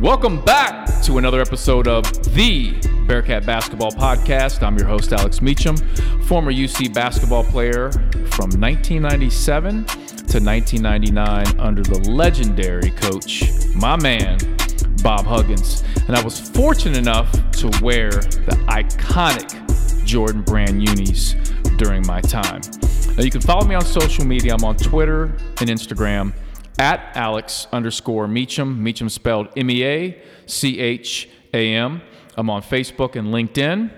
Welcome back to another episode of the Bearcat Basketball Podcast. I'm your host, Alex Meacham, former UC basketball player from 1997 to 1999 under the legendary coach, my man, Bob Huggins. And I was fortunate enough to wear the iconic Jordan Brand unis during my time. Now, you can follow me on social media. I'm on Twitter and Instagram at Alex underscore Meacham. Meacham spelled M E A C H A M. I'm on Facebook and LinkedIn,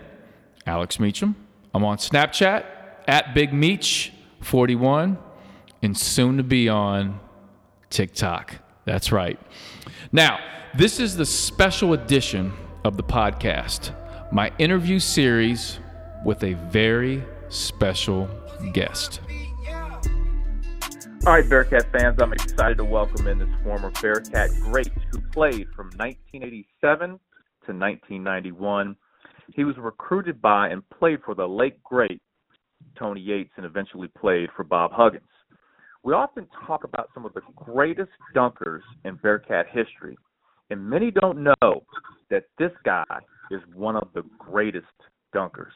Alex Meacham. I'm on Snapchat at Big Meach 41 and soon to be on TikTok. That's right. Now, this is the special edition of the podcast, my interview series with a very special guest. All right, Bearcat fans, I'm excited to welcome in this former Bearcat great who played from 1987 to 1991. He was recruited by and played for the late great Tony Yates and eventually played for Bob Huggins. We often talk about some of the greatest dunkers in Bearcat history, and many don't know that this guy is one of the greatest dunkers.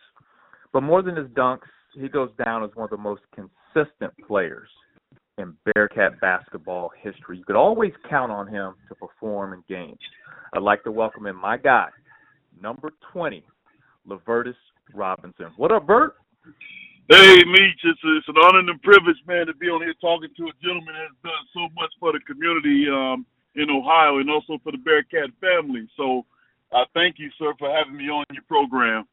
But more than his dunks, he goes down as one of the most consistent players in Bearcat basketball history. You could always count on him to perform in games. I'd like to welcome in my guy, number 20, Levertis Robinson. What up, Bert? Hey, Meach, it's, it's an honor and a privilege, man, to be on here talking to a gentleman that's done so much for the community um, in Ohio and also for the Bearcat family. So I uh, thank you, sir, for having me on your program.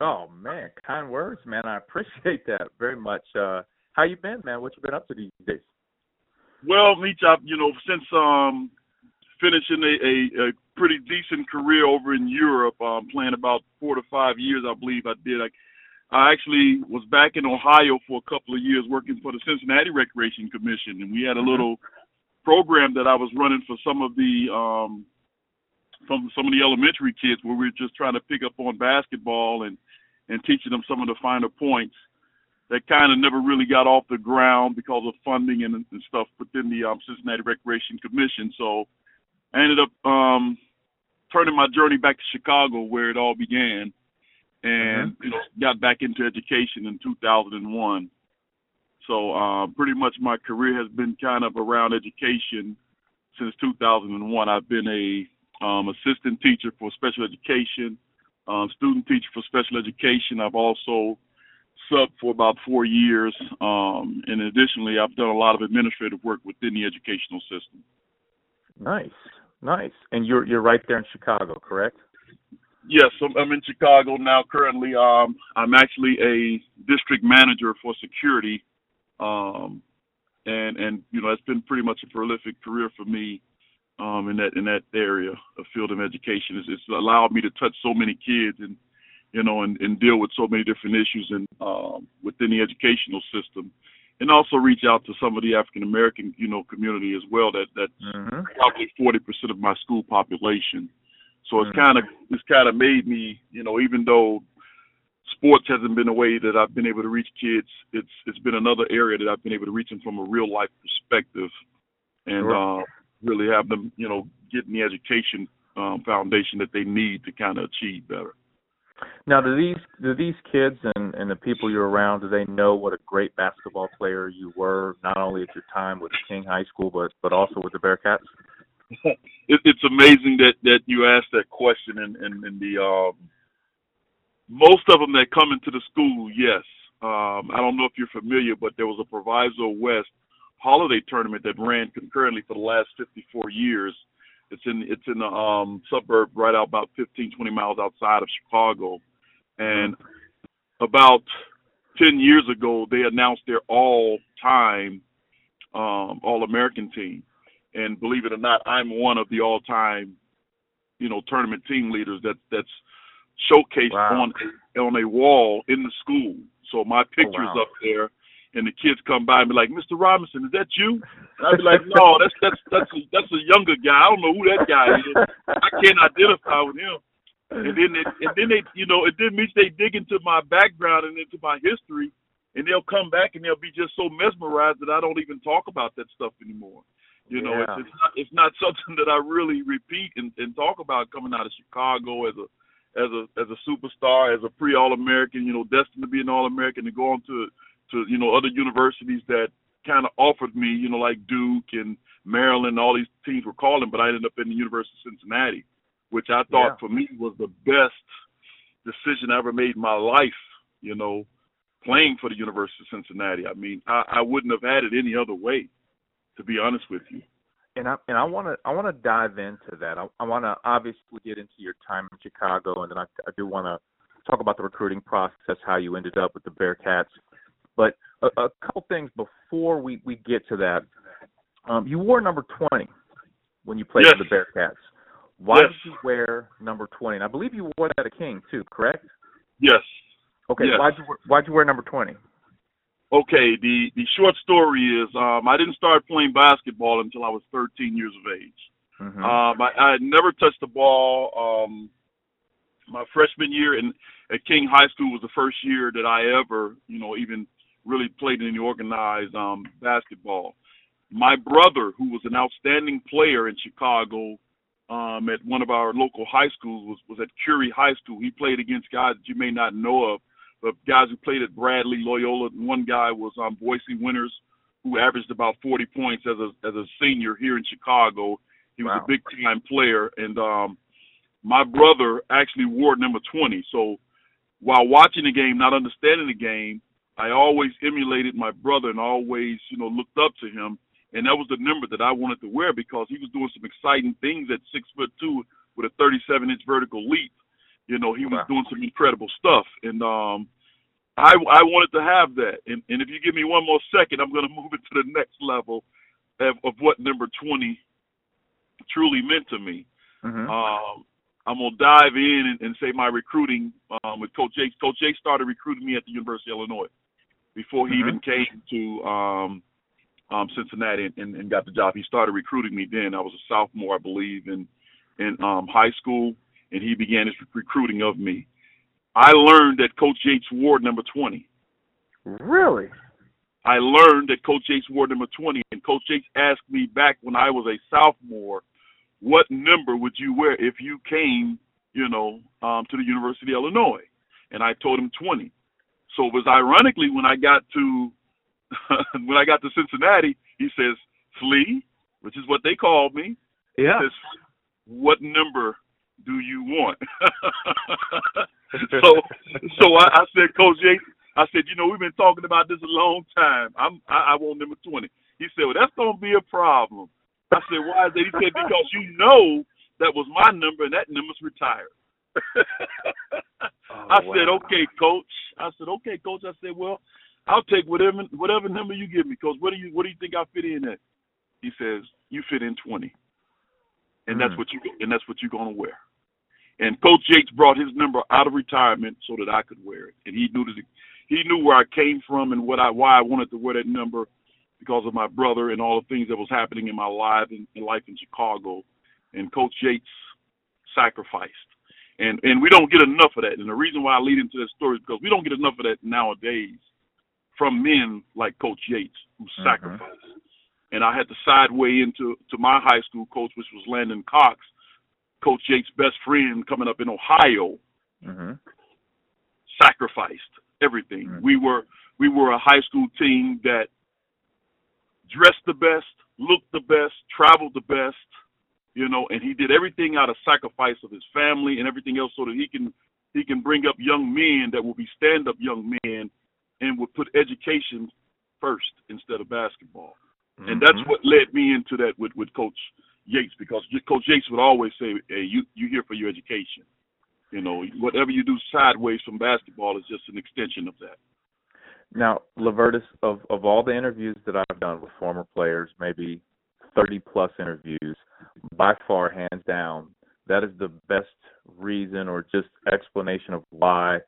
Oh, man, kind words, man. I appreciate that very much. Uh, how you been, man? What you been up to these days? Well, Meach, I, you know, since um, finishing a, a, a pretty decent career over in Europe, um, playing about four to five years, I believe I did. I, I actually was back in Ohio for a couple of years working for the Cincinnati Recreation Commission, and we had a mm-hmm. little program that I was running for some of the um, from some of the elementary kids where we were just trying to pick up on basketball and and teaching them some of the finer points that kind of never really got off the ground because of funding and, and stuff within the um, Cincinnati Recreation Commission. So I ended up um, turning my journey back to Chicago where it all began, and mm-hmm. you know got back into education in 2001. So uh, pretty much my career has been kind of around education since 2001. I've been a um, assistant teacher for special education, um, student teacher for special education. I've also sub for about four years. Um, and additionally, I've done a lot of administrative work within the educational system. Nice, nice. And you're you're right there in Chicago, correct? Yes, I'm, I'm in Chicago now. Currently, um, I'm actually a district manager for security, um, and and you know it's been pretty much a prolific career for me um, in that in that area of field of education. It's, it's allowed me to touch so many kids and you know, and, and deal with so many different issues in um, within the educational system, and also reach out to some of the African American, you know, community as well. That that's mm-hmm. probably forty percent of my school population. So it's mm-hmm. kind of it's kind of made me, you know, even though sports hasn't been a way that I've been able to reach kids, it's it's been another area that I've been able to reach them from a real life perspective, and sure. uh, really have them, you know, getting the education um, foundation that they need to kind of achieve better. Now, do these do these kids and and the people you're around do they know what a great basketball player you were, not only at your time with King High School, but but also with the Bearcats? it, it's amazing that that you asked that question, and and, and the um, most of them that come into the school, yes. Um, I don't know if you're familiar, but there was a Proviso West holiday tournament that ran concurrently for the last 54 years it's in it's in the um, suburb right out about 15, 20 miles outside of Chicago, and about 10 years ago they announced their all-time um, All-American team, and believe it or not, I'm one of the all-time, you know, tournament team leaders that that's showcased wow. on on a wall in the school. So my picture's oh, wow. up there and the kids come by and be like, "Mr. Robinson, is that you?" And I'd be like, "No, that's that's that's a, that's a younger guy. I don't know who that guy is. I can't identify with him." And then it, and then they, you know, it then means they dig into my background and into my history, and they'll come back and they'll be just so mesmerized that I don't even talk about that stuff anymore. You know, Yeah. it's it's not, it's not something that I really repeat and, and talk about coming out of Chicago as a as a as a superstar, as a pre All American, you know, destined to be an All American, to go on to to you know other universities that kind of offered me, you know, like Duke and Maryland, all these teams were calling, but I ended up in the University of Cincinnati, which I thought Yeah. for me was the best decision I ever made in my life. You know, playing for the University of Cincinnati. I mean, I, I wouldn't have had it any other way, to be honest with you. And I and I want to I want to dive into that. I, I want to obviously get into your time in Chicago, and then I, I do want to talk about the recruiting process, how you ended up with the Bearcats. But a, a couple things before we we get to that. Um, you wore number twenty when you played Yes. for the Bearcats. Why Yes. did you wear number twenty? And I believe you wore that at King too, correct? Yes. Okay. Yes. Why'd you wear- why'd you wear number twenty? Okay, the the short story is um I didn't start playing basketball until I was 13 years of age. Mm-hmm. Um I, I had never touched the ball um my freshman year and at King High School was the first year that I ever, you know, even really played in the organized um basketball. My brother, who was an outstanding player in Chicago, um at one of our local high schools was was at Curie High School. He played against guys that you may not know of but guys who played at Bradley, Loyola. One guy was um, Boise Winters, who averaged about 40 points as a as a senior here in Chicago. He was Wow. a big time player, and um, my brother actually wore number 20. So while watching the game, not understanding the game, I always emulated my brother and always, you know, looked up to him. And that was the number that I wanted to wear because he was doing some exciting things at six foot two with a 37 inch vertical leap. You know, he was Wow. doing some incredible stuff, and um, I I wanted to have that. And and if you give me one more second, I'm going to move it to the next level of, of what number 20 truly meant to me. Mm-hmm. Um, I'm gonna dive in and, and say my recruiting um, with Coach Jake. Coach Jake started recruiting me at the University of Illinois before he Mhm. even came to um, um, Cincinnati and, and, got the job. He started recruiting me then. I was a sophomore, I believe, in in um, high school, and he began his recruiting of me. I learned that Coach Yates wore number 20. Really? I learned that Coach Yates wore number 20, and Coach Yates asked me back when I was a sophomore, what number would you wear if you came, you know, um, to the University of Illinois? And I told him 20. So it was ironically when I got to when I got to Cincinnati, he says, Flea, which is what they called me, Yeah. says, what number do you want? so so I, I said, Coach Yates, I said, you know, we've been talking about this a long time. I'm I, I want number twenty. He said, Well, that's gonna be a problem. I said, Why is that? He said, Because you know that was my number and that number's retired. I said. Okay, coach. I said, Okay, coach. I said, Well, I'll take whatever whatever number you give me, coach. What do you what do you think I fit in at? He says, You fit in twenty. And that's Mm. what you and that's what you're gonna wear. And Coach Yates brought his number out of retirement so that I could wear it. And he knew that he knew where I came from and what I why I wanted to wear that number because of my brother and all the things that was happening in my life and in life in Chicago. And Coach Yates sacrificed. And and we don't get enough of that. And the reason why I lead into that story is because we don't get enough of that nowadays from men like Coach Yates who Mhm. sacrificed. And I had to sideway into to my high school coach, which was Landon Cox, Coach Yates' best friend coming up in Ohio, Mm-hmm. sacrificed everything. Mhm. We were we were a high school team that dressed the best, looked the best, traveled the best, you know, and he did everything out of sacrifice of his family and everything else so that he can he can bring up young men that will be stand up young men and would put education first instead of basketball. And that's Mm-hmm. what led me into that with, with Coach Yates because Coach Yates would always say, "Hey, you you here for your education. You know, whatever you do sideways from basketball is just an extension of that." Now, Levertis, of of all the interviews that I've done with former players, maybe thirty plus interviews, by far, hands down, that is the best reason or just explanation of why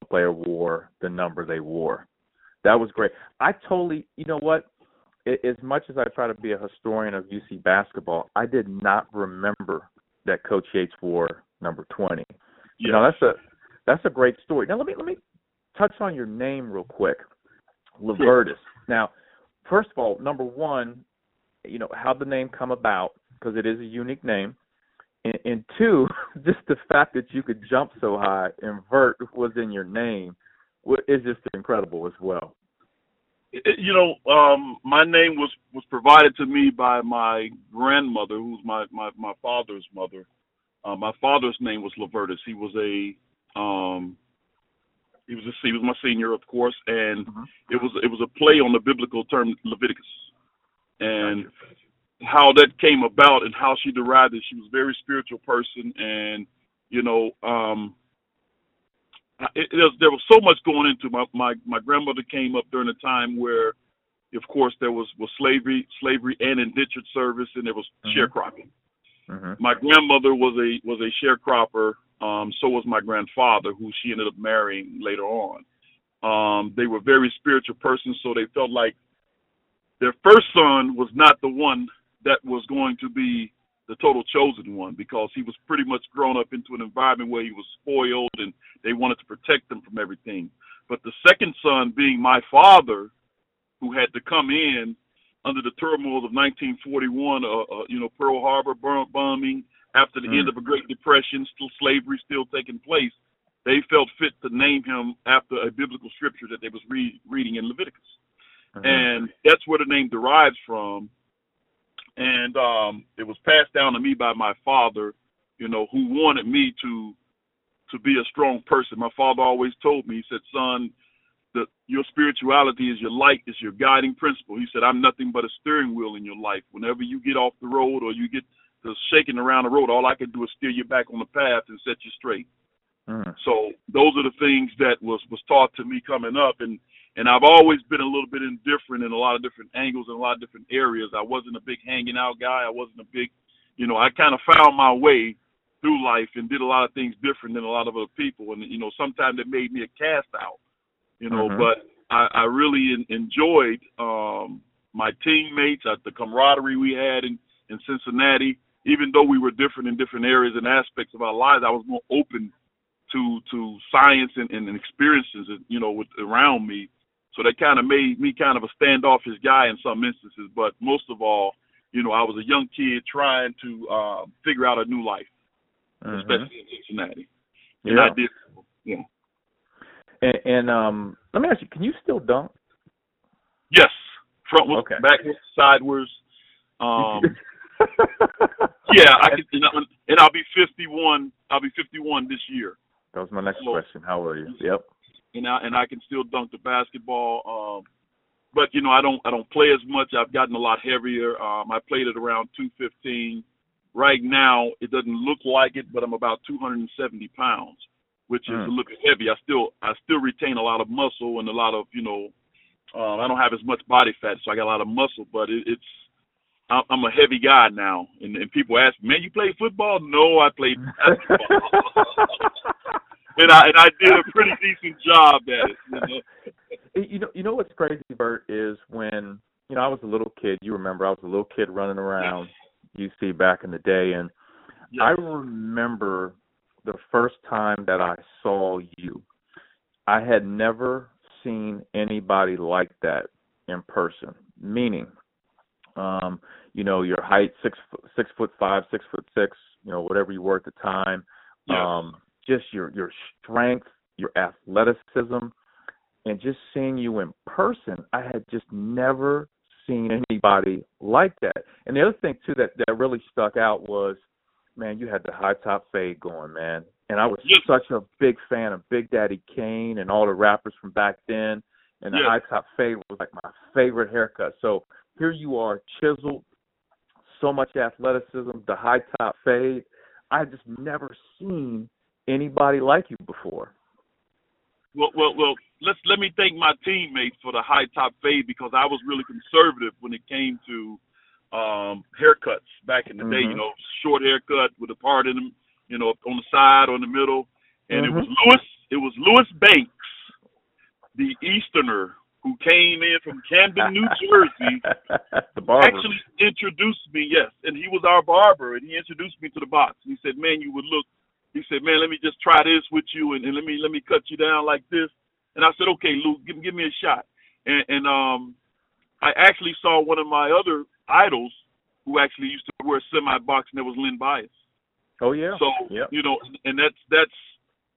a player wore the number they wore. That was great. I totally, you know what? As much as I try to be a historian of UC basketball, I did not remember that Coach Yates wore number twenty. You know, that's a that's a great story. Now let me let me touch on your name real quick, Levertis. Now, first of all, number one, you know, how the name come about because it is a unique name, and, and two, just the fact that you could jump so high and vert was in your name is just incredible as well. You know, um, my name was was provided to me by my grandmother, who's my my my father's mother. Uh, my father's name was Levertis. He was a um, he was a, he was my senior, of course, and mm-hmm. it was it was a play on the biblical term Leviticus, and how that came about and how she derived it. She was a very spiritual person, and you know, um, it, it was, there was so much going into my my my grandmother came up during a time where, of course, there was was slavery, slavery and indentured service, and there was mm-hmm. sharecropping. Mm-hmm. My grandmother was a was a sharecropper um, so was my grandfather, who she ended up marrying later on. Um, they were very spiritual persons, so they felt like their first son was not the one that was going to be the total chosen one because he was pretty much grown up into an environment where he was spoiled and they wanted to protect him from everything. But the second son, being my father, who had to come in under the turmoil of 1941, uh, uh, you know, Pearl Harbor bombing, after the mm. end of a Great Depression, still slavery still taking place, they felt fit to name him after a biblical scripture that they was re- reading in Leviticus, mm-hmm. and that's where the name derives from. And um, it was passed down to me by my father, you know, who wanted me to to be a strong person. My father always told me, he said, "Son, the, your spirituality is your light, is your guiding principle." He said, "I'm nothing but a steering wheel in your life. Whenever you get off the road or you get because shaking around the road, all I can do is steer you back on the path and set you straight. Mm. So those are the things that was was taught to me coming up, and and I've always been a little bit indifferent in a lot of different angles and a lot of different areas. I wasn't a big hanging out guy. I wasn't a big, you know, I kind of found my way through life and did a lot of things different than a lot of other people, and you know, sometimes it made me a cast out, you know, mm-hmm. but I, I really in, enjoyed um, my teammates, uh, the camaraderie we had in in Cincinnati even though we were different in different areas and aspects of our lives, I was more open to to science and, and experiences, you know, with around me. So that kind of made me kind of a standoffish guy in some instances. But most of all, you know, I was a young kid trying to uh, figure out a new life, mm-hmm. especially in Cincinnati. And yeah. I did. Yeah. And, and um, let me ask you: Can you still dunk? Yes, frontwards, okay. backwards, sideways. Um, yeah, I can, and I'll be 51. I'll be 51 this year. That was my next so, question. How are you? Yep. And I and I can still dunk the basketball. Um, but you know, I don't I don't play as much. I've gotten a lot heavier. Um, I played at around 215. Right now, it doesn't look like it, but I'm about 270 pounds, which is mm. a little heavy. I still I still retain a lot of muscle and a lot of you know. Uh, I don't have as much body fat, so I got a lot of muscle, but it, it's I'm a heavy guy now, and, and people ask me, "Man, you play football?" No, I played basketball, and I and I did a pretty decent job at it. You know, you know, you know what's crazy, Bert, is when you know I was a little kid. You remember I was a little kid running around UC back in the day, and yes. I remember the first time that I saw you. I had never seen anybody like that in person. Meaning, um, you know your height six six foot five six foot six you know whatever you were at the time yeah. um just your your strength your athleticism and just seeing you in person i had just never seen anybody like that and the other thing too that that really stuck out was man you had the high top fade going man and i was yes. such a big fan of big daddy kane and all the rappers from back then and the yes. high top fade was like my favorite haircut so here you are chiseled so much athleticism, the high top fade. I had just never seen anybody like you before. Well, well, well. Let's let me thank my teammates for the high top fade because I was really conservative when it came to um haircuts back in the mm-hmm. day. You mm-hmm. know, short haircut with a part in them, you know, on the side or in the middle. And mm-hmm. it was Louis. It was Louis Banks, the Easterner who came in from Camden, New Jersey, actually introduced me. Yes, and he was our barber, and he introduced me to the box. And he said, "Man, you would look." He said, "Man, let me just try this with you, and, and let me let me cut you down like this." And I said, "Okay, Luke, give, give me a shot." And, and um, I actually saw one of my other idols who actually used to wear semi box, and that was Len Bias. Oh yeah. So yep. you know, and that's that's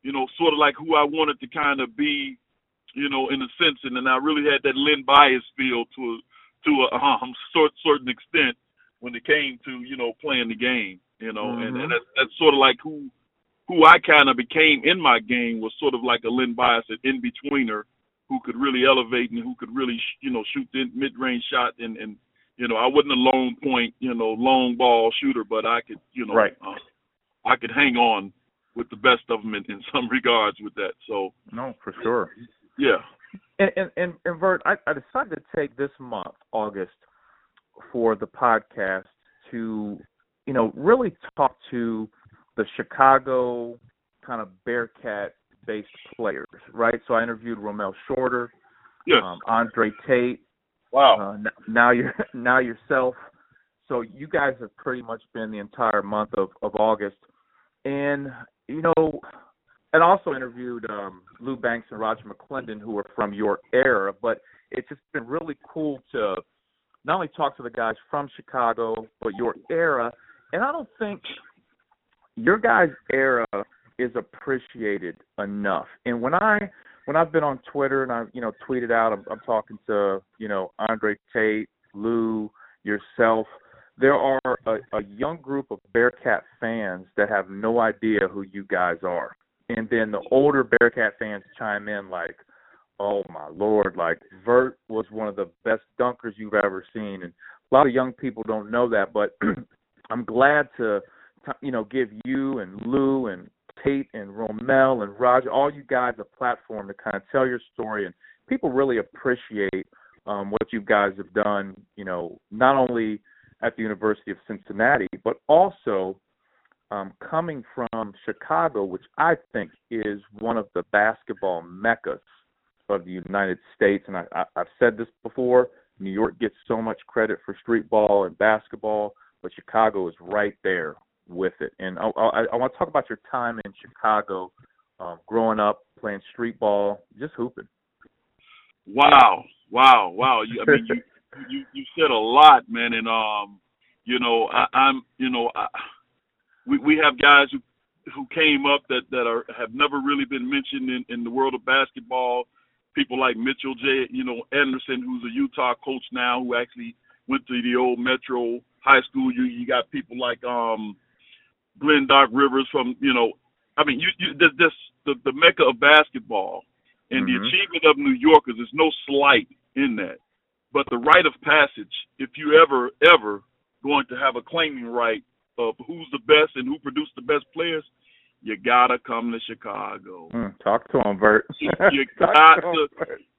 you know sort of like who I wanted to kind of be, you know, in a sense, and then I really had that Len Bias feel to a, to a um, sort certain extent when it came to you know playing the game, you know, mm-hmm. and, and that's, that's sort of like who who I kind of became in my game was sort of like a Len Bias, an in betweener who could really elevate and who could really you know shoot the mid range shot and and you know I wasn't a long point you know long ball shooter, but I could you know right. uh, I could hang on with the best of them in, in some regards with that. So no, for sure. Yeah. And and and, and Vert, I, I decided to take this month, August, for the podcast to, you know, really talk to the Chicago kind of Bearcat based players, right? So I interviewed Romel Shorter, yes. um, Andre Tate. Wow. Uh, now you're now yourself. So you guys have pretty much been the entire month of, of August, and you know, and also interviewed um, Lou Banks and Roger McClendon, who are from your era. But it's just been really cool to not only talk to the guys from Chicago, but your era. And I don't think your guys' era is appreciated enough. And when I when I've been on Twitter and I you know tweeted out, I'm, I'm talking to you know Andre Tate, Lou, yourself. There are a, a young group of Bearcat fans that have no idea who you guys are, and then the older Bearcat fans chime in like, "Oh my lord!" Like Vert was one of the best dunkers you've ever seen, and a lot of young people don't know that. But I'm glad to, you know, give you and Lou and Tate and Romel and Roger, all you guys, a platform to kind of tell your story, and people really appreciate um, what you guys have done. You know, not only at the University of Cincinnati, but also um, coming from Chicago, which I think is one of the basketball meccas of the United States. And I, I, I've said this before: New York gets so much credit for street ball and basketball, but Chicago is right there with it. And I, I, I want to talk about your time in Chicago, um, growing up, playing street ball, just hooping. Wow, wow, wow! You, I mean, you, you you said a lot, man, and um, you know, I, I'm, you know, I, we we have guys who who came up that that are have never really been mentioned in in the world of basketball. People like Mitchell J. You know Anderson, who's a Utah coach now, who actually went to the old Metro High School. You you got people like um Glenn Doc Rivers from you know, I mean you you this, this the the mecca of basketball and mm-hmm. the achievement of New Yorkers. There's no slight in that, but the rite of passage. If you ever ever going to have a claiming right of who's the best and who produced the best players, you gotta come to Chicago. Mm, talk to him, Vert. you, got to,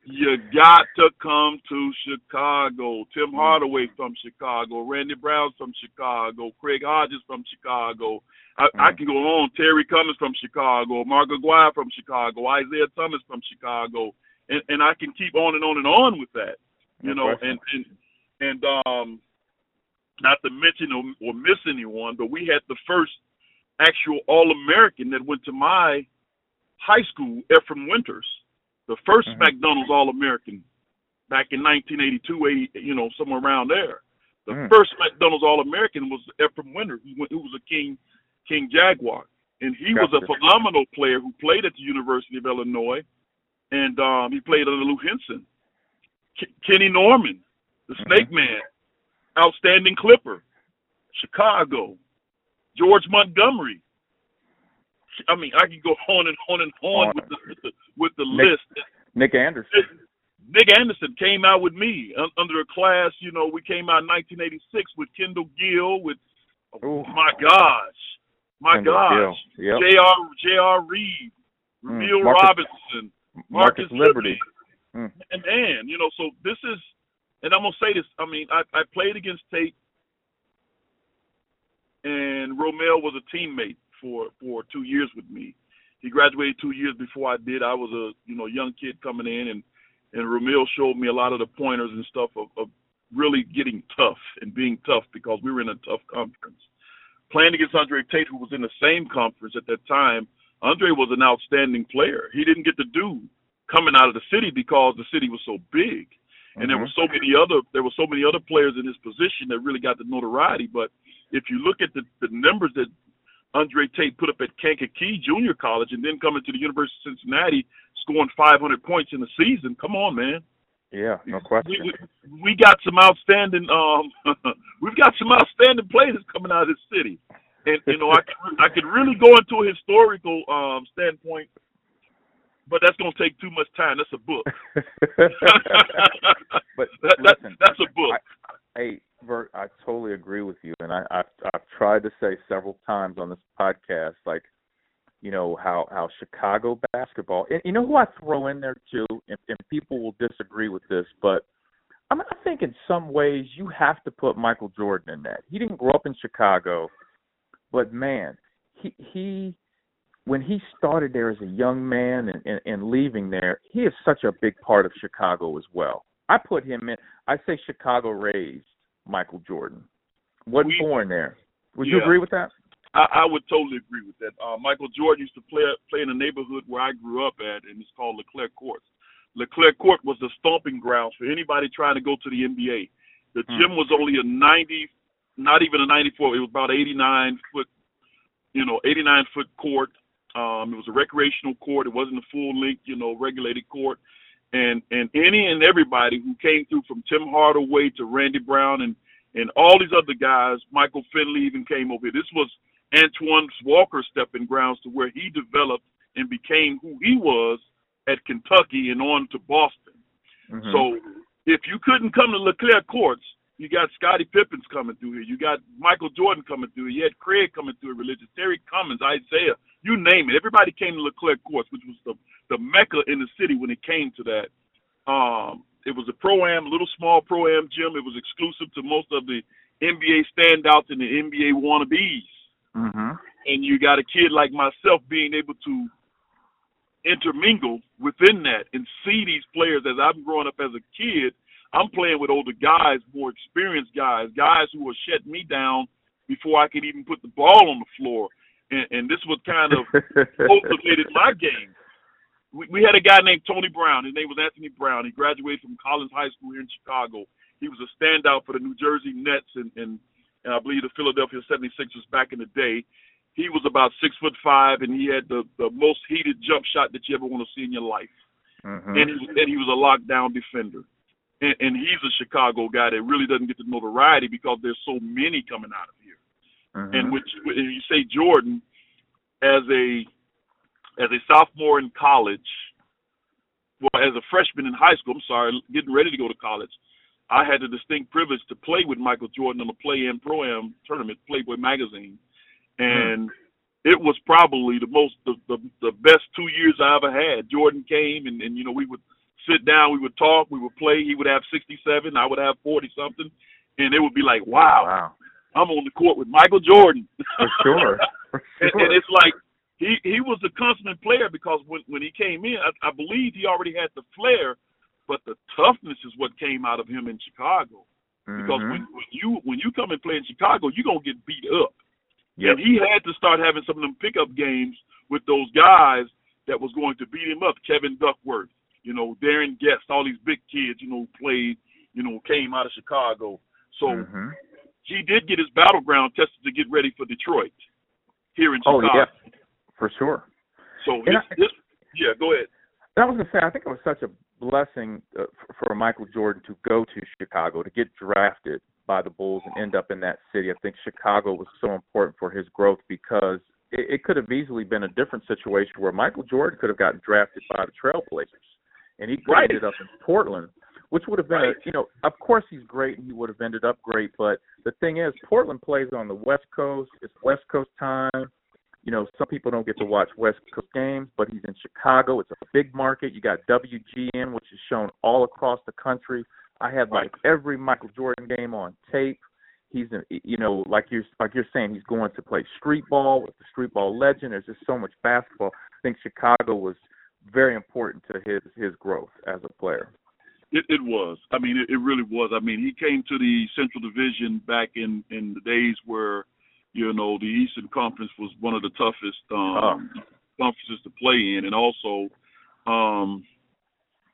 you got to come to Chicago. Tim Hardaway from Chicago, Randy Brown's from Chicago, Craig Hodges from Chicago. I, mm. I can go on. Terry Cummings from Chicago, Mark Aguirre from Chicago, Isiah Thomas from Chicago, and and I can keep on and on and on with that. You no know, question. and and and um, not to mention or, or miss anyone, but we had the first actual All American that went to my high school, Efrem Winters, the 1st Mhm. McDonald's All American back in 1982, 80, you know, somewhere around there. The Mm. first McDonald's All American was Efrem Winters, who, who was a King King Jaguar, and he was a phenomenal player who played at the University of Illinois, and um, he played under Lou Henson. K- Kenny Norman, the Mhm. Snake Man, outstanding Clipper, Chicago, George Montgomery. I mean, I could go on and on and on On. with the with the, with the Nick- list. Nick Anderson. Nick Anderson came out with me under a class. You know, we came out in 1986 with Kendall Gill. With Ooh. my gosh, my Kendall gosh. Yep. J.R. J.R. Reed, Mm, Emil Marcus- Robinson, Marcus Liberty. Liberty. Mm. And man, you know, so this is, and I'm gonna say this. I mean, I, I played against Tate, and Romel was a teammate for for two years with me. He graduated two years before I did. I was a you know young kid coming in, and and Romel showed me a lot of the pointers and stuff of, of really getting tough and being tough because we were in a tough conference. Playing against Andre Tate, who was in the same conference at that time, Andre was an outstanding player. He didn't get to do coming out of the city because the city was so big. and there mm-hmm. were so many other there were so many other players in his position that really got the notoriety. But if you look at the, the numbers that Andre Tate put up at Kankakee Junior College and then coming to the University of Cincinnati scoring 500 points in the season, come on, man. Yeah, no question. We, we, we got some outstanding um we've got some outstanding players coming out of this city. And you know, I could, I could really go into a historical um standpoint but that's gonna take too much time. That's a book. but that, listen, that's a book. I, hey, Bert, I totally agree with you, and I, I've I've tried to say several times on this podcast, like, you know how how Chicago basketball, and you know who I throw in there too, and, and people will disagree with this, but I mean, I think in some ways you have to put Michael Jordan in that. He didn't grow up in Chicago, but man, he he when he started there as a young man and, and, and leaving there, he is such a big part of Chicago as well. I put him in. I say Chicago raised Michael Jordan. Wasn't We- born there. Would Yeah. you agree with that? I, I would totally agree with that. Uh, Michael Jordan used to play play in a neighborhood where I grew up at, and it's called LeClaire Court. LeClaire Court was the stomping grounds for anybody trying to go to the NBA. The Hmm. gym was only a 90, not even a 94. It was about 89 foot, you know, 89 foot court. Um, it was a recreational court. It wasn't a full length, you know, regulated court. And and any and everybody who came through from Tim Hardaway to Randy Brown and and all these other guys, Michael Finley even came over here. This was Antoine Walker stepping grounds to where he developed and became who he was at Kentucky and on to Boston. Mhm. So if you couldn't come to LeClaire Courts, you got Scottie Pippins coming through here. You got Michael Jordan coming through here. You had Craig coming through here, religious. Terry Cummings, Isiah, you name it. Everybody came to LeClaire Courts, which was the the mecca in the city when it came to that. Um, it was a pro am, a little small pro am gym. It was exclusive to most of the NBA standouts and the NBA wannabes Mhm. and you got a kid like myself being able to intermingle within that and see these players as I'm growing up as a kid, I'm playing with older guys, more experienced guys, guys who will shut me down before I can even put the ball on the floor. And, and this was kind of cultivated my game. We, we had a guy named Tony Brown. His name was Anthony Brown. He graduated from Collins High School here in Chicago. He was a standout for the New Jersey Nets and, and, and I believe the Philadelphia 76ers back in the day. He was about six foot five, and he had the, the most heated jump shot that you ever want to see in your life. Mhm. And, he, and he was a lockdown defender. And, and he's a Chicago guy that really doesn't get the notoriety because there's so many coming out of here. Mhm. And which, you say Jordan, as a as a sophomore in college, well, as a freshman in high school, I'm sorry, getting ready to go to college, I had the distinct privilege to play with Michael Jordan on the Play Am Pro Am tournament, Playboy magazine, and it was probably the most the, the the best two years I ever had. Jordan came and and you know we would sit down, we would talk, we would play. He would have 67, I would have 40 something, and it would be like, wow, wow. I'm on the court with Michael Jordan. For sure. For and, sure. and it's like he he was a consummate player because when when he came in, I, I believe he already had the flair, but the toughness is what came out of him in Chicago. Because Mhm. when, when you when you come and play in Chicago, you're gonna get beat up. Yep. And he had to start having some of them pickup games with those guys that was going to beat him up. Kevin Duckworth, you know, Darren Guest, all these big kids, you know, played, you know, came out of Chicago. So Mhm. He did get his battleground tested to get ready for Detroit here in Chicago. Oh yeah, for sure. So I- yeah, go ahead. I was gonna say, I think it was such a blessing uh, for, for Michael Jordan to go to Chicago to get drafted by the Bulls and end up in that city. I think Chicago was so important for his growth because it, it could have easily been a different situation where Michael Jordan could have gotten drafted by the Trailblazers, and he Right. ended up in Portland, which would have been, Right. a, you know, of course he's great and he would have ended up great, but the thing is, Portland plays on the West Coast. It's West Coast time you know, some people don't get to watch West Coast games, but he's in Chicago. It's a big market. You got WGN, which is shown all across the country. I had like every Michael Jordan game on tape. He's, a, you know, like you're like you're saying, he's going to play street ball with the street ball legend. There's just so much basketball. I think Chicago was very important to his his growth as a player. It, it was. I mean, it, it really was. I mean, he came to the Central Division back in in the days where, you know, the Eastern Conference was one of the toughest um, conferences to play in, and also, um,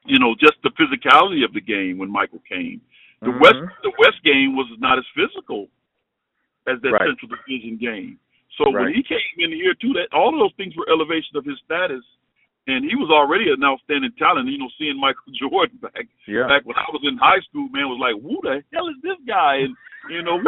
you know, just the physicality of the game when Michael came. The Mhm. West the West game was not as physical as that Right. Central Division game. So when he came in here too, that all of those things were elevation of his status, and he was already an outstanding talent. You know, seeing Michael Jordan back Yeah. back when I was in high school, man, was like, who the hell is this guy? And you know,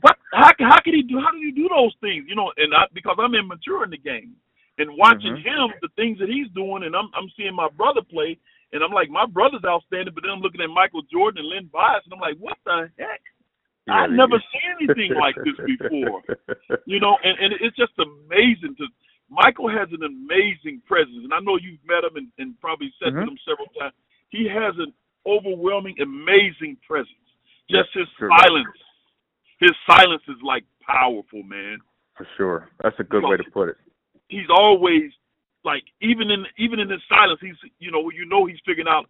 what, how how can he do? How did he do those things? You know, and I because I'm immature in the game and watching Mhm. him, the things that he's doing, and I'm I'm seeing my brother play, and I'm like, my brother's outstanding, but then I'm looking at Michael Jordan and Len Bias, and I'm like, what the heck? I've never seen anything like this before. You know, and, and it's just amazing to. Michael has an amazing presence, and I know you've met him and, and probably said Mhm. to him several times. He has an overwhelming, amazing presence. Just his Sure. silence, his silence is like powerful, man. For sure. That's a good way to put it. He's always like, even in even in his silence, he's you know you know he's figuring out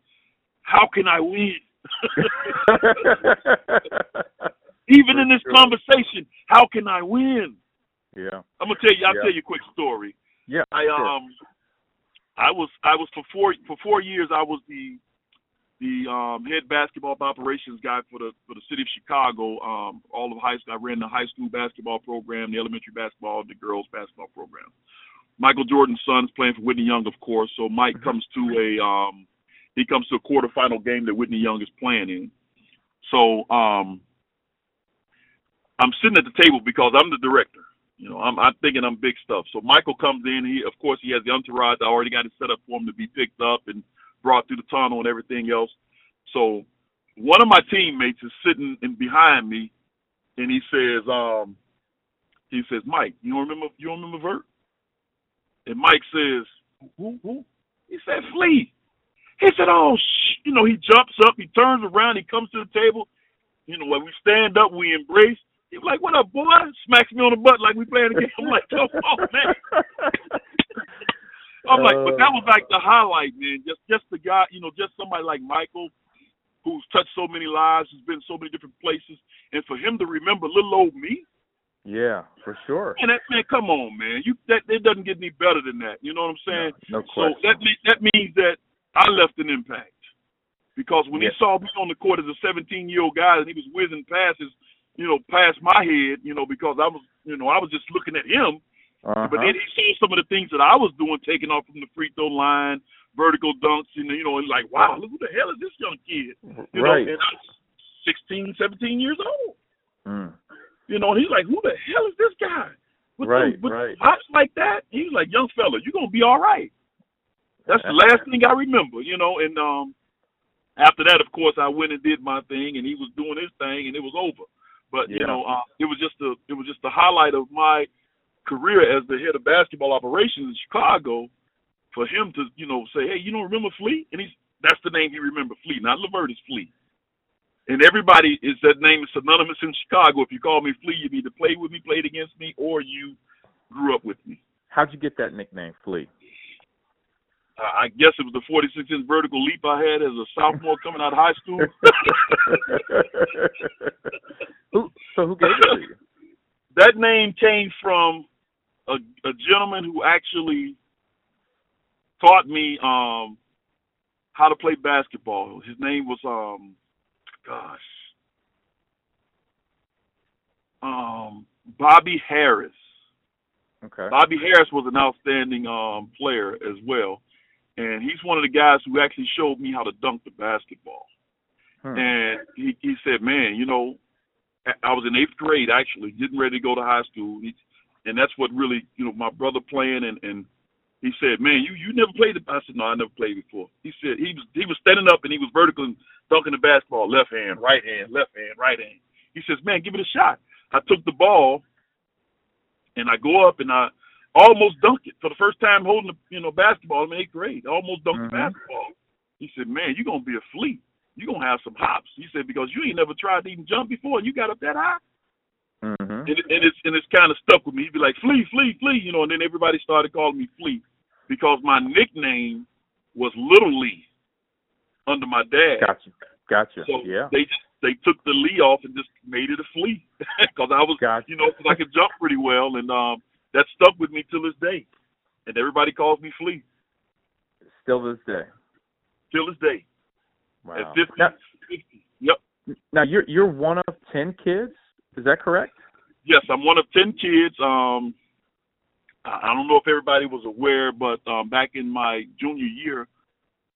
how can I win. even For in this sure. conversation, how can I win? Yeah. I'm gonna tell you. I'll Yeah. tell you a quick story. Yeah. I sure. um, I was I was for four for four years. I was the the um, head basketball operations guy for the for the city of Chicago. Um, all of high school. I ran the high school basketball program, the elementary basketball, the girls basketball program. Michael Jordan's son's playing for Whitney Young, of course. So Mike Mhm. comes to a um, he comes to a quarterfinal game that Whitney Young is playing in. So um, I'm sitting at the table because I'm the director. You know, I'm, I'm thinking I'm big stuff. So Michael comes in. He, of course, he has the entourage. I already got it set up for him to be picked up and brought through the tunnel and everything else. So one of my teammates is sitting in behind me, and he says, um, he says, Mike, you don't remember, you don't remember Vert? And Mike says, who, who? He said, Flea. He said, oh, sh-. you know, he jumps up, he turns around, he comes to the table. You know, when we stand up, we embrace. He's like, "What up, boy?" Smacks me on the butt like we playing a game. I'm like, "Come on, man." I'm like, but that was like the highlight, man. Just, just the guy, you know, just somebody like Michael, who's touched so many lives, who's been so many different places, and for him to remember little old me, Yeah, for sure. and that man, come on, man, you that it doesn't get any better than that. You know what I'm saying? No, no So that that means that I left an impact because when he saw me on the court as a 17 year old guy and he was whizzing passes, you know, past my head, you know, because I was, you know, I was just looking at him. uh-huh. But then he saw some of the things that I was doing, taking off from the free throw line, vertical dunks, and you know, and like, wow, look who the hell is this young kid? You right. know, and I was 16, 17 years old. Mm. You know, and he's like, who the hell is this guy? With Right, them, with right. hops like that? He's like, young fella, you're gonna be all right. That's the last thing I remember, you know. And um, after that, of course, I went and did my thing, and he was doing his thing, and it was over. But you know, uh, it was just a it was just the highlight of my career as the head of basketball operations in Chicago. For him to you know say, hey, you don't remember Flea? And he's that's the name he remembered, Flea, not Levertis Flea. And everybody is that name is synonymous in Chicago. If you call me Flea, you either played with me, played against me, or you grew up with me. How'd you get that nickname, Flea? I guess it was the 46 inch vertical leap I had as a sophomore coming out of high school. who, so who gave it to you? that name came from a, a gentleman who actually taught me um how to play basketball. His name was um gosh. Um Bobby Harris. Okay. Bobby Harris was an outstanding um player as well. And he's one of the guys who actually showed me how to dunk the basketball. Hmm. And he, he said, Man, you know, I was in eighth grade actually, getting ready to go to high school. He, and that's what really, you know, my brother playing and, and he said, Man, you, you never played it I said, No, I never played before. He said he was he was standing up and he was vertical and dunking the basketball, left hand, right hand, left hand, right hand. He says, Man, give it a shot. I took the ball and I go up and I almost dunked it for the first time holding the you know basketball in eighth grade. Almost dunked Mhm. the basketball. He said, "Man, you're gonna be a flea. You're gonna have some hops." He said, "Because you ain't never tried to even jump before, and you got up that high." Mm-hmm. And, it, and it's and it's kind of stuck with me. He'd be like, "Flea, flea, flea," you know. And then everybody started calling me Flea because my nickname was Little Lee under my dad. Gotcha. Gotcha. So yeah. they just they took the Lee off and just made it a flea because I was Gotcha. you know because I could jump pretty well and um that stuck with me till this day, and everybody calls me Flea. Still this day. till this day. Wow. At 50, Now, 50. Yep. now you're you're one of ten kids. Is that correct? Yes, I'm one of ten kids. Um, I I don't know if everybody was aware, but um, back in my junior year,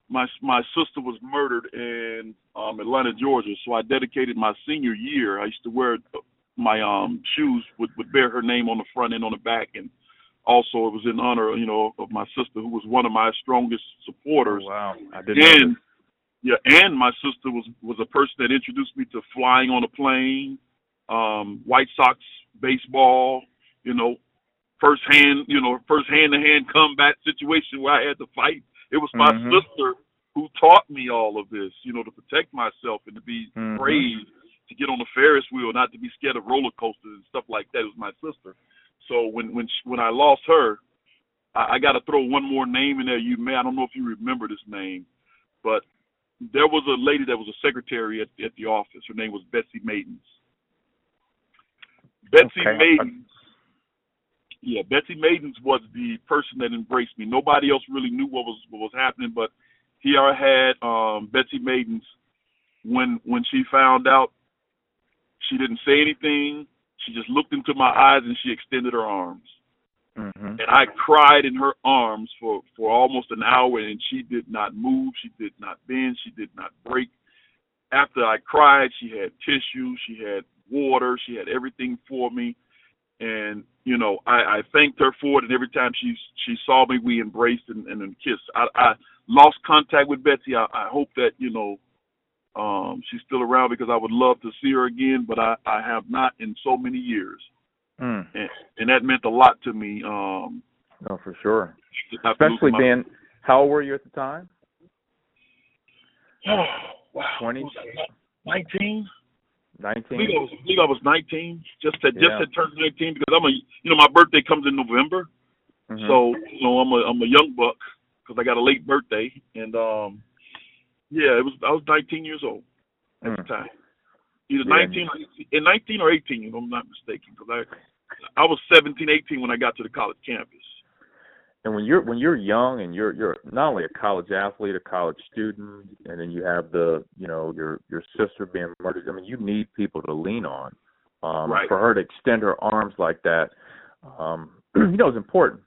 my my sister was murdered in um, Atlanta, Georgia. So I dedicated my senior year. I used to wear my um, shoes would, would bear her name on the front and on the back, and also it was in honor, you know, of my sister, who was one of my strongest supporters. Oh, wow, I didn't know And yeah, and my sister was was a person that introduced me to flying on a plane, um, White Sox baseball, you know, first hand, you know, first hand to hand combat situation where I had to fight. It was my Mhm. sister who taught me all of this, you know, to protect myself and to be Mhm. brave, to get on the Ferris wheel, not to be scared of roller coasters and stuff like that. It was my sister. So when when she, when I lost her, I, I got to throw one more name in there. You may I don't know if you remember this name, but there was a lady that was a secretary at at the office. Her name was Betsy Maidens. Betsy Okay. Maidens. Yeah, Betsy Maidens was the person that embraced me. Nobody else really knew what was what was happening, but here I had um, Betsy Maidens. When when she found out, she didn't say anything. She just looked into my eyes and she extended her arms Mhm. and I cried in her arms for for almost an hour, and she did not move, she did not bend, she did not break. After I cried, she had tissue, she had water, she had everything for me, and you know I, I thanked her for it. And every time she she saw me, we embraced and, and, and kissed. I, I lost contact with Betsy. I, I hope that you know um, she's still around because I would love to see her again, but I, I have not in so many years Mm. and, and that meant a lot to me. Um, No, for sure. Especially my- being, how old were you at the time? Oh, wow. 20? What was that, Nineteen. I Nineteen. believe I was, I believe I was nineteen. Just had just Yeah. had turned nineteen because I'm a you know my birthday comes in November, Mhm. so you know I'm a I'm a young buck because I got a late birthday and um yeah it was I was nineteen years old at the Mm. time. Either Yeah. 19, in 19 or 18, if I'm not mistaken, because I, I was 17, 18 when I got to the college campus. And when you're when you're young and you're you're not only a college athlete, a college student, and then you have the you know your your sister being murdered. I mean, you need people to lean on. Um, Right. For her to extend her arms like that, um, you know, is important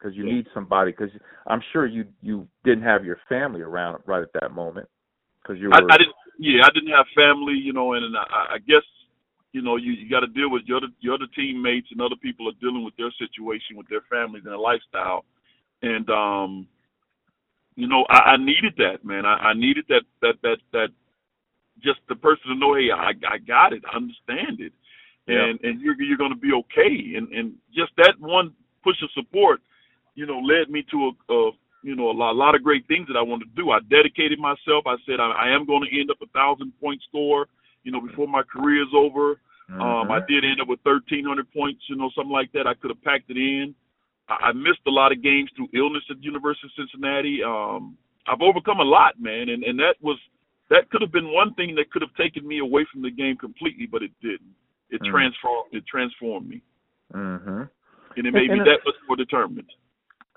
because you Yeah. need somebody. Because I'm sure you you didn't have your family around right at that moment because you were. I, I didn't. Yeah, I didn't have family, you know, and I, I guess, you know, you, you got to deal with your other, your other teammates and other people are dealing with their situation, with their families and their lifestyle, and um, you know, I, I needed that, man. I, I needed that, that, that, that, just the person to know, hey, I, I got it, I understand it, Yeah. and and you're you're going to be okay, and and just that one push of support, you know, led me to a, a you know, a lot, a lot of great things that I wanted to do. I dedicated myself. I said I, I am going to end up a thousand point score, you know, before my career is over. Um, I Mhm. did end up with thirteen hundred points, you know, something like that. I could have packed it in. I, I missed a lot of games through illness at the University of Cincinnati. Um, I've overcome a lot, man, and and that was that could have been one thing that could have taken me away from the game completely, but it didn't. It Mm. transformed. It transformed me, Mhm. and it made me And- that much more determined.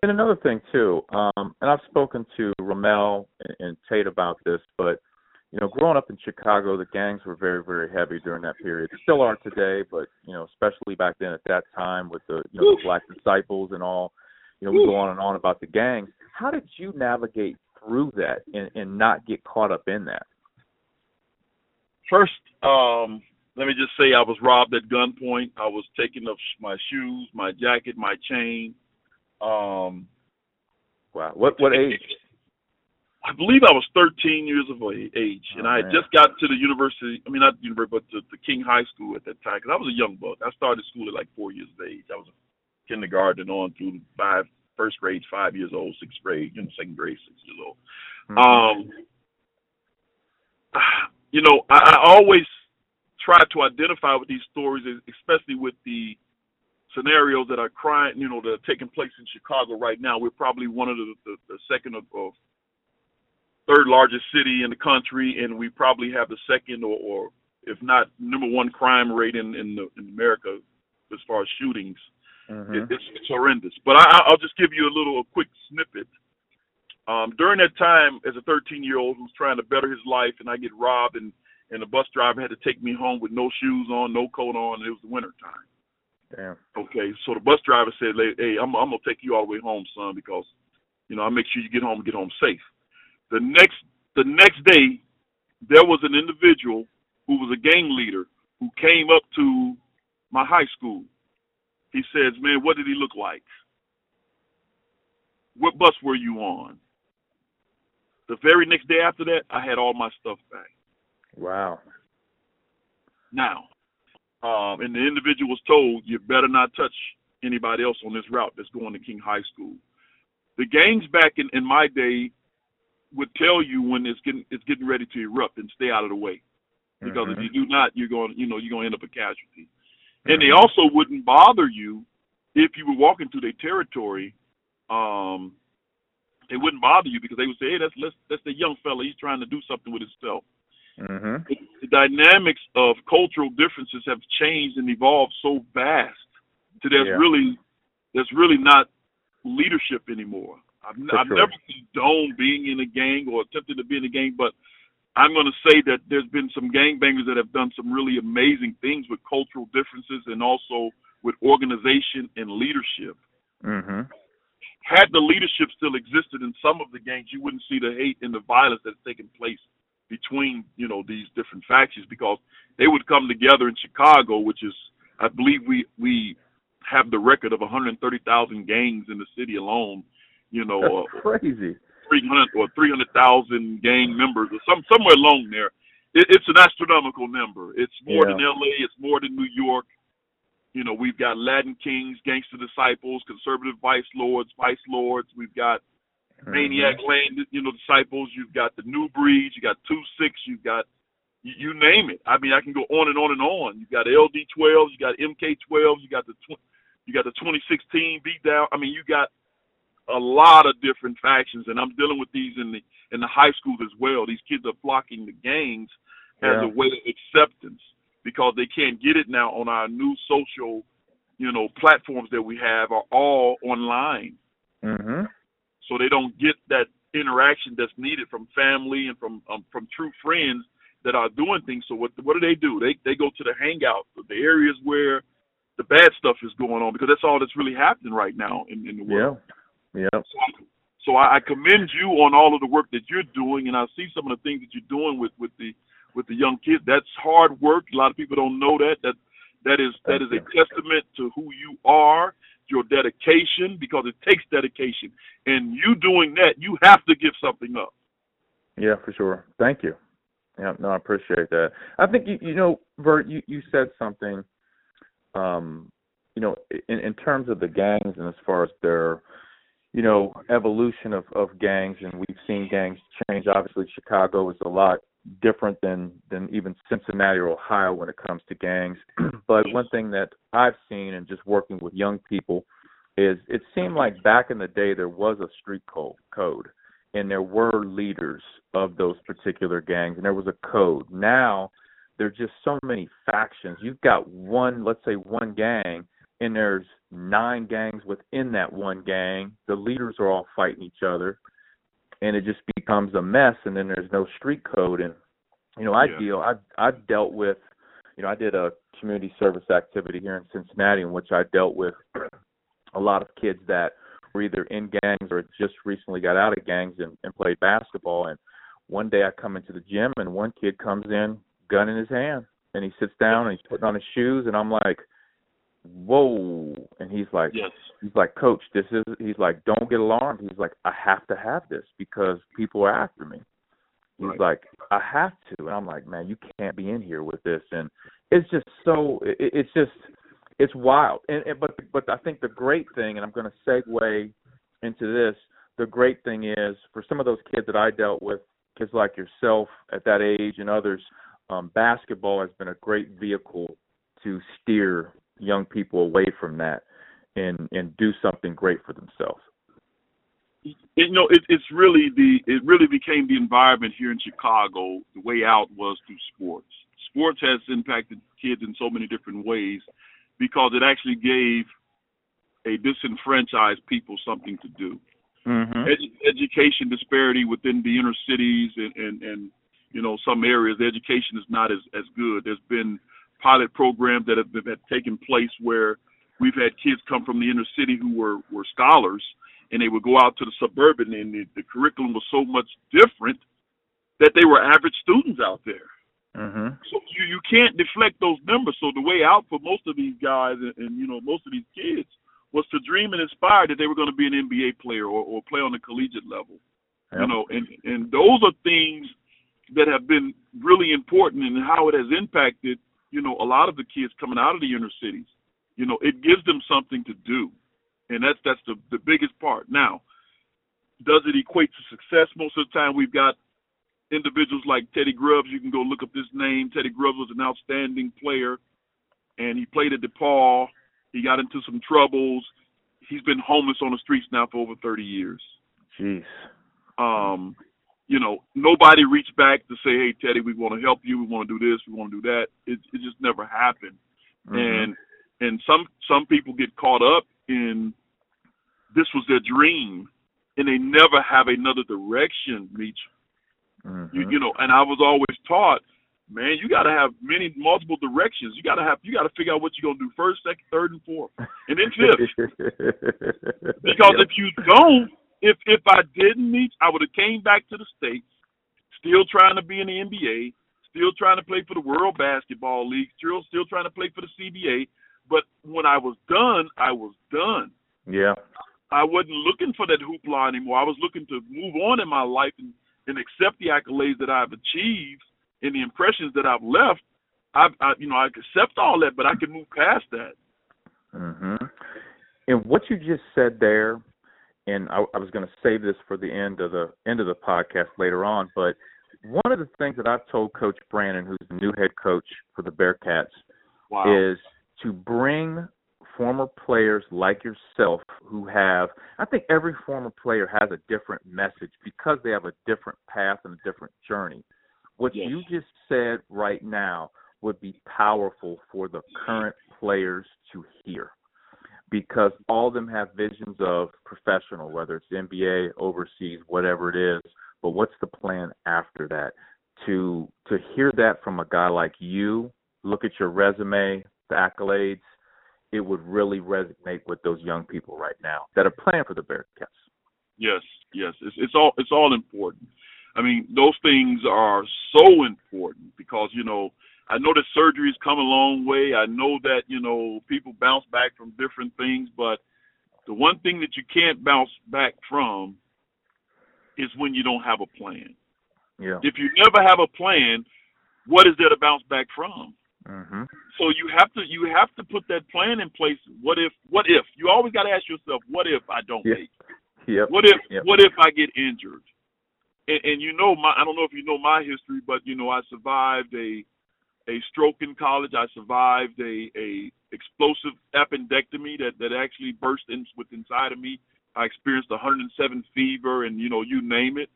And another thing too, um, and I've spoken to Ramel and, and Tate about this, but you know, growing up in Chicago, the gangs were very, very heavy during that period. They still are today, but you know, especially back then at that time with the you know the Black Disciples and all. You know, we go on and on about the gangs. How did you navigate through that and, and not get caught up in that? First, um, let me just say I was robbed at gunpoint. I was taken of my shoes, my jacket, my chain. Um, Wow. What what age? I believe I was 13 years of age, and Oh, I had man. just got to the university. I mean, not the university, but the, the King High School at that time. Because I was a young buck. I started school at like four years of age. I was kindergarten on through five, first grade, five years old, sixth grade, you know, second grade, six years old. Mhm. Um, you know, I, I always try to identify with these stories, especially with the scenarios that are crying, you know, that are taking place in Chicago right now. We're probably one of the, the, the second or, or third largest city in the country, and we probably have the second or, or if not number one crime rate in in, the, in America as far as shootings. Mhm. It, it's, it's horrendous. But I, I'll just give you a little a quick snippet. Um, during that time, as a 13 year old who's trying to better his life, and I get robbed, and and the bus driver had to take me home with no shoes on, no coat on, and it was the winter time. Damn. Okay, so the bus driver said, "Hey, I'm I'm gonna take you all the way home, son, because you know I make sure you get home and get home safe." The next the next day, there was an individual who was a gang leader who came up to my high school. He says, "Man, what did he look like? What bus were you on?" The very next day after that, I had all my stuff back. Wow. Now, um, and the individual was told, you better not touch anybody else on this route that's going to King High School. The gangs back in, in my day would tell you when it's getting it's getting ready to erupt and stay out of the way. Because Mhm. if you do not, you're going you know you're going to end up a casualty. And Mm-hmm. they also wouldn't bother you if you were walking through their territory. Um, they wouldn't bother you because they would say, "Hey, that's that's, that's the young fella. He's trying to do something with himself." Mhm. the dynamics of cultural differences have changed and evolved so vast to there's Yeah. really there's really not leadership anymore. I've, I've sure. never condoned being in a gang or attempting to be in a gang, but I'm going to say that there's been some gangbangers that have done some really amazing things with cultural differences and also with organization and leadership. Mhm. Had the leadership still existed in some of the gangs, you wouldn't see the hate and the violence that's taken place between you know these different factions because they would come together in Chicago, which is I believe we we have the record of 130,000 gangs in the city alone. You know, uh, That's crazy. 300 or 300,000 gang members or some somewhere along there. It, it's an astronomical number. It's more Yeah. than LA. It's more than New York. You know, we've got Latin Kings, Gangster Disciples, Conservative Vice Lords, Vice Lords. We've got Maniac Mhm. Lane, you know, disciples. You've got the New Breeds. You got Two Six. You've got you, you name it. I mean, I can go on and on and on. You've got LD12, You got MK12, You got the tw- you got the 2016 beat down. I mean, you got a lot of different factions, and I'm dealing with these in the in the high schools as well. These kids are flocking the gangs as Yeah. a way of acceptance because they can't get it now on our new social, you know, platforms that we have are all online Mhm. So they don't get that interaction that's needed from family and from um, from true friends that are doing things. So what what do they do? They they go to the hangouts, the areas where the bad stuff is going on because that's all that's really happening right now in, in the world. Yeah. Yeah. So, so I, I commend you on all of the work that you're doing, and I see some of the things that you're doing with with the with the young kids. That's hard work. A lot of people don't know that. That that is that is a testament to who you are, your dedication, because it takes dedication. And you doing that, you have to give something up. Yeah, for sure. Thank you. Yeah, no, I appreciate that. I think you you know, Bert, you you said something um, you know, in in terms of the gangs and as far as their you know, evolution of of gangs and we've seen gangs change. Obviously, Chicago is a lot different than than even Cincinnati or Ohio when it comes to gangs. but one thing that I've seen and just working with young people is it seemed like back in the day there was a street code code and there were leaders of those particular gangs and there was a code. Now there's just so many factions. You've got one, let's say one gang and there's nine gangs within that one gang. The leaders are all fighting each other and it just becomes a mess and then there's no street code and you know, I Yeah. deal I i've dealt with you know, I did a community service activity here in Cincinnati in which I dealt with a lot of kids that were either in gangs or just recently got out of gangs and, and played basketball. And one day I come into the gym and one kid comes in, gun in his hand, and he sits down and he's putting on his shoes, and I'm like, whoa! And he's like, Yes. he's like, coach, this is. He's like, don't get alarmed. He's like, I have to have this because people are after me. He's Right. like, I have to, and I'm like, man, you can't be in here with this, and it's just so, it, it's just, it's wild. And, and but but I think the great thing, and I'm going to segue into this. The great thing is for some of those kids that I dealt with, kids like yourself at that age and others, um, basketball has been a great vehicle to steer young people away from that and and do something great for themselves. you know, it, it's really the it really became the environment here in Chicago. The way out was through sports. Sports has impacted kids in so many different ways because it actually gave a disenfranchised people something to do. mm-hmm. edu- education disparity within the inner cities and, and and you know some areas the education is not as as good. There's been pilot programs that have, that have taken place where we've had kids come from the inner city who were were scholars and they would go out to the suburban and the, the curriculum was so much different that they were average students out there. Mm-hmm. So you you can't deflect those numbers. So the way out for most of these guys and, and you know most of these kids was to dream and aspire that they were going to be an NBA player or, or play on the collegiate level. Yep. You know, and and those are things that have been really important in how it has impacted you know a lot of the kids coming out of the inner cities. You know, it gives them something to do, and that's that's the the biggest part. Now, does it equate to success? Most of the time, we've got individuals like Teddy Grubbs. You can go look up this name. Teddy Grubbs was an outstanding player, and he played at DePaul. He got into some troubles. He's been homeless on the streets now for over 30 years. Jeez. Um, you know, nobody reached back to say, "Hey, Teddy, we want to help you. We want to do this. We want to do that." It it just never happened. Mm-hmm. And and some some people get caught up in this was their dream, and they never have another direction. Reach Mm-hmm. You, you know, and I was always taught, man, you got to have many multiple directions. You got to have you got to figure out what you're gonna do first, second, third, and fourth, and then fifth. because yep. if you don't, if if I didn't meet, I would have came back to the states, still trying to be in the NBA, still trying to play for the World Basketball League, still still trying to play for the CBA. But when I was done, I was done. Yeah. I wasn't looking for that hoopla anymore. I was looking to move on in my life and and accept the accolades that I've achieved and the impressions that I've left, I've, I, you know, I accept all that, but I can move past that. hmm And what you just said there, and I, I was going to save this for the end of the end of the podcast later on, but one of the things that I've told Coach Brannen, who's the new head coach for the Bearcats, wow. is to bring former players like yourself who have I think every former player has a different message because they have a different path and a different journey. What yes. you just said right now would be powerful for the current players to hear because all of them have visions of professional, whether it's NBA, overseas, whatever it is. But what's the plan after that? To to hear that from a guy like you, look at your resume, the accolades, it would really resonate with those young people right now that are playing for the Bearcats. Yes, yes, it's, it's all it's all important. I mean, those things are so important because you know I know that surgery's come a long way. I know that you know people bounce back from different things, but the one thing that you can't bounce back from is when you don't have a plan. Yeah. If you never have a plan, what is there to bounce back from? Mm-hmm. So you have to you have to put that plan in place. What if? What if? You always got to ask yourself, what if I don't yeah. make? Yep. What if? Yep. What if I get injured? And, and you know my I don't know if you know my history, but you know I survived a a stroke in college. I survived a a explosive appendectomy that that actually burst in with inside of me. I experienced 107 fever, and you know you name it.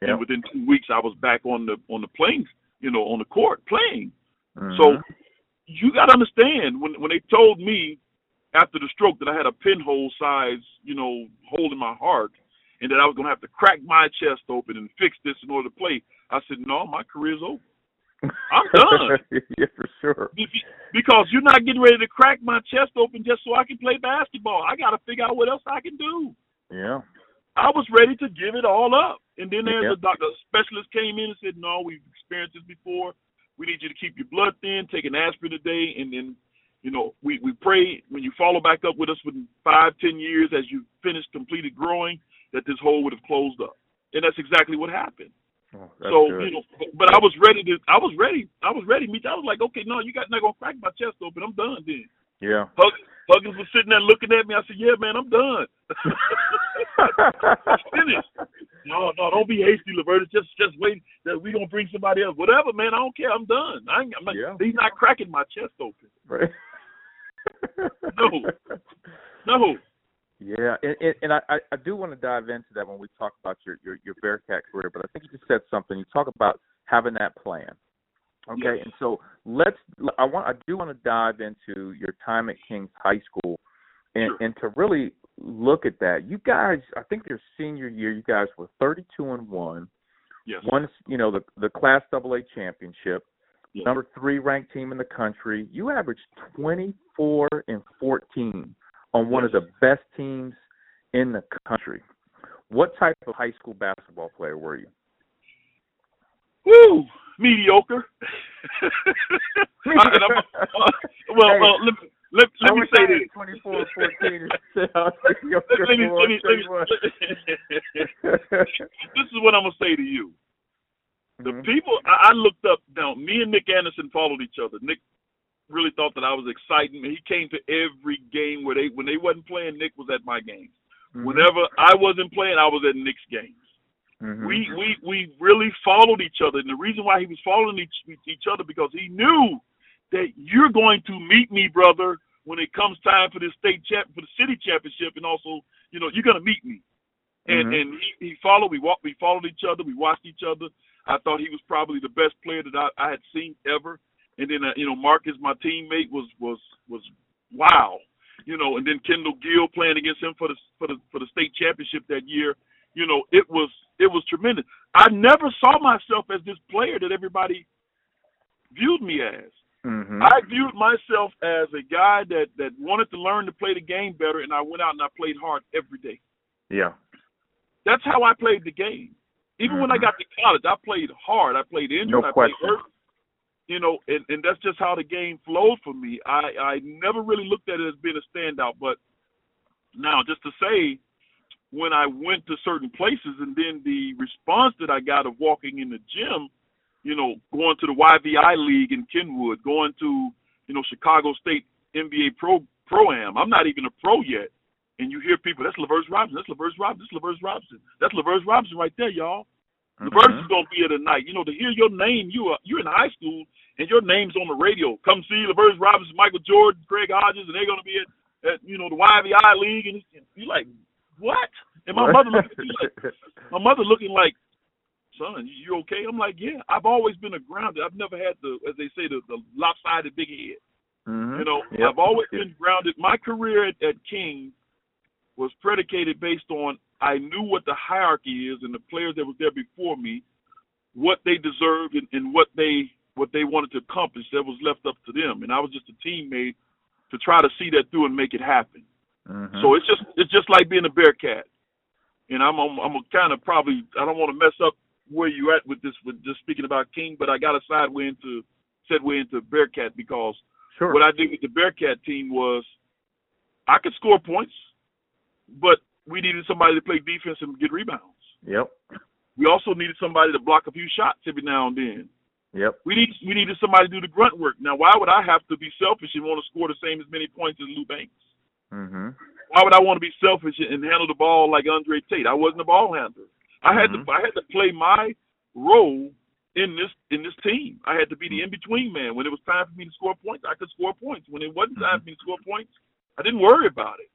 And within two weeks, I was back on the on the playing, you know, on the court playing. Mm-hmm. So you got to understand when when they told me after the stroke that I had a pinhole size, you know, hole in my heart, and that I was going to have to crack my chest open and fix this in order to play. I said, no, my career's over. I'm done. yeah, for sure. Because you're not getting ready to crack my chest open just so I can play basketball. I got to figure out what else I can do. Yeah. I was ready to give it all up. And then there's yep. a doctor a specialist came in and said, No, we've experienced this before. We need you to keep your blood thin, take an aspirin a day, and then, you know, we, we pray when you follow back up with us within five, ten years as you finish completed growing, that this hole would have closed up. And that's exactly what happened. Oh, so good. you know, but I was ready to. I was ready. I was ready. Me, I was like, okay, no, you got not gonna crack my chest open. I'm done then. Yeah. Hug, Huggins was sitting there looking at me. I said, yeah, man, I'm done. finished. No, no, don't be hasty, Lavert. Just, just wait. That we gonna bring somebody else. Whatever, man. I don't care. I'm done. I ain't, I'm not, yeah. He's not cracking my chest open. Right. no. No. Yeah, and, and, and I, I do want to dive into that when we talk about your, your your Bearcat career, but I think you just said something. You talk about having that plan. Okay, yes. and so let's. I want. I do want to dive into your time at Kings High School, and sure. and to really look at that, you guys, I think your senior year, you guys were 32 and one. Yes. One, you know, the the Class AA championship, Yes. number three ranked team in the country. You averaged 24 and 14 on one of the best teams in the country. What type of high school basketball player were you? Woo! Mediocre. Uh, well, Hey. well, let, let, let me say this. 24 and 14 is let me, let me, let me, this is what I'm gonna say to you. The Mhm. people I, I looked up now. Me and Nick Anderson followed each other. Nick really thought that I was exciting. He came to every game where they when they wasn't playing. Nick was at my games. Mhm. Whenever I wasn't playing, I was at Nick's games. Mhm. We we we really followed each other, and the reason why he was following each each other because he knew that you're going to meet me, brother, when it comes time for the state champ for the city championship, and also you know you're going to meet me. And Mhm. and he, he followed. We walked. We followed each other. We watched each other. I thought he was probably the best player that I, I had seen ever. And then uh, you know Marcus, my teammate, was was was wow. You know, and then Kendall Gill playing against him for the for the for the state championship that year. You know, it was it was tremendous. I never saw myself as this player that everybody viewed me as. Mhm. I viewed myself as a guy that that wanted to learn to play the game better, and I went out and I played hard every day. yeah. That's how I played the game. Even when I Mhm. got to college, I played hard. I played injured. No I played question. hurt. You know, and, and that's just how the game flowed for me. I, I never really looked at it as being a standout. But now, just to say, when I went to certain places and then the response that I got of walking in the gym, you know, going to the YVI League in Kenwood, going to, you know, Chicago State NBA Pro Pro Am. I'm not even a pro yet. And you hear people, that's LaVerse Robinson, that's LaVerse Robinson, that's LaVerse Robinson. That's LaVerse Robinson right there, y'all. LaVerse Mhm. is gonna be here tonight. You know, to hear your name, you are you're in high school and your name's on the radio. Come see LaVerse Robinson, Michael Jordan, Craig Hodges, and they're gonna be at, at you know the YVI League, and you're like, what? And my mother looking at me like, my mother looking like, son, you okay? I'm like, yeah. I've always been a grounded. I've never had the, as they say, the, the lopsided big head. Mhm. You know, Yep. I've always Yep. been grounded. My career at, at King was predicated based on I knew what the hierarchy is and the players that was there before me, what they deserved and, and what they what they wanted to accomplish that was left up to them. And I was just a teammate to try to see that through and make it happen. Mhm. So it's just it's just like being a Bearcat. And I'm I'm, I'm kind of probably I don't want to mess up where you at with this with just speaking about King, but I got a sideway into segue into Bearcat because sure. what I did with the Bearcat team was I could score points, but we needed somebody to play defense and get rebounds. Yep. We also needed somebody to block a few shots every now and then. Yep. We need we needed somebody to do the grunt work. Now, why would I have to be selfish and want to score the same as many points as Lou Banks? Mhm. Why would I want to be selfish and handle the ball like Andre Tate? I wasn't a ball handler. I had Mhm. to I had to play my role in this in this team. I had to be the in between man. When it was time for me to score points, I could score points. When it wasn't time for me to score points, I didn't worry about it.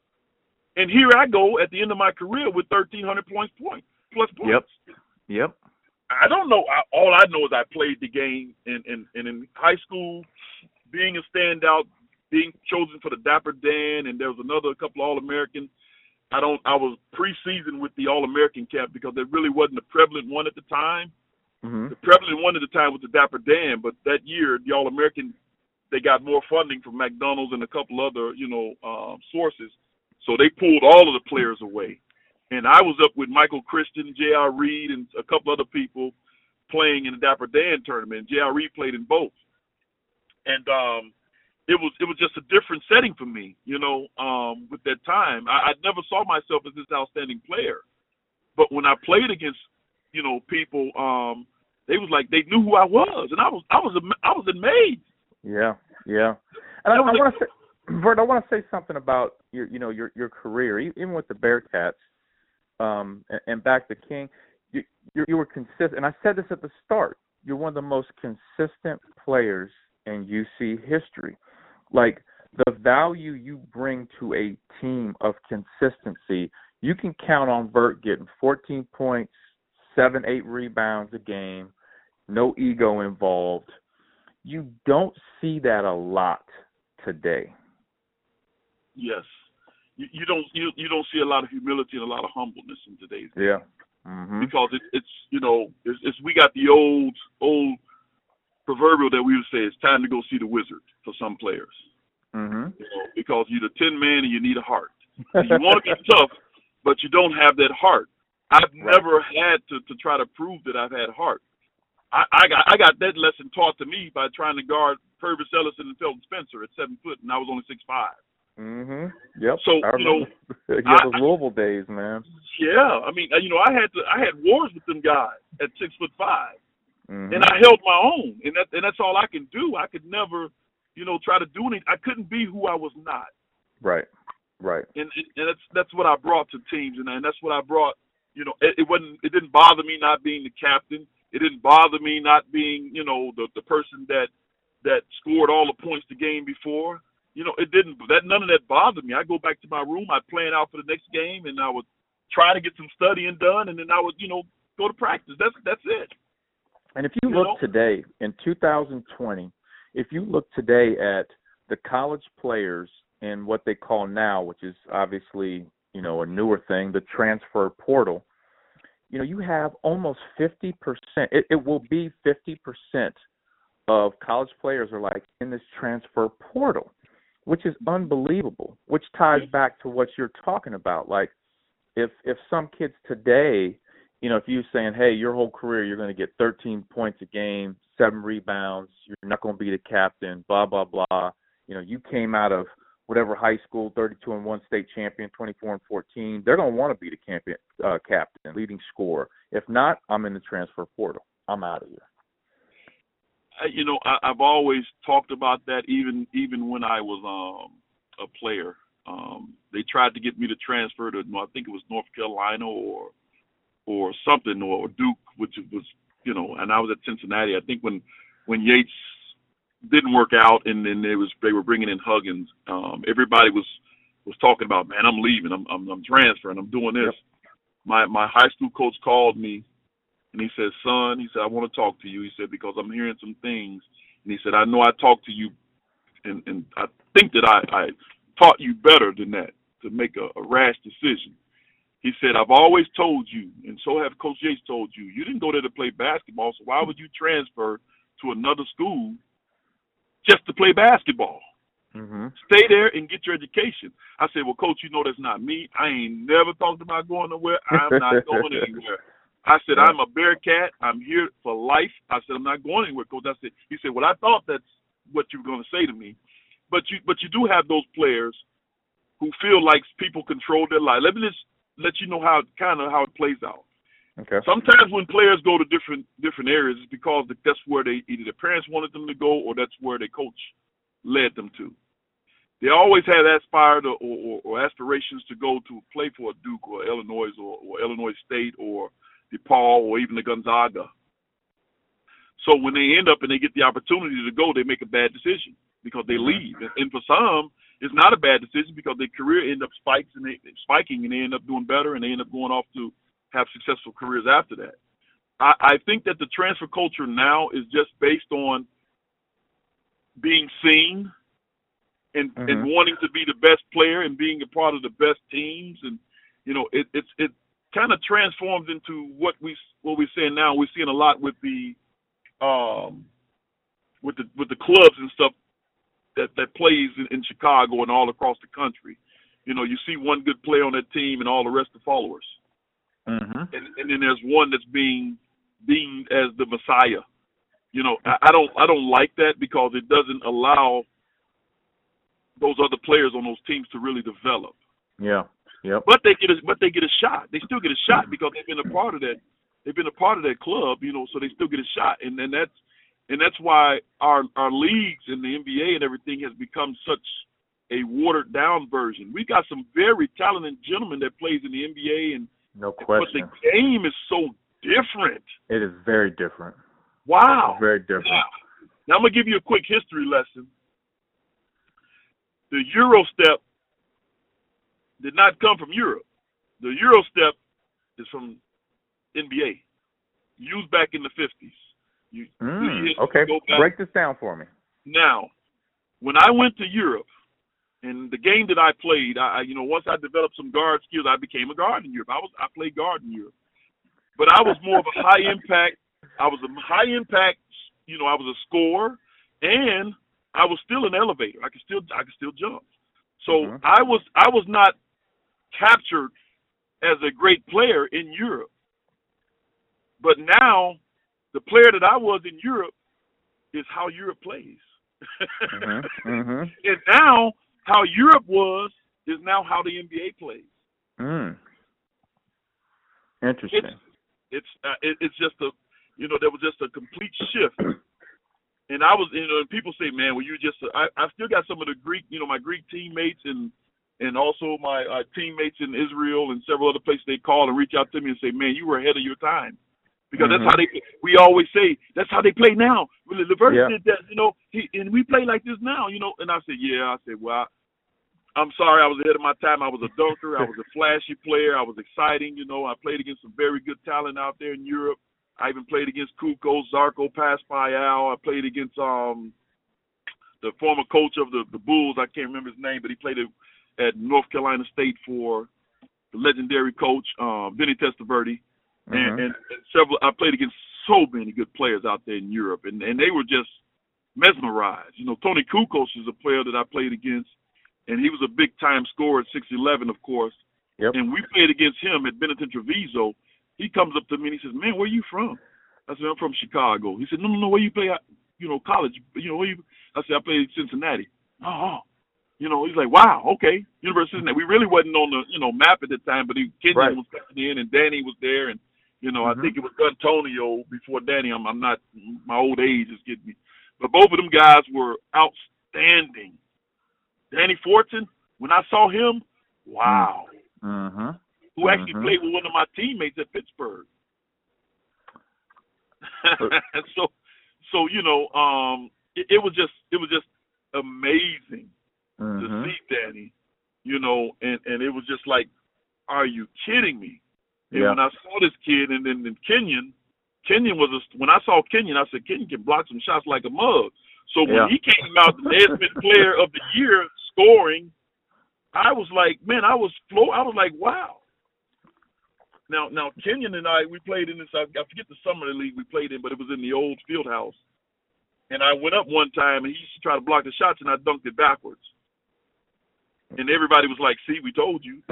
And here I go at the end of my career with thirteen hundred points points plus points. Yep. Yep. I don't know. I, all I know is I played the game, and, and, and in high school, being a standout, being chosen for the Dapper Dan, and there was another couple All American. I don't. I was preseason with the All American cap because there really wasn't a prevalent one at the time. Mhm. The prevalent one at the time was the Dapper Dan, but that year the All American they got more funding from McDonald's and a couple other you know um, sources, so they pulled all of the players away. And I was up with Michael Christian, J.R. Reid, and a couple other people playing in the Dapper Dan tournament. J.R. Reid played in both, and um, it was it was just a different setting for me, you know. Um, with that time, I, I never saw myself as this outstanding player, but when I played against, you know, people, um, they was like they knew who I was, and I was I was I was amazed. Yeah. Yeah. And I, That was want to say, Vert, I want to say something about your, you know, your your career, even with the Bearcats, um, and, and back to King. You, you you were consistent, and I said this at the start. You're one of the most consistent players in UC history. Like the value you bring to a team of consistency, you can count on Vert getting 14 points, seven, eight rebounds a game, no ego involved. You don't see that a lot today. Yes, you, you don't you you don't see a lot of humility and a lot of humbleness in today's game. Yeah. Mm-hmm. Because it, it's you know it's, it's we got the old old proverbial that we would say it's time to go see the wizard for some players. Mm-hmm. You know, because you're the tin man and you need a heart. And you want to be tough, but you don't have that heart. I've right. never had to to try to prove that I've had heart. I, I got I got that lesson taught to me by trying to guard Pervis Ellison and Felton Spencer at seven foot, and I was only six five. Mhm. Yep. So I you know, yeah, those Louisville days, man. Yeah, I mean, you know, I had to, I had wars with them guys at six foot 5 mm-hmm. and I held my own, and that, and that's all I can do. I could never, you know, try to do anything. I couldn't be who I was not. Right. Right. And and that's that's what I brought to teams, and and that's what I brought. You know, it, it wasn't, it didn't bother me not being the captain. It didn't bother me not being, you know, the the person that that scored all the points the game before you know, it didn't that none of that bothered me. I go back to my room, I'd plan out for the next game, and I would try to get some studying done, and then I would, you know, go to practice. That's that's it. And if you, you look know? today in 2020, if you look today at the college players and what they call now, which is obviously you know a newer thing, the transfer portal. You know, you have almost 50%. It, it will be 50% of college players are like in this transfer portal which is unbelievable. Which ties back to what you're talking about. Like, if if some kids today, you know, if you're saying, hey, your whole career you're going to get 13 points a game, seven rebounds, you're not going to be the captain, blah blah blah. You know, you came out of whatever high school, 32 and one state champion, 24 and 14. They're going to want to be the champion, uh, captain, leading scorer. If not, I'm in the transfer portal. I'm out of here you know, I, I've always talked about that even even when I was um a player. Um they tried to get me to transfer to I think it was North Carolina or or something or Duke, which was you know, and I was at Cincinnati. I think when when Yates didn't work out and then it was they were bringing in Huggins, um everybody was was talking about, man, I'm leaving. I'm I'm, I'm transferring. I'm doing this. Yep. My my high school coach called me and he said, Son, he said, I want to talk to you. He said, because I'm hearing some things. And he said, I know I talked to you and, and I think that I, I taught you better than that to make a, a rash decision. He said, I've always told you, and so have Coach Yates told you, you didn't go there to play basketball, so why would you transfer to another school just to play basketball? Mm-hmm. Stay there and get your education. I said, Well, coach, you know that's not me. I ain't never talked about going nowhere. I'm not going anywhere. I said. I'm a Bearcat. I'm here for life. I said, I'm not going anywhere, coach. I said, he said, well, I thought that's what you were going to say to me, but you, but you do have those players who feel like people control their life. Let me just let you know how kind of how it plays out. Okay. Sometimes when players go to different different areas, it's because that's where they either their parents wanted them to go or that's where their coach led them to. They always had aspired or, or, or aspirations to go to play for a Duke or Illinois or, or Illinois State or DePaul, or even the Gonzaga. So when they end up and they get the opportunity to go, they make a bad decision because they leave. And, and for some, it's not a bad decision because their career end up spikes and they spiking and they end up doing better and they end up going off to have successful careers after that. I, I think that the transfer culture now is just based on being seen and mm-hmm. and wanting to be the best player and being a part of the best teams and you know it, it's it kind of transforms into what we what we're seeing now. We're seeing a lot with the um with the with the clubs and stuff that that plays in, in Chicago and all across the country. You know, you see one good player on that team and all the rest are followers. Mm-hmm. And, and then there's one that's being deemed as the Messiah. You know, I, I don't I don't like that because it doesn't allow those other players on those teams to really develop. Yeah. Yep. But they get a but they get a shot. They still get a shot because they've been a part of that. They've been a part of that club, you know, so they still get a shot. And then that's and that's why our our leagues and the NBA and everything has become such a watered down version. We got some very talented gentlemen that plays in the NBA and no question. But the game is so different. It is very different. Wow. Very different. Now, now I'm gonna give you a quick history lesson. The Euro step did not come from Europe. The Euro step is from NBA, used back in the 50s. You, mm, okay, break this down for me. Now, when I went to Europe, And the game that I played, I you know once I developed some guard skills, I became a guard in Europe. I was I played guard in Europe, but I was more of a high impact. I was a high impact. You know, I was a scorer, and I was still an elevator. I could still I could still jump. So mm-hmm. I was I was not captured as a great player in Europe. But now the player that I was in Europe is how Europe plays. mm-hmm. Mm-hmm. And now how Europe was is now how the NBA plays. Mm. Interesting. It's it's, uh, it, it's just a you know there was just a complete shift. And I was you know and people say man well you just I I still got some of the Greek you know my Greek teammates and and also my uh, teammates in Israel and several other places they call and reach out to me and say man you were ahead of your time because mm-hmm. that's how they. We always say that's how they play now. Well, Levert yeah. did that, you know, he, and we play like this now, you know. And I said, yeah. I said, well, I, I'm sorry, I was ahead of my time. I was a dunker. I was a flashy player. I was exciting, you know. I played against some very good talent out there in Europe. I even played against Kukoc, Zarko, Paspalj. I played against um the former coach of the the Bulls. I can't remember his name, but he played at North Carolina State for the legendary coach uh, Vinny Testaverde mm-hmm. and, and, and several. I played against so many good players out there in Europe, and and they were just mesmerized. You know, Toni Kukoc is a player that I played against, and he was a big time scorer at six eleven, of course. Yep. And we played against him at Benetton Treviso. He comes up to me and he says, "Man, where are you from?" I said, "I'm from Chicago." He said, "No, no, no. Where you play? You know, college. You know, where you?" I said, "I played at Cincinnati." Oh, you know, he's like, "Wow, okay." University of Cincinnati. We really wasn't on the you know map at the time, but he, Kenyon right. was coming in, and Danny was there, and you know, mm-hmm. I think it was Antonio before Danny. I'm, I'm not. My old age is getting me, but both of them guys were outstanding. Danny Fortson, when I saw him, wow. Mm-hmm. Who actually mm-hmm. played with one of my teammates at Pittsburgh. so, so you know, um, it, it was just, it was just amazing to mm-hmm. see Danny. You know, and and it was just like, are you kidding me? And yeah. when I saw this kid, and then Kenyon, Kenyon was a, when I saw Kenyon, I said Kenyon can block some shots like a mug. So when yeah. he came out the Naismith Player of the Year scoring, I was like, man, I was flow. I was like, wow. Now, now Kenyon and I, we played in this. I, I forget the summer league we played in, but it was in the old field house. And I went up one time, and he used to try to block the shots, and I dunked it backwards. And everybody was like, "See, we told you."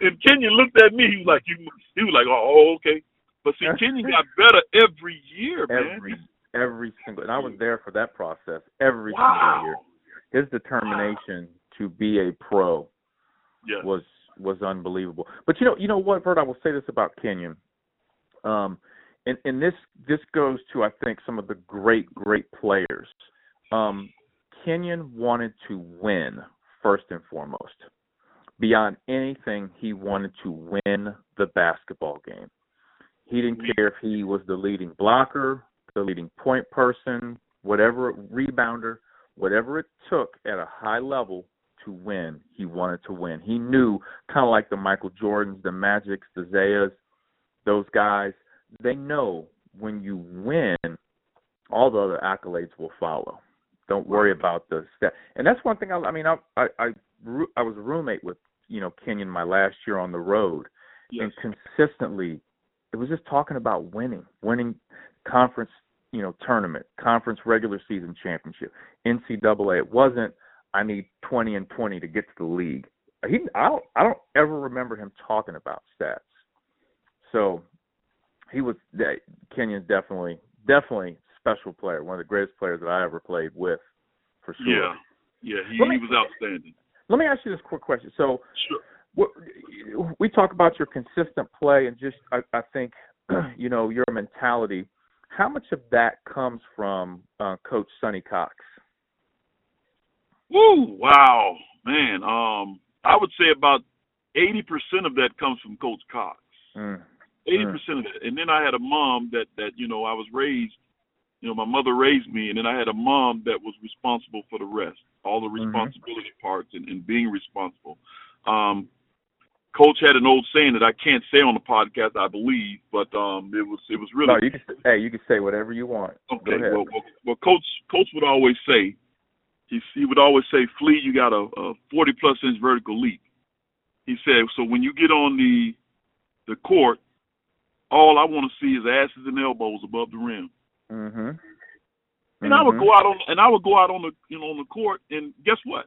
and Kenyon looked at me. He was like, "You." He was like, "Oh, okay." But see, Kenyon got better every year, man. Every every single, and I was there for that process every wow. single year. His determination wow. to be a pro yes. was was unbelievable. But you know, you know what, Vert? I will say this about Kenyon. Um, and and this this goes to I think some of the great great players. Um, Kenyon wanted to win first and foremost. Beyond anything, he wanted to win the basketball game. He didn't care if he was the leading blocker, the leading point person, whatever rebounder, whatever it took at a high level to win, he wanted to win. He knew, kind of like the Michael Jordans, the Magics, the Isiahs, those guys, they know when you win, all the other accolades will follow. Don't worry about the stat. And that's one thing. I, I mean, I, I I I was a roommate with you know Kenyon my last year on the road, yes. and consistently, it was just talking about winning, winning conference you know tournament, conference regular season championship, NCAA. It wasn't I need 20 and 20 to get to the league. He I don't I don't ever remember him talking about stats. So he was Kenyon's definitely definitely special player, one of the greatest players that I ever played with, for sure. Yeah, yeah, he, me, he was outstanding. Let me ask you this quick question. So, sure. we talk about your consistent play and just, I, I think, you know, your mentality. How much of that comes from uh, Coach Sonny Cox? Woo! Wow, man. Um, I would say about eighty percent of that comes from Coach Cox. Mm. Eighty mm. percent of that, and then I had a mom that that you know I was raised you know, my mother raised me, and then I had a mom that was responsible for the rest, all the mm-hmm. responsibility mm-hmm. parts and, and being responsible. Um, Coach had an old saying that I can't say on the podcast, I believe, but um, it was it was really. No, you can. Hey, you can say whatever you want. Okay. Well, well, well, Coach Coach would always say, he he would always say, "Flea, you got a, a 40 plus inch vertical leap." He said, "So when you get on the the court, all I want to see is asses and elbows above the rim." Mhm. And I would go out on and I would go out on the you know on the court and guess what?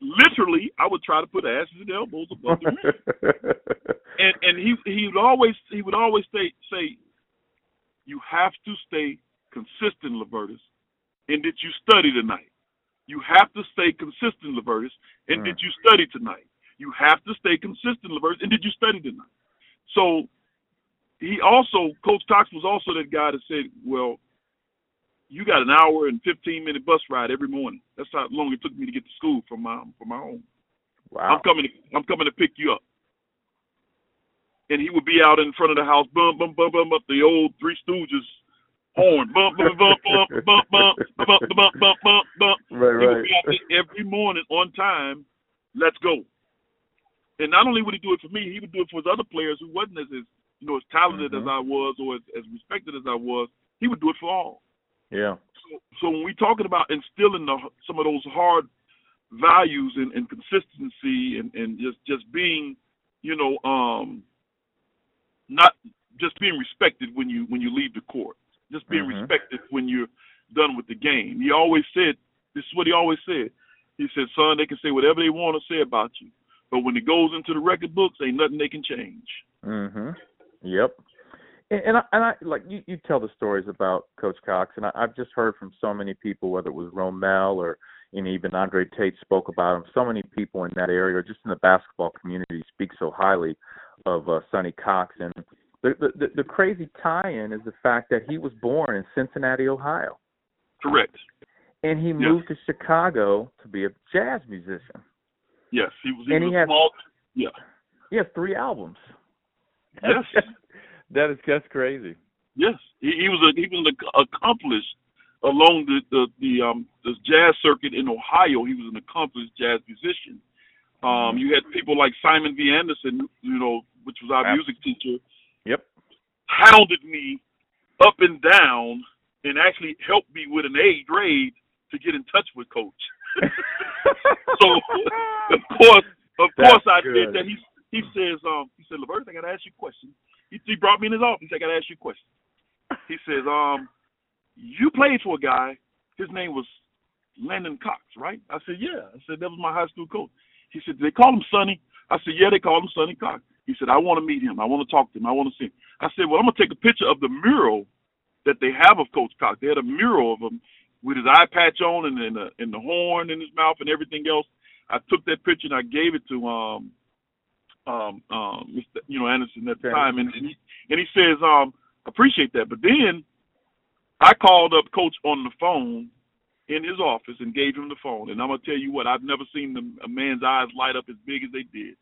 Literally, I would try to put asses and elbows above the rim. and and he he would always he would always say say, you have to stay consistent, Levertis, and did you study tonight? You have to stay consistent, Levertis, and Mm. did you study tonight? You have to stay consistent, Levertis, and did you study tonight? So he also Coach Cox was also that guy that said, well you got an hour and fifteen minute bus ride every morning. That's how long it took me to get to school from my from my home. wow. I'm coming. To, I'm coming to pick you up. And he would be out in front of the house, bum bum bum bum up the old Three Stooges horn, bump bump bump bump bump bump bump bump bump bump bump. Right, He would right. be out there every morning on time. Let's go. And not only would he do it for me, he would do it for his other players who wasn't as, as you know as talented Mhm. as I was or as, as respected as I was. He would do it for all. Yeah. So, so when we talking about instilling the, some of those hard values and, and consistency and, and just just being, you know, um, not just being respected when you when you leave the court, just being Mhm. respected when you're done with the game. He always said, this is what he always said. He said, "Son, they can say whatever they want to say about you, but when it goes into the record books, ain't nothing they can change." Mhm. Yep. And, and I, and I like you. You tell the stories about Coach Cox, and I, I've just heard from so many people, whether it was Romel or and even Andre Tate spoke about him. So many people in that area, or just in the basketball community, speak so highly of uh, Sonny Cox. And the, the the crazy tie-in is the fact that he was born in Cincinnati, Ohio, Correct. and he Yes. moved to Chicago to be a jazz musician. Yes, he was. He And was he a has- small. Yeah. He has three albums. Yes. That is just crazy. Yes, he, he was a he was an accomplished along the the the um the jazz circuit in Ohio. He was an accomplished jazz musician. Um, you had people like Simon V. Anderson, you know, which was our Ab- music teacher, Yep. hounded me up and down, and actually helped me with an A grade to get in touch with Coach. so of course, of That's course, I good. did that. He he says, um, he said, Laverne, I got to ask you a question. He, he brought me in his office. He said, I got to ask you a question. He says, um, you played for a guy. His name was Landon Cox, right? I said, yeah. I said that was my high school coach. He said, they call him Sonny. I said, yeah, they call him Sonny Cox. He said, I want to meet him. I want to talk to him. I want to see him. I said, well, I'm gonna take a picture of the mural that they have of Coach Cox. They had a mural of him with his eye patch on and and the, and the horn in his mouth and everything else. I took that picture and I gave it to um um um Mr. you know Anderson at the Okay. time and, and he and he says um appreciate that. But then I called up Coach on the phone in his office and gave him the phone. And I'm gonna tell you what, I've never seen the, a man's eyes light up as big as they did.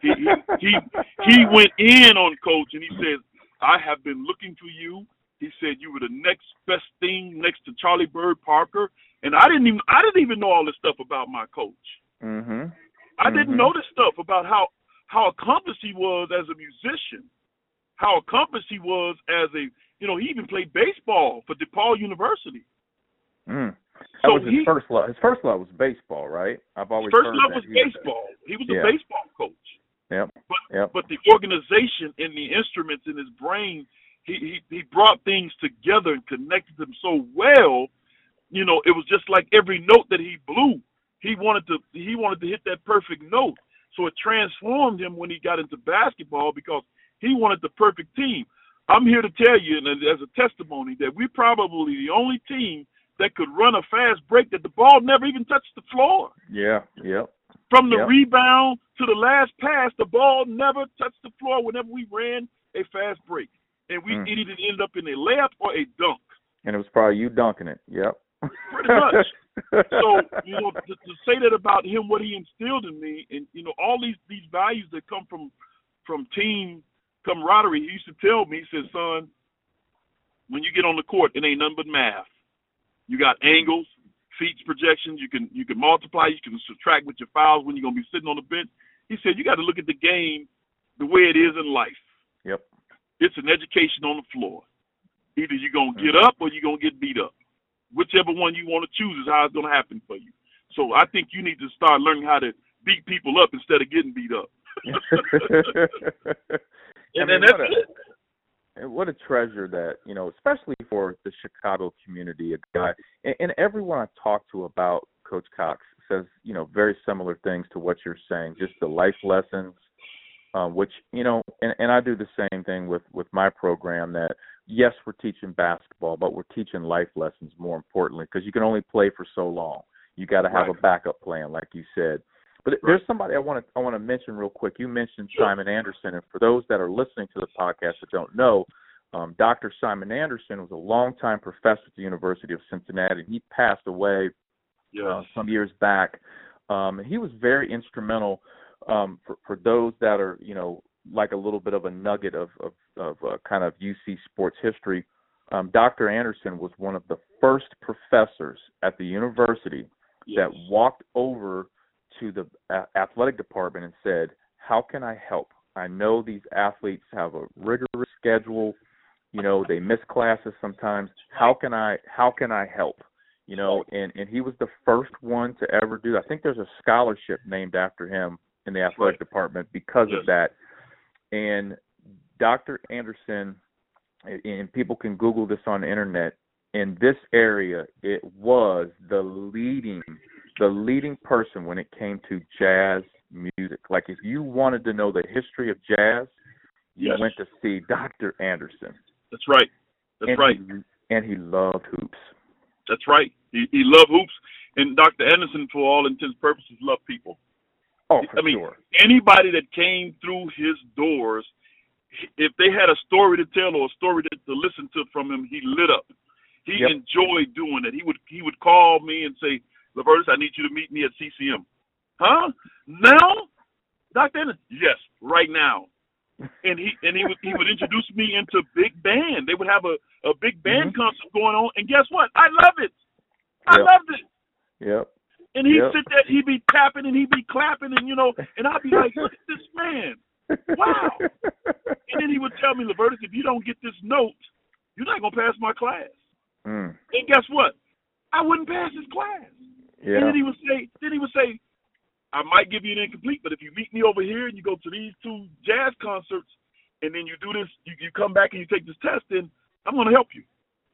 He he he, he went in on Coach and he says, "I have been looking for you." He said you were the next best thing next to Charlie Bird Parker, and I didn't even I didn't even know all this stuff about my coach. Mhm. I didn't Mhm. know this stuff about how how accomplished he was as a musician, how accomplished he was as a you know he even played baseball for DePaul University. Mm. That So was his he- first love. His first love was baseball, right? I've always First love was He baseball. He was Yeah. a baseball coach. Yep. But Yep. but the organization and the instruments in his brain, he, he he brought things together and connected them so well. You know, it was just like every note that he blew, he wanted to he wanted to hit that perfect note. So it transformed him when he got into basketball because he wanted the perfect team. I'm here to tell you, and as a testimony, that we're probably the only team that could run a fast break that the ball never even touched the floor. Yeah. Yep. From the rebound to the last pass, the ball never touched the floor whenever we ran a fast break. And we Mm. it either ended up in a layup or a dunk. And it was probably you dunking it. Yep. Pretty much. So, you know, to, to say that about him, what he instilled in me, and you know, all these these values that come from from team camaraderie. He used to tell me, he said, "Son, when you get on the court, it ain't nothing but math. You got angles, feet projections. You can you can multiply, you can subtract with your fouls when you're gonna be sitting on the bench." He said, "You got to look at the game the way it is in life. Yep. It's an education on the floor. Either you're gonna get Mm-hmm. up or you're gonna get beat up. Whichever one you want to choose is how it's gonna happen for you. So I think you need to start learning how to beat people up instead of getting beat up. I And mean, then that's what a- it. And what a treasure that you know, especially for the Chicago community. A guy, and, and everyone I talk to about Coach Cox says, you know, very similar things to what you're saying. Just the life lessons, um, which you know, and, and I do the same thing with with my program. That yes, we're teaching basketball, but we're teaching life lessons more importantly because you can only play for so long. You got to have Right. a backup plan, like you said. But there's somebody I want to I want to mention real quick. You mentioned Sure. Simon Anderson, and for those that are listening to the podcast that don't know, um, Dr. Simon Anderson was a longtime professor at the University of Cincinnati. He passed away uh, some years back. Um, and he was very instrumental um, for, for those that are, you know, like a little bit of a nugget of of, of uh, kind of UC sports history. Um, Dr. Anderson was one of the first professors at the university yes. that walked over to the a- athletic department and said, "How can I help? I know these athletes have a rigorous schedule. You know, they miss classes sometimes. How can I how can I help?" You know, and and he was the first one to ever do. I think there's a scholarship named after him in the athletic department because Yes. of that. And Dr. Anderson and- people can Google this on the internet. In this area, it was the leading, the leading person when it came to jazz music. Like if you wanted to know the history of jazz, you Yes. went to see Dr. Anderson. That's right. That's and right. He, and he loved hoops. That's right. He he loved hoops, and Dr. Anderson, for all intents and purposes, loved people. Oh, for I mean, sure. Anybody that came through his doors, if they had a story to tell or a story to, to listen to from him, he lit up. He Yep. enjoyed doing it. He would he would call me and say, "Levertis, I need you to meet me at CCM." Huh? Now, Dr. Anderson? Yes, right now. And he and he would he would introduce me into big band. They would have a a big band Mhm. concert going on, and guess what? I love it. I Yep. loved it. Yep. And he'd Yep. sit there, he'd be tapping and he'd be clapping, and you know, and I'd be like, look at this man. Wow. And then he would tell me, Levertis, if you don't get this note, you're not gonna pass my class. mm. And guess what? I wouldn't pass his class. And then he would say, then he would say, I might give you an incomplete, but if you meet me over here and you go to these two jazz concerts, and then you do this, you, you come back and you take this test, then I'm gonna help you.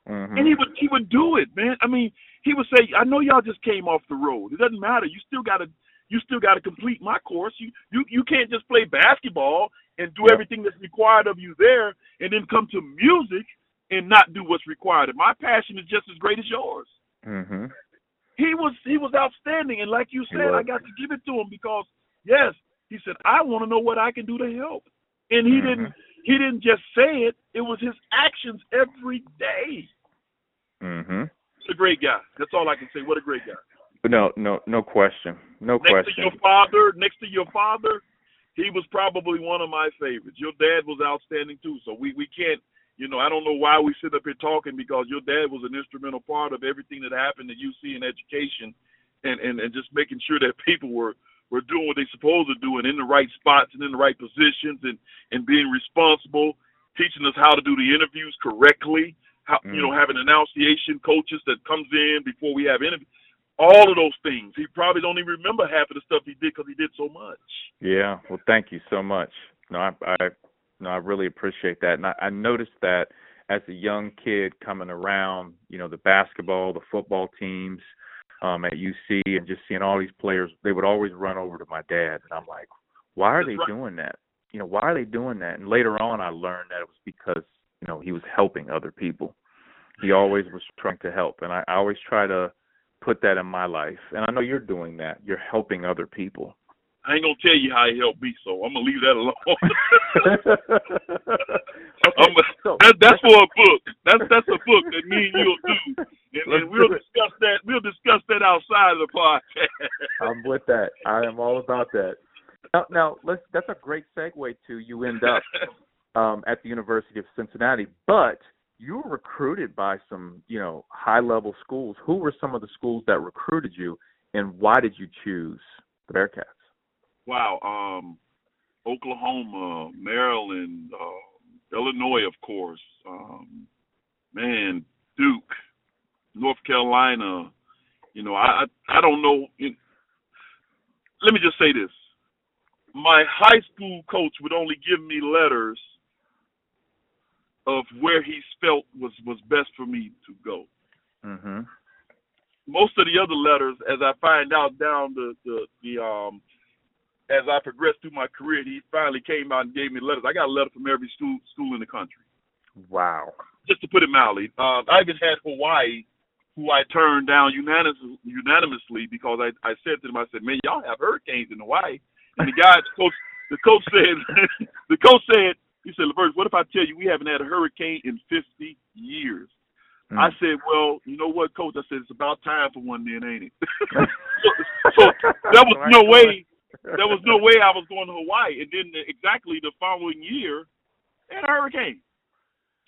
Mhm. And he would he would do it, man. I mean, he would say, "I know y'all just came off the road. It doesn't matter. You still got to you still got to complete my course. You you you can't just play basketball and do Yep. everything that's required of you there, and then come to music and not do what's required. And my passion is just as great as yours." Mhm. He was he was outstanding, and like you said, I got to give it to him because yes, he said, "I want to know what I can do to help," and he Mhm. didn't he didn't just say it; it was his actions every day. Mhm. He's a great guy. That's all I can say. What a great guy. No, no, no question. No question. next to your father, next to your father, he was probably one of my favorites. Your dad was outstanding too. So we we can't, you know, I don't know why we sit up here talking because your dad was an instrumental part of everything that happened at UC in education, and and and just making sure that people were were doing what they supposed to do and in the right spots and in the right positions and and being responsible, teaching us how to do the interviews correctly. How you know Mm. having enunciation coaches that comes in before we have interviews all of those things. He probably don't even remember half of the stuff he did because he did so much. Yeah. Well, thank you so much. No, I, I, no, I really appreciate that, and I, I noticed that as a young kid coming around, you know, the basketball, the football teams um, at UC, and just seeing all these players, they would always run over to my dad, and I'm like, why are That's they right. doing that? You know, why are they doing that? And later on, I learned that it was because you know he was helping other people. He always was trying to help, and I, I always try to put that in my life. And I know you're doing that. You're helping other people. I ain't gonna tell you how he helped me, so I'm gonna leave that alone. okay, a- so that, that's for a book. That's that's a book that me and you'll do, and, and we'll do discuss that. We'll discuss that outside of the podcast. I'm with that. I am all about that. Now, now let's. That's a great segue to you end up um, at the University of Cincinnati, but you were recruited by some, you know, high level schools. Who were some of the schools that recruited you, and why did you choose the Bearcats? wow. Um, Oklahoma, Maryland, uh, Illinois, of course. Um, man, Duke, North Carolina. You know, I I, I don't know. It, let me just say this: my high school coach would only give me letters of where he felt was was best for me to go. Mm-hmm. Most of the other letters, as I find out down the the, the um as I progressed through my career, he finally came out and gave me letters. I got a letter from every school school in the country. Wow. Just to put it mildly, uh, I even had Hawaii, who I turned down unanimously, unanimously because I I said to them, I said, man, y'all have hurricanes in Hawaii, and the guys coach the coach said the coach said he said, LeVert, what if I tell you we haven't had a hurricane in 50 years? Mm. I said, well, you know what, Coach? I said, it's about time for one then, ain't it? so, there was no way, there was no way I was going to Hawaii. And then exactly the following year, had a hurricane.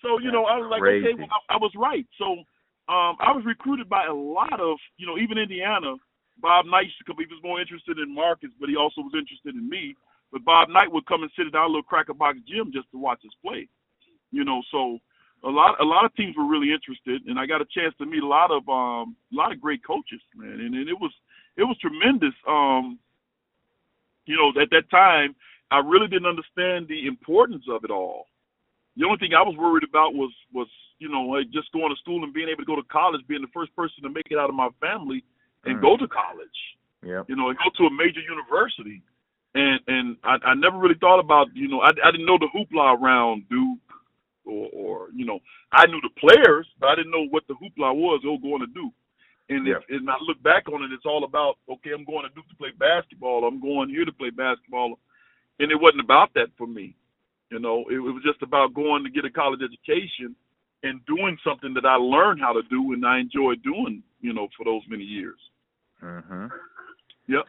So, you know, I was like, okay, well, I, I was right. So um, I was recruited by a lot of, you know, even Indiana. Bob Knight come. He was more interested in Marcus, but he also was interested in me. But Bob Knight would come and sit in our little cracker box gym just to watch us play. You know, so a lot a lot of teams were really interested, and I got a chance to meet a lot of um a lot of great coaches, man, and, and it was it was tremendous. Um, you know, at that time, I really didn't understand the importance of it all. The only thing I was worried about was was you know like just going to school and being able to go to college, being the first person to make it out of my family and mm. go to college. Yeah. You know, and go to a major university and and I, I never really thought about you know I, I didn't know the hoopla around Duke or or you know I knew the players but I didn't know what the hoopla was were going to do and yeah. if, and I look back on it it's all about okay I'm going to Duke to play basketball I'm going here to play basketball and it wasn't about that for me you know it, it was just about going to get a college education and doing something that I learned how to do and I enjoyed doing you know for those many years. Mhm. Yep.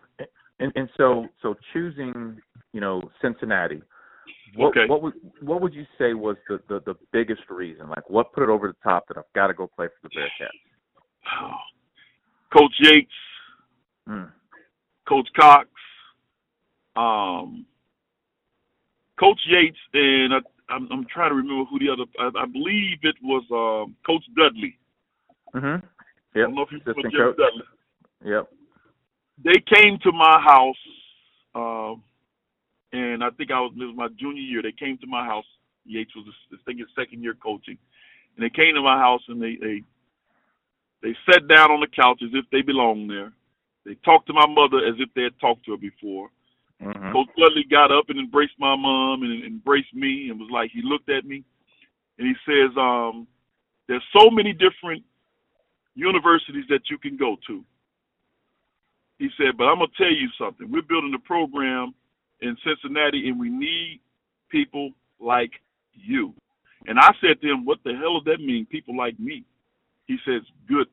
And and so so choosing, you know, Cincinnati. What okay. what would what would you say was the, the the biggest reason? Like what put it over the top that I've got to go play for the Bearcats? Coach Yates, mm. Coach Cox, um, Coach Yates, and I, I'm, I'm trying to remember who the other. I, I believe it was um, Coach Dudley. Mhm. Yep. I don't know if you remember Dudley. Yep they came to my house, uh, and I think I was it was my junior year. They came to my house. Yates was I think his second year coaching, and they came to my house and they they they sat down on the couch as if they belonged there. They talked to my mother as if they had talked to her before. Mm-hmm. Coach Dudley got up and embraced my mom and embraced me and was like he looked at me and he says, um, "There's so many different universities that you can go to." He said, but I'm going to tell you something. We're building a program in Cincinnati, and we need people like you. And I said to him, what the hell does that mean, people like me? He says, good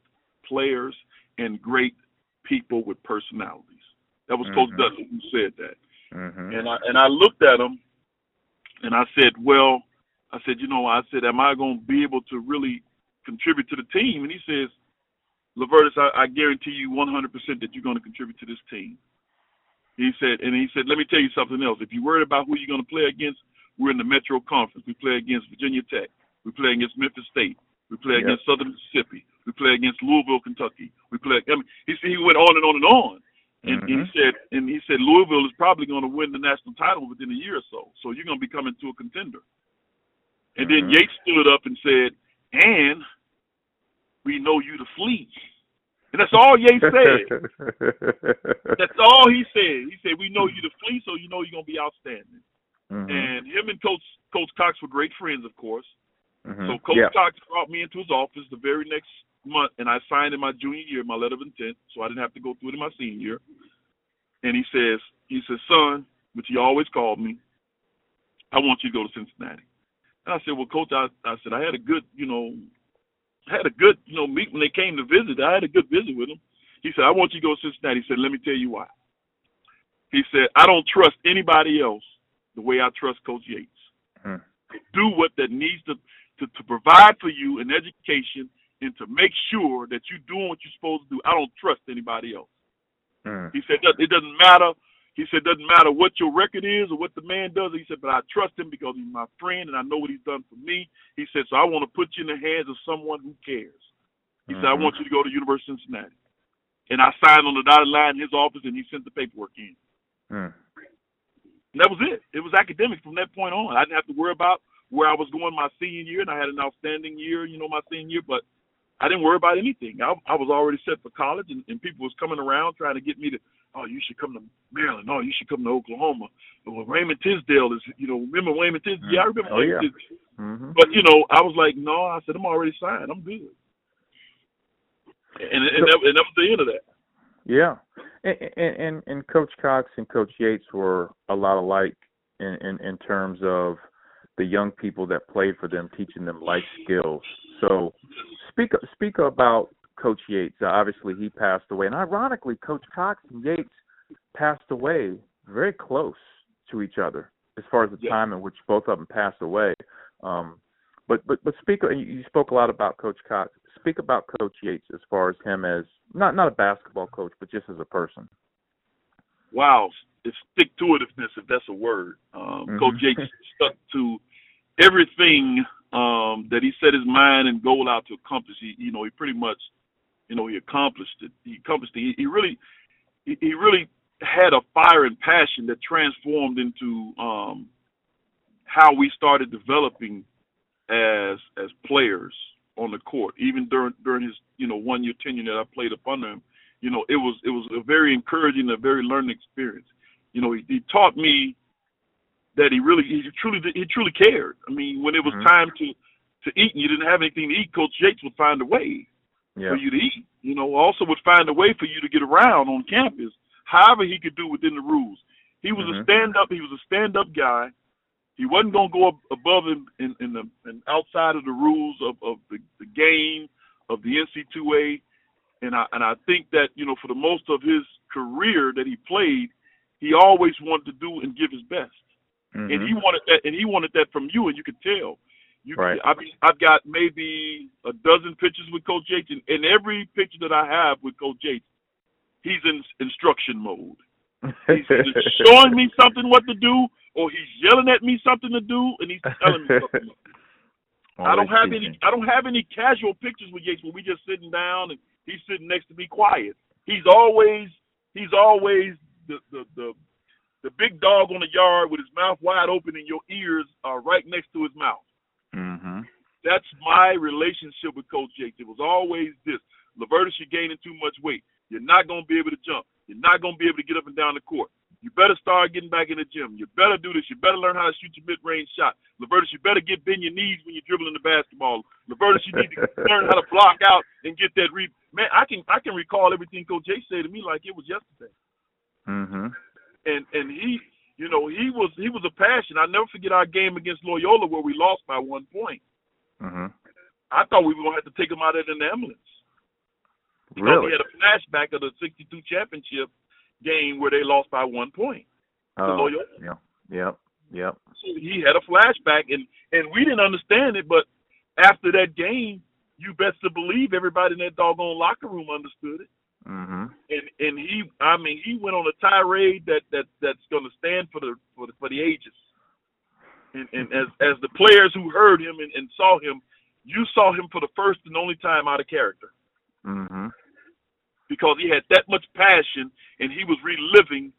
players and great people with personalities. That was mm-hmm. Coach Dudley who said that. Mm-hmm. And I and I looked at him, and I said, well, I said, you know, I said, am I going to be able to really contribute to the team? And he says, Levertis, I, I guarantee you 100% that you're going to contribute to this team. He said, and he said, let me tell you something else. If you're worried about who you're going to play against, we're in the Metro Conference. We play against Virginia Tech. We play against Memphis State. We play yep. against Southern Mississippi. We play against Louisville, Kentucky. We play. I mean, he he went on and on and on, and mm-hmm. he said, and he said Louisville is probably going to win the national title within a year or so. So you're going to be coming to a contender. And mm-hmm. then Yates stood up and said, and we know you to flee. And that's all Yates said. that's all he said. He said, We know you to flee, so you know you're gonna be outstanding. Mm-hmm. And him and Coach Coach Cox were great friends, of course. Mm-hmm. So Coach yeah. Cox brought me into his office the very next month and I signed in my junior year my letter of intent, so I didn't have to go through it in my senior year. And he says, he says, son, which he always called me, I want you to go to Cincinnati. And I said, well, coach, I, I said, I had a good, you know, had a good, you know, meet when they came to visit. I had a good visit with him. He said, I want you to go to Cincinnati. He said, let me tell you why. He said, I don't trust anybody else the way I trust Coach Yates. Hmm. Do what that needs to, to, to provide for you an education and to make sure that you're doing what you're supposed to do. I don't trust anybody else. Hmm. He said, it doesn't matter He said, doesn't matter what your record is or what the man does. He said, but I trust him because he's my friend and I know what he's done for me. He said, so I want to put you in the hands of someone who cares. He mm-hmm. said, I want you to go to University of Cincinnati. And I signed on the dotted line in his office and he sent the paperwork in. Mm. And that was it. It was academic from that point on. I didn't have to worry about where I was going my senior year, and I had an outstanding year, you know, my senior year. But I didn't worry about anything. I, I was already set for college, and, and people was coming around trying to get me to, oh, you should come to Maryland. Oh, you should come to Oklahoma. Well, Wayman Tisdale is, you know, remember Wayman Tisdale? Yeah, I remember oh, Wayman yeah. Tisdale. Mm-hmm. But you know, I was like, no. I said I'm already signed. I'm good. And and, that, and that was the end of that. Yeah, and, and and Coach Cox and Coach Yates were a lot alike in in, in terms of the young people that played for them, teaching them life skills. So, speak speak about Coach Yates. Uh, obviously, he passed away, and ironically, Coach Cox and Yates passed away very close to each other as far as the yeah. time in which both of them passed away. Um, but but but speak. You spoke a lot about Coach Cox. Speak about Coach Yates as far as him as not not a basketball coach, but just as a person. Wow, it's stick to itiveness if that's a word. Um, mm-hmm. Coach Yates stuck to everything um, that he set his mind and goal out to accomplish. He, you know, he pretty much, you know, he accomplished it. He accomplished it. He, he really, he, he really had a fire and passion that transformed into um, how we started developing as as players on the court. Even during during his you know one year tenure that I played up under him, you know, it was it was a very encouraging, a very learning experience. You know, he, he taught me that he really he truly he truly cared. I mean, when it was mm-hmm. time to to eat and you didn't have anything to eat, Coach Yates would find a way yeah. for you to eat. You know, also would find a way for you to get around on campus, however he could do within the rules. He was mm-hmm. a stand up. He was a stand up guy. He wasn't going to go above him in, in the and outside of the rules of, of the, the game of the NC2A, and I and I think that you know for the most of his career that he played, he always wanted to do and give his best. Mm-hmm. And he wanted that, and he wanted that from you, and you could tell. You, right. I mean, I've got maybe a dozen pictures with Coach Yates, and, and every picture that I have with Coach Yates, he's in instruction mode. He's either showing me something what to do, or he's yelling at me something to do, and he's telling me something. I don't have any. I don't have any casual pictures with Yates where we just sitting down and he's sitting next to me quiet. He's always. He's always the the the the big dog on the yard with his mouth wide open and your ears are right next to his mouth. Mm-hmm. That's my relationship with Coach Yates. It was always this: Levertis, you're gaining too much weight. You're not going to be able to jump. You're not going to be able to get up and down the court. You better start getting back in the gym. You better do this. You better learn how to shoot your mid-range shot. Levertis, you better get bend your knees when you're dribbling the basketball. Levertis, you need to learn how to block out and get that re. Man, I can I can recall everything Coach Yates said to me like it was yesterday. Mm-hmm and and he, you know, he was he was a passion. I never forget our game against Loyola where we lost by one point. Mm-hmm. I thought we were gonna have to take him out in an ambulance. Because really? He had a flashback of the '62 championship game where they lost by one point. Oh, Loyola. yeah, yep, yep. So he had a flashback, and and we didn't understand it, but after that game, you best to believe everybody in that doggone locker room understood it. Mm-hmm. And and he, I mean, he went on a tirade that that that's going to stand for the for the for the ages. And and as as the players who heard him and, and saw him, you saw him for the first and only time out of character. Mm-hmm. Because he had that much passion, and he was reliving,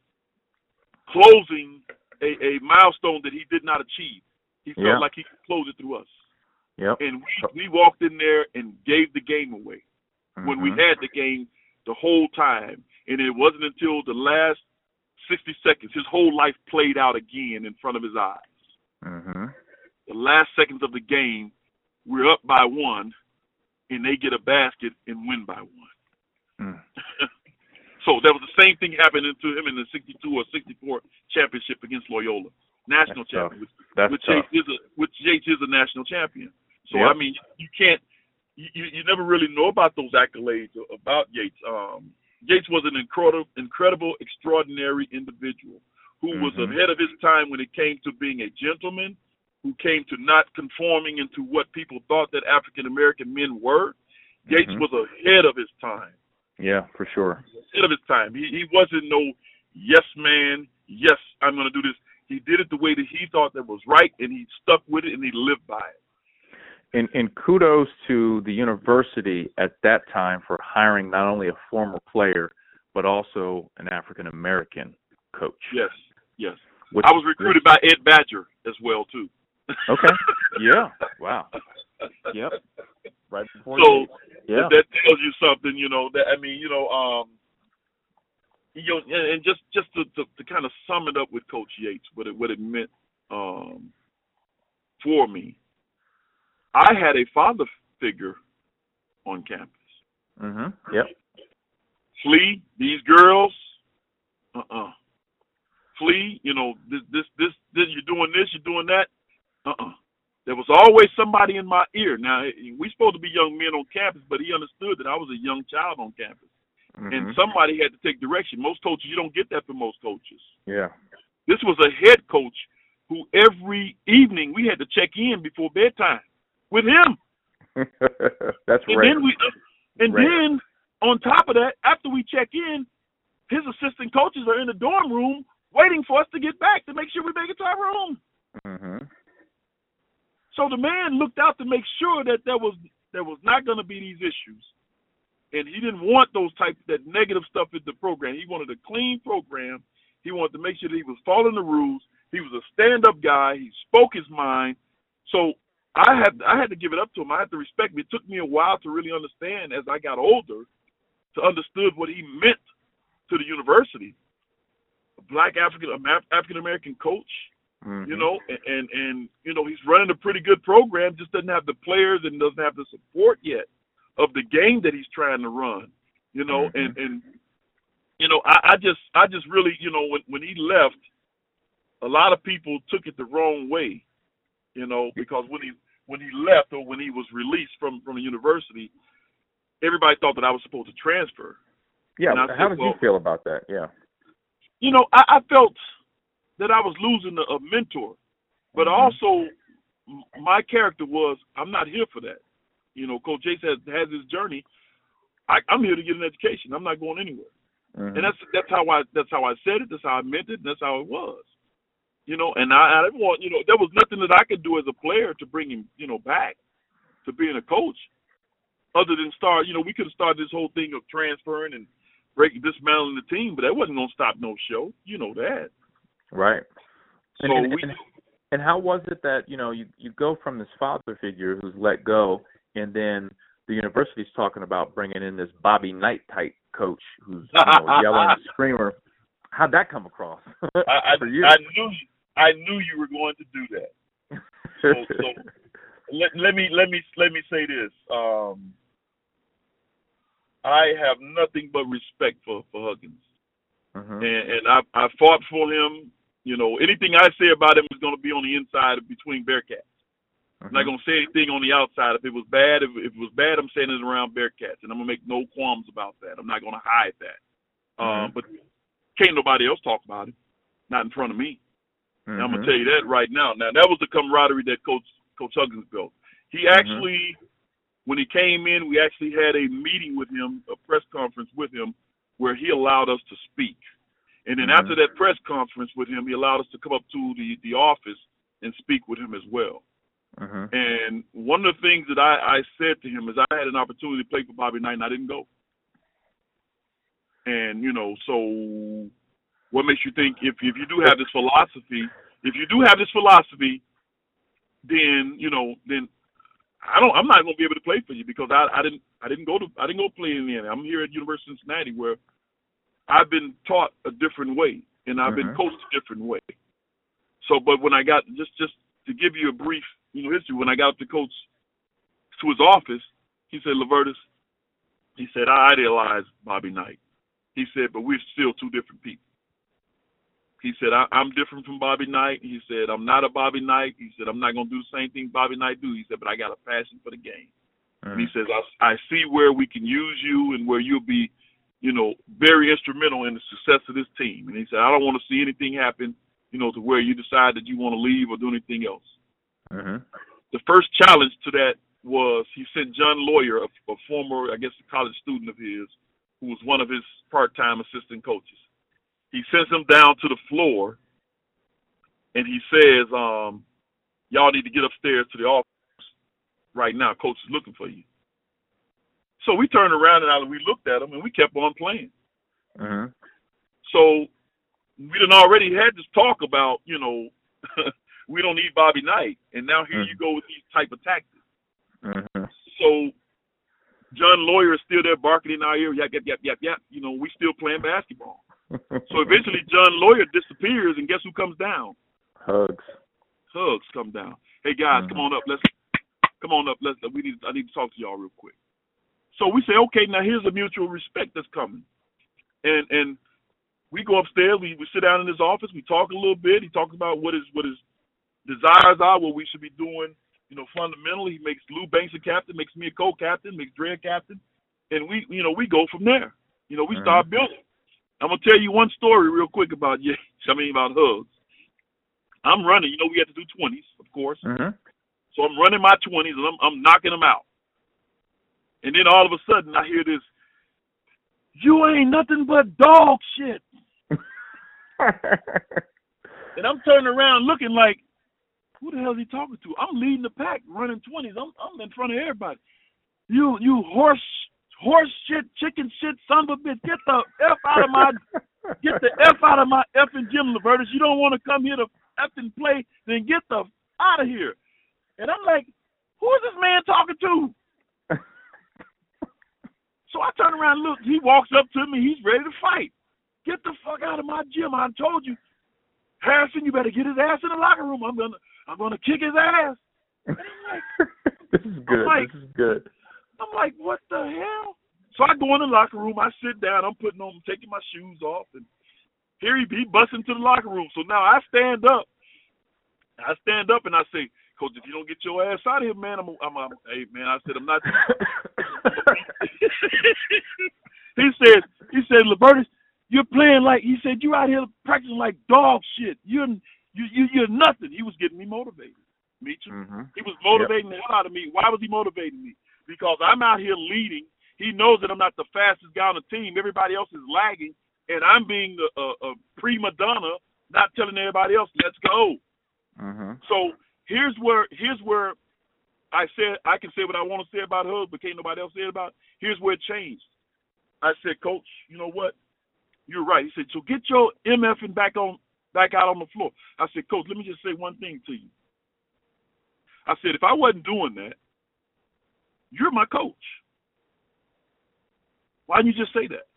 closing a, a milestone that he did not achieve. He felt yeah. like he could close it through us. Yep. And we we walked in there and gave the game away. Mm-hmm. When we had the game, the whole time. And it wasn't until the last 60 seconds, his whole life played out again in front of his eyes. Mm-hmm. The last seconds of the game, we're up by one, and they get a basket and win by one. Mm. so that was the same thing happening to him in the 62 or 64 championship against Loyola, national That's champion, tough. Which. Yates is a, which Yates is a national champion. So yep. I mean, you can't you, you never really know about those accolades about Yates. Um, Yates was an incredible, incredible, extraordinary individual who mm-hmm. was ahead of his time when it came to being a gentleman, who came to not conforming into what people thought that African American men were. Yates mm-hmm. was ahead of his time. Yeah, for sure. Ahead of his time. He he wasn't no yes, man, yes, I'm going to do this. He did it the way that he thought that was right, and he stuck with it, and he lived by it. And, and kudos to the university at that time for hiring not only a former player but also an African American coach. Yes, yes. Which, I was recruited by Ed Badger as well too. okay. Yeah. Wow. Yep. Right before. So yeah. that tells you something, you know. That I mean, you know, um, you know, and just just to, to, to kind of sum it up with Coach Yates, what it what it meant um, for me. I had a father figure on campus. Mhm. Yep. Flee these girls. Uh uh-uh. uh Flee. You know this this this this. You're doing this. You're doing that. Uh uh-uh. uh There was always somebody in my ear. Now we supposed to be young men on campus, but he understood that I was a young child on campus. Mm-hmm. And somebody had to take direction. Most coaches, you don't get that from most coaches. Yeah. This was a head coach who every evening we had to check in before bedtime with him. That's and rare. Then we, and rare. then on top of that, after we check in, his assistant coaches are in the dorm room waiting for us to get back to make sure we make it to our room. Mm-hmm. So the man looked out to make sure that there was there was not going to be these issues and he didn't want those type that negative stuff in the program. He wanted a clean program. He wanted to make sure that he was following the rules. He was a stand-up guy. He spoke his mind. So I had I had to give it up to him. I had to respect him. It took me a while to really understand as I got older to understood what he meant to the university. A black African African American coach, mm-hmm. you know, and, and and you know he's running a pretty good program. Just doesn't have the players and doesn't have the support yet of the game that he's trying to run. You know, mm-hmm. and and you know, I, I just I just really, you know, when when he left, a lot of people took it the wrong way. You know, because when he when he left or when he was released from from the university, everybody thought that I was supposed to transfer. Yeah, how did well, you feel about that? Yeah. You know, I, I felt that I was losing a, a mentor, but mm-hmm. also my character was I'm not here for that. You know, Coach Yates has has his journey. I, I'm here to get an education. I'm not going anywhere. Mm-hmm. And that's that's how I that's how I said it. That's how I meant it. And that's how it was. You know, and I, I didn't want you know there was nothing that I could do as a player to bring him you know back to being a coach, other than start. You know, we could have started this whole thing of transferring and breaking dismantling the team, but that wasn't gonna stop no show. You know that. Right. So and, and, we. And, and how was it that you know you you go from this father figure who's let go and then the university's talking about bringing in this Bobby Knight type coach who's you know, yelling and screamer. How'd that come across I, I, for you? I knew I knew you were going to do that. So, so let, let me let me let me say this. Um, I have nothing but respect for for Huggins, mm-hmm. and, and I I fought for him. You know, anything I say about him is going to be on the inside between Bearcats. I'm not gonna say anything on the outside. If it was bad, if, if it was bad, I'm saying it around Bearcats, and I'm gonna make no qualms about that. I'm not gonna hide that. Mm-hmm. Um, but can't nobody else talk about it, not in front of me. Mm-hmm. I'm gonna tell you that right now. Now that was the camaraderie that Coach Coach Huggins built. He Mm-hmm. actually, when he came in, we actually had a meeting with him, a press conference with him, where he allowed us to speak. And then Mhm. after that press conference with him, he allowed us to come up to the the office and speak with him as well. Mm-hmm. And one of the things that I, I said to him is I had an opportunity to play for Bobby Knight and I didn't go. And, you know, so what makes you think if if you do have this philosophy, if you do have this philosophy, then, you know, then I don't I'm not gonna be able to play for you because I, I didn't I didn't go to I didn't go play in the end. I'm here at University of Cincinnati where I've been taught a different way and I've been Mhm. coached a different way. So but when I got just just to give you a brief you know, history. When I got to coach to his office, he said, Levertis, he said, I idealize Bobby Knight. He said, but we're still two different people. He said, I, I'm different from Bobby Knight. He said, I'm not a Bobby Knight. He said, I'm not going to do the same thing Bobby Knight do. He said, but I got a passion for the game. Mm-hmm. And he says, I, I see where we can use you and where you'll be, you know, very instrumental in the success of this team. And he said, I don't want to see anything happen, you know, to where you decide that you want to leave or do anything else. Mm-hmm. The first challenge to that was he sent John Lawyer, a, a former, I guess, a college student of his, who was one of his part-time assistant coaches. He sends him down to the floor, and he says, um, "Y'all need to get upstairs to the office right now. Coach is looking for you." So we turned around and we looked at him and we kept on playing. Mm-hmm. So we done already had this talk about, you know, we don't need Bobby Knight, and now here you go with these type of tactics. Mm-hmm. So John Lawyer is still there barking in our ear, yap yap yap yap yap. You know, we still playing basketball. So eventually, John Lawyer disappears, and guess who comes down? hugs. Hugs come down. Hey guys, Mhm. come on up. Let's come on up. Let's. We need. I need to talk to y'all real quick. So we say, okay, now here's a mutual respect that's coming, and and we go upstairs. We we sit down in his office. We talk a little bit. He talks about what his what his desires are, what we should be doing. You know, fundamentally, he makes Lou Banks a captain, makes me a co-captain, makes Dre a captain, and we you know we go from there. You know, we start building. I'm gonna tell you one story real quick about yeah, I mean about hugs. I'm running. You know, we had to do 20s, of course. Mm-hmm. So I'm running my 20s and I'm, I'm knocking them out. And then all of a sudden I hear this, you ain't nothing but dog shit. And I'm turning around looking like, who the hell is he talking to? I'm leading the pack, running 20s. I'm, I'm in front of everybody. You, you horse, horse shit, chicken shit, son of a bitch. Get the F out of my, get the F out of my effing gym, Levertis. You don't want to come here to effing play, then get the out of here. And I'm like, who is this man talking to? So I turn around and look. He walks up to me. He's ready to fight. Get the fuck out of my gym. I told you. Harrison, you better get his ass in the locker room. I'm gonna I'm gonna kick his ass. Like, this is good. like- this is good. I'm like, what the hell? So I go in the locker room. I sit down. I'm putting on, taking my shoes off, and here he be busting to the locker room. So now I stand up. I stand up and I say, Coach, if you don't get your ass out of here, man, I'm, I'm, I'm hey, man. I said, I'm not. he said, he said, Levertis, you're playing like he said you're out here practicing like dog shit. You're you you you're nothing. He was getting me motivated. Meacham. mm-hmm. He was motivating the hell out of me. Why was he motivating me? Because I'm out here leading. He knows that I'm not the fastest guy on the team. Everybody else is lagging, and I'm being a, a, a prima donna, not telling everybody else, "Let's go." Mm-hmm. So here's where here's where I said I can say what I want to say about Hug, but can't nobody else say it about. Here's where it changed. I said, Coach, you know what? You're right. He said, so get your MFing back on back out on the floor. I said, Coach, let me just say one thing to you. I said, if I wasn't doing that, you're my coach. Why didn't you just say that?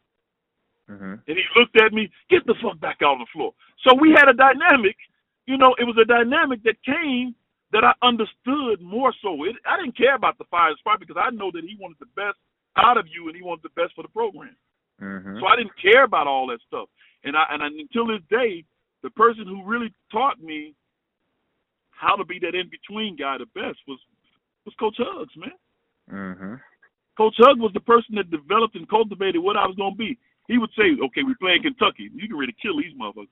Mm-hmm. And he looked at me, get the fuck back out on the floor. So we had a dynamic, you know, it was a dynamic that came that I understood more so. It, I didn't care about the fire spot because I know that he wanted the best out of you and he wanted the best for the program. Mm-hmm. So I didn't care about all that stuff. And I and I, until this day, the person who really taught me how to be that in between guy the best was was Coach Hugs, man. Mm-hmm. Coach Hug was the person that developed and cultivated what I was gonna be. He would say, "Okay, we play in Kentucky. You can ready to kill these motherfuckers."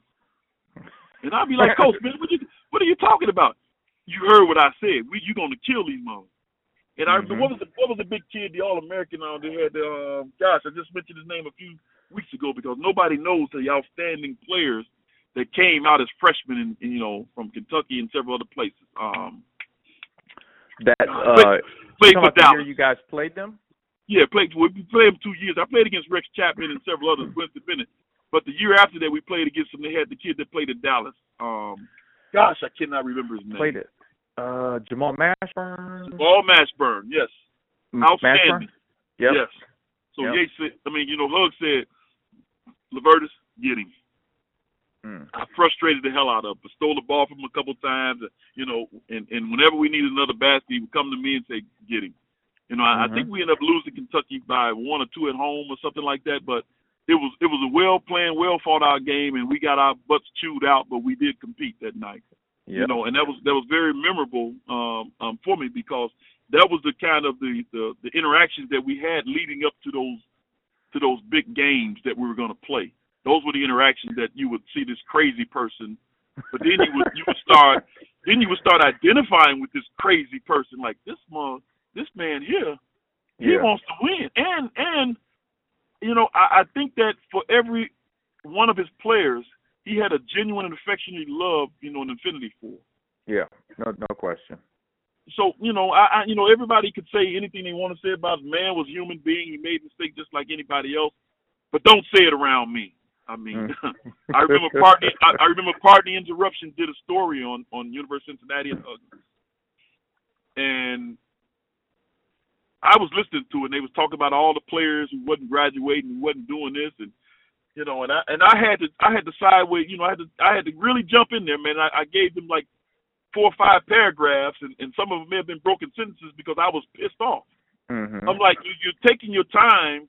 And I'd be like, "Coach, man, what you what are you talking about? You heard what I said. We you gonna kill these motherfuckers?" And I remember Mhm. what was the what was the big kid, the All American on they had the um, gosh, I just mentioned his name a few weeks ago because nobody knows the outstanding players that came out as freshmen in, in you know from Kentucky and several other places. Um, That Uh, uh, played for Dallas. you guys played them. Yeah, played. We played him two years. I played against Rex Chapman and several others, Winston Bennett. But the year after that, we played against them. They had the kid that played at Dallas. Um, gosh, I cannot remember his name. Played it. Uh, Jamal Mashburn. Ball Mashburn. Yes, outstanding. Mashburn? Yep. Yes. So Yep. Yates said, I mean, you know, Hug said, Levertis, get him. Mm. I frustrated the hell out of him. Stole the ball from him a couple times, you know, and, and whenever we needed another basket, he would come to me and say, get him. You know, I, I Mhm. think we ended up losing Kentucky by one or two at home or something like that, but it was it was a well planned, well fought out game, and we got our butts chewed out, but we did compete that night. You know, and that was that was very memorable um, um, for me because that was the kind of the, the the interactions that we had leading up to those to those big games that we were going to play. Those were the interactions that you would see this crazy person, but then you would you would start then you would start identifying with this crazy person like this man this man here he Yeah. wants to win and and you know I, I think that for every one of his players he had a genuine and affectionate love, you know, an affinity for. Yeah, no, no question. So you know, I, I you know everybody could say anything they want to say about the man was human being. He made mistakes just like anybody else, but don't say it around me. I mean, mm. I remember Partney. I, I remember Pardon the Interruption did a story on on University of Cincinnati and and I was listening to it. and They was talking about all the players who wasn't graduating, who wasn't doing this, and you know, and I and I had to I had to side with you know I had to I had to really jump in there, man. I, I gave them like four or five paragraphs, and, and some of them may have been broken sentences because I was pissed off. Mm-hmm. I'm like, you, you're taking your time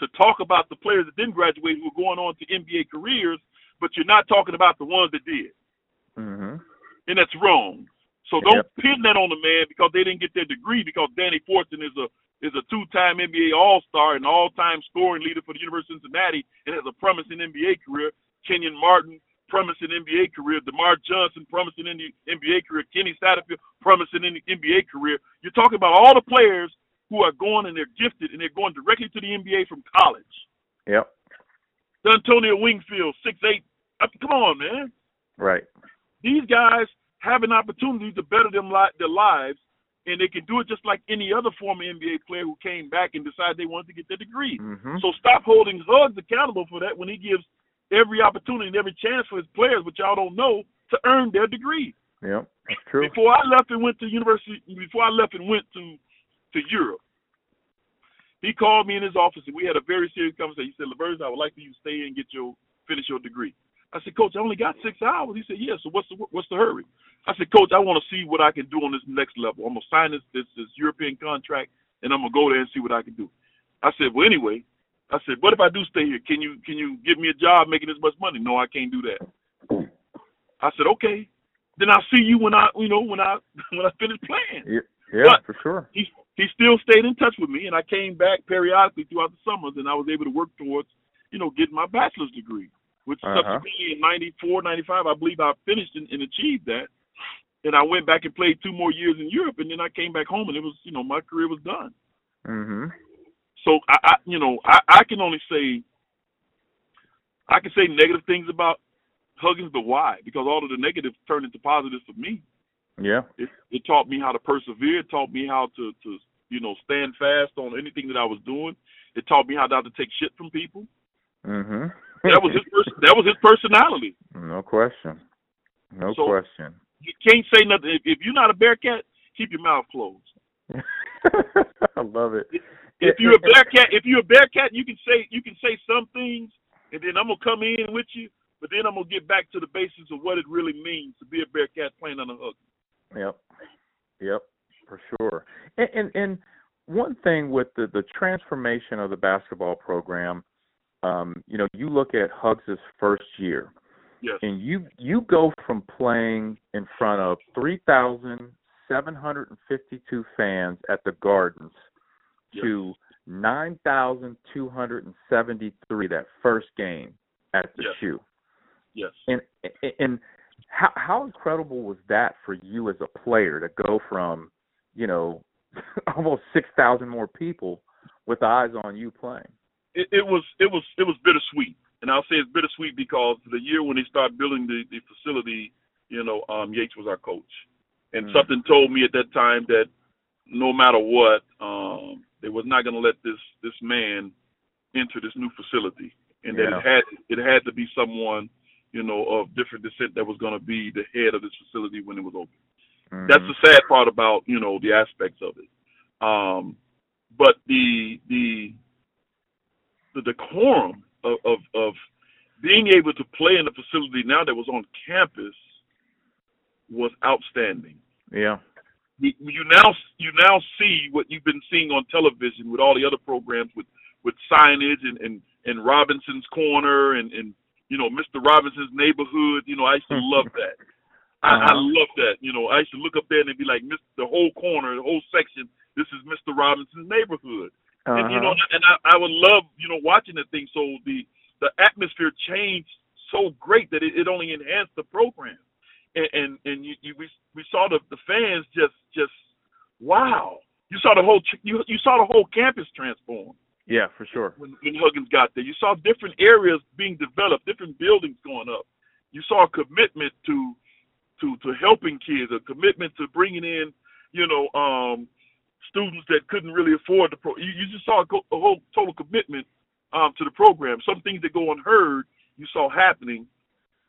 to talk about the players that didn't graduate who are going on to NBA careers, but you're not talking about the ones that did. Mm-hmm. And that's wrong. So don't yep. pin that on the man because they didn't get their degree because Danny Fortson is a is a two-time NBA All-Star and all-time scoring leader for the University of Cincinnati and has a promising NBA career. Kenyon Martin, promising NBA career. DerMarr Johnson, promising NBA career. Kenny Satterfield, promising NBA career. You're talking about all the players who are going and they're gifted and they're going directly to the NBA from college. Yep. Dontonio Wingfield, six eight. Come on, man. Right. These guys have an opportunity to better them li- their lives and they can do it just like any other former NBA player who came back and decided they wanted to get their degree. Mm-hmm. So stop holding Hugs accountable for that when he gives every opportunity and every chance for his players, which y'all don't know, to earn their degree. Yeah, that's true. Before I left and went to university, before I left and went to to Europe, he called me in his office and we had a very serious conversation. He said, "Lavers, I would like for you to stay and get your finish your degree." I said, Coach, I only got six hours. He said, Yeah. So what's the what's the hurry? I said, Coach, I want to see what I can do on this next level. I'm gonna sign this this, this European contract, and I'm gonna go there and see what I can do. I said, Well, anyway, I said, What if I do stay here? Can you can you give me a job making this much money? No, I can't do that. I said, Okay. Then I'll see you when I you know when I when I finish playing. Yeah, yeah for sure. He he still stayed in touch with me, and I came back periodically throughout the summers, and I was able to work towards you know getting my bachelor's degree which uh-huh. subsequently in 94, 95, I believe I finished and, and achieved that. And I went back and played two more years in Europe, and then I came back home, and it was, you know, my career was done. Mm-hmm. So I, I, you know, I, I can only say, I can say negative things about Huggins, but why? Because all of the negatives turned into positives for me. Yeah. It, it taught me how to persevere. It taught me how to, to, you know, stand fast on anything that I was doing. It taught me how not to take shit from people. Mm-hmm. that was his pers- that was his personality. No question. No so, question. You can't say nothing if, if you're not a Bearcat. Keep your mouth closed. I love it. If you're a Bearcat, if you're a Bearcat, you can say you can say some things, and then I'm gonna come in with you. But then I'm gonna get back to the basics of what it really means to be a Bearcat playing on the hook. Yep. Yep. For sure. And, and and one thing with the the transformation of the basketball program um, you know, you look at Hugs' first year, yes. and you you go from playing in front of three thousand seven hundred and fifty two fans at the Gardens yes. to nine thousand two hundred and seventy three that first game at the yes. shoe. Yes. And and how how incredible was that for you as a player to go from, you know, almost six thousand more people with eyes on you playing? it, it was it was it was bittersweet, and I'll say it's bittersweet because the year when they started building the the facility, you know, um, Yates was our coach, and mm. something told me at that time that no matter what, um, they was not going to let this this man enter this new facility, and yeah. that it had it had to be someone, you know, of different descent that was going to be the head of this facility when it was open. Mm-hmm. That's the sad part about you know the aspects of it. Um, but the the the decorum of, of, of being able to play in the facility now that was on campus was outstanding. Yeah. You now you now see what you've been seeing on television with all the other programs with with signage and and, and Robinson's Corner and and you know Mr. Robinson's Neighborhood. You know I used to love that. I, uh-huh. I love that. You know I used to look up there and be like, Mr. the whole corner, the whole section. This is Mr. Robinson's neighborhood. Uh-huh. And you know, and I, I would love you know watching the thing. So the the atmosphere changed so great that it, it only enhanced the program. And and, and you, you we we saw the the fans just just wow. You saw the whole you you saw the whole campus transform. Yeah, for sure. When, when Huggins got there, you saw different areas being developed, different buildings going up. You saw a commitment to to to helping kids, a commitment to bringing in, you know, um, students that couldn't really afford the pro. You, you just saw a, a whole total commitment um, to the program. Some things that go unheard, you saw happening,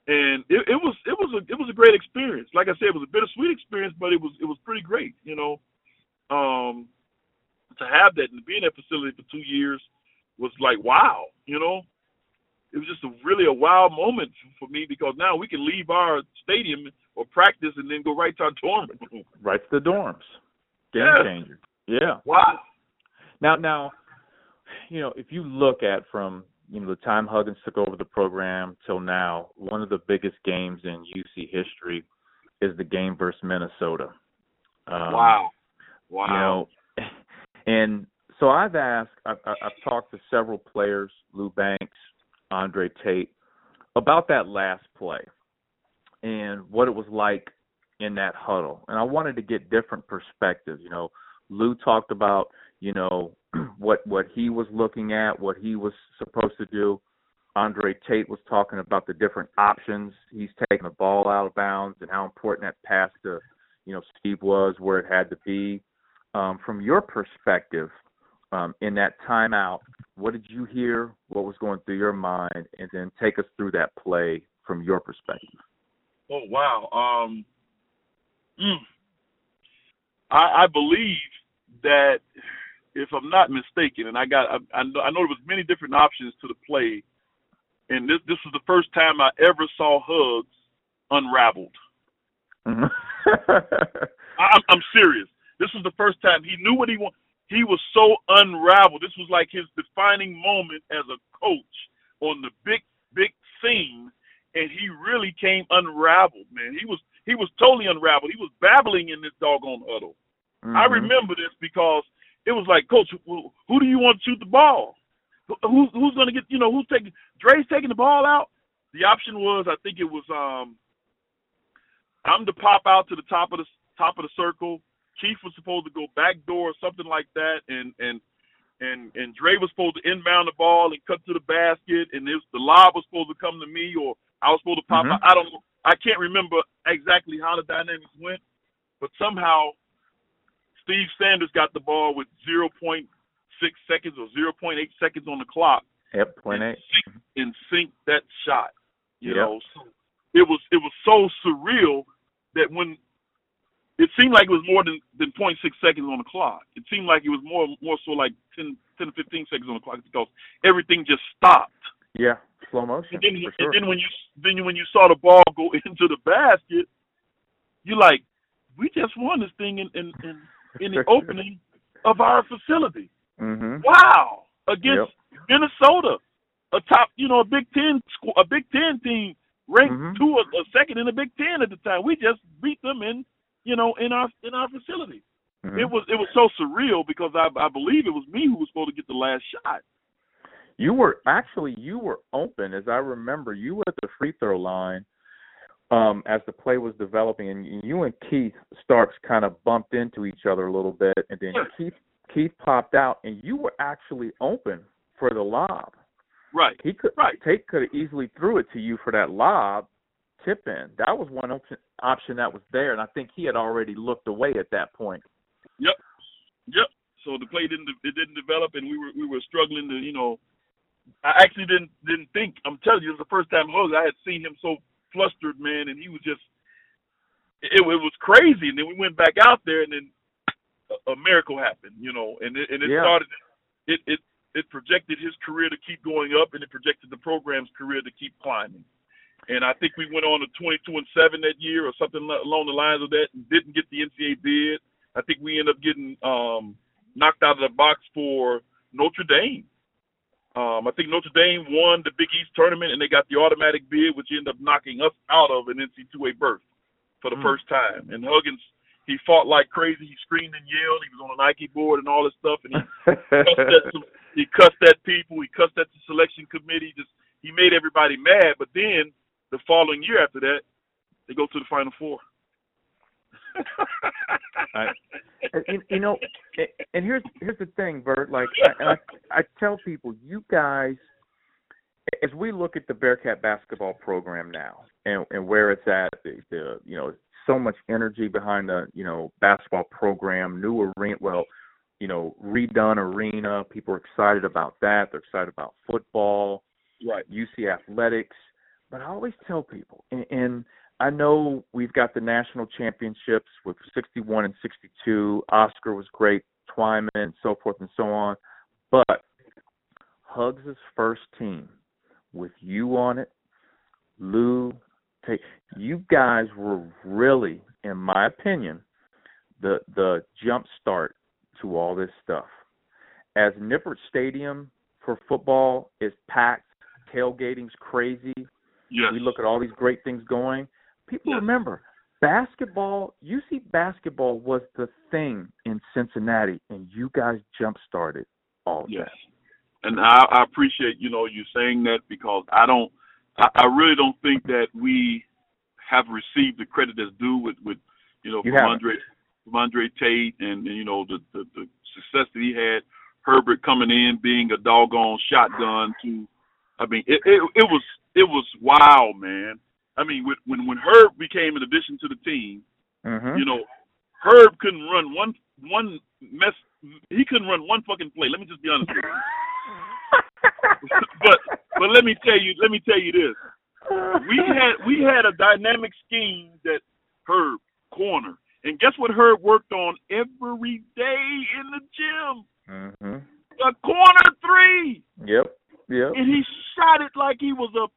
and it, it was it was a it was a great experience. Like I said, it was a bittersweet experience, but it was it was pretty great. You know, um, to have that and to be in that facility for two years was like wow. You know, it was just a really a wild moment for me because now we can leave our stadium or practice and then go right to our dorm room. Right to the dorms. Game Yeah. changer. Yeah. Wow. Now, now, you know, if you look at from you know the time Huggins took over the program till now, one of the biggest games in UC history is the game versus Minnesota. Um, wow. Wow. You know, and so I've asked, I've, I've talked to several players, Lou Banks, Andre Tate, about that last play and what it was like in that huddle. And I wanted to get different perspectives. You know, Lou talked about, you know, what what he was looking at, what he was supposed to do. Andre Tate was talking about the different options. He's taking the ball out of bounds and how important that pass to, you know, Steve was, where it had to be. Um, from your perspective, um, in that timeout, what did you hear? What was going through your mind? And then take us through that play from your perspective. Oh wow. Um, mm, I, I believe that if I'm not mistaken, and I got I, I know, I know there was many different options to the play, and this this was the first time I ever saw Hugs unraveled. Mhm. I, I'm, I'm serious. This was the first time he knew what he wanted. He was so unraveled. This was like his defining moment as a coach on the big, big scene, and he really came unraveled. Man, he was he was totally unraveled. He was babbling in this doggone huddle. I Mhm. remember this because it was like, Coach, who, who do you want to shoot the ball? Who, who's who's going to get? You know, who's taking? Dre's taking the ball out. The option was, I think it was, um, I'm to pop out to the top of the top of the circle. Keith was supposed to go back door or something like that, and and and and Dre was supposed to inbound the ball and cut to the basket, and this the lob was supposed to come to me, or I was supposed to pop Mhm. out. I don't. I can't remember exactly how the dynamics went, but somehow Steve Sanders got the ball with 0.6 seconds or 0.8 seconds on the clock Yep, point eight. and sink that shot. You Yep. know, so it was it was so surreal that when it seemed like it was more than than 0.6 seconds on the clock. It seemed like it was more more so like 10, 10 to 15 seconds on the clock because everything just stopped. Yeah, slow motion And then, sure. and then when you then when you saw the ball go into the basket, you're like, we just won this thing in in, in, in the opening of our facility. mhm. Wow, against Minnesota, a top, you know, a Big Ten, a Big Ten team ranked Mhm. two or, or second in the Big Ten at the time. We just beat them in, you know, in our in our facility. Mhm. It was it was so surreal because I I believe it was me who was supposed to get the last shot. You were actually you were open, as I remember. You were at the free throw line um, as the play was developing, and you and Keith Starks kind of bumped into each other a little bit, and then. Keith Keith popped out, and you were actually open for the lob. Right. He could Right. Tate could have easily threw it to you for that lob tip in. That was one option option that was there, and I think he had already looked away at that point. Yep. Yep. So the play didn't it didn't develop, and we were we were struggling to you know. I actually didn't didn't think. I'm telling you, it was the first time. I had seen him so flustered, man, and he was just. It, it was crazy, and then we went back out there, and then a, a miracle happened, you know, and it, and it Yeah. started. It it it projected his career to keep going up, and it projected the program's career to keep climbing. And I think we went on to 22 and seven that year, or something along the lines of that, and didn't get the NCAA bid. I think we ended up getting um, knocked out of the box for Notre Dame. Um, I think Notre Dame won the Big East tournament, and they got the automatic bid, which ended up knocking us out of an NC2A berth for the Hmm. first time. And Huggins, he fought like crazy. He screamed and yelled. He was on a Nike board and all this stuff, and he cussed at some, he cussed at people. He cussed at the selection committee. Just he made everybody mad. But then the following year after that, they go to the Final Four. I, and, you know, and here's here's the thing, Bert. Like, I, I, I tell people, you guys, as we look at the Bearcat basketball program now, and and where it's at, the, the you know, so much energy behind the you know basketball program, new arena, well, you know, redone arena. People are excited about that. They're excited about football, right? UC athletics. But I always tell people, and, and I know we've got the national championships with 61 and 62. Oscar was great, Twyman, and so forth and so on. But Hugs' first team with you on it, Lou, take you guys were really, in my opinion, the the jump start to all this stuff. As Nippert Stadium for football is packed, tailgating's crazy. Yes. We look at all these great things going people yes. remember basketball UC basketball was the thing in Cincinnati and you guys jump started all yes. that. And I, I appreciate, you know, you saying that because I don't I, I really don't think that we have received the credit that's due with, with you know, you from Andre from Andre Tate and, and you know, the, the the success that he had, Herbert coming in being a doggone shotgun to I mean, it, it it was it was wild, man. I mean, when when Herb became an addition to the team, mm-hmm. you know, Herb couldn't run one one mess. He couldn't run one fucking play. Let me just be honest with you. but but let me tell you let me tell you this. We had we had a dynamic scheme that Herb corner, and guess what Herb worked on every day in the gym. Mm-hmm. The corner three. Yep. Yep. And he shot it like he was a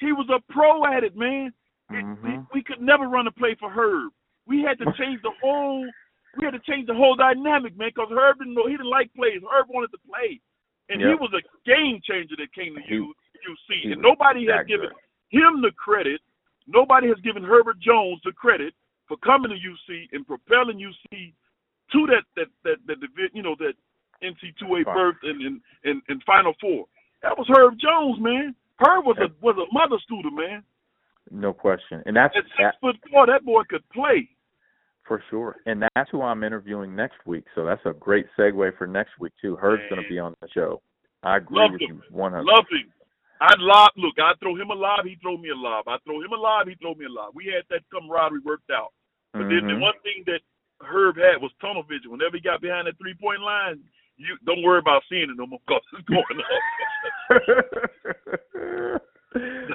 he was a pro at it, man. Mm-hmm. we, we could never run a play for Herb. We had to change the whole. We had to change the whole dynamic, man, because Herb didn't know he didn't like plays. Herb wanted to play, and yep. he was a game changer that came to he, UC. And nobody has given him the credit. Nobody has given Herbert Jones the credit for coming to UC and propelling UC to that that that that, you know that NC2A berth and, and and and Final Four. That was Herb Jones, man. Herb was a was a mother student, man. No question, and that's at six that, foot four. That boy could play. For sure, and that's who I'm interviewing next week. So that's a great segue for next week too. Herb's going to be on the show. I agree Love with him. you 100. Love him. I'd lob. Look, I'd throw him a lob. He'd throw me a lob. I throw him a lob. He'd throw me a lob. We had that camaraderie worked out. But mm-hmm. then the one thing that Herb had was tunnel vision. Whenever he got behind that three point line, you don't worry about seeing it no more because it's going up.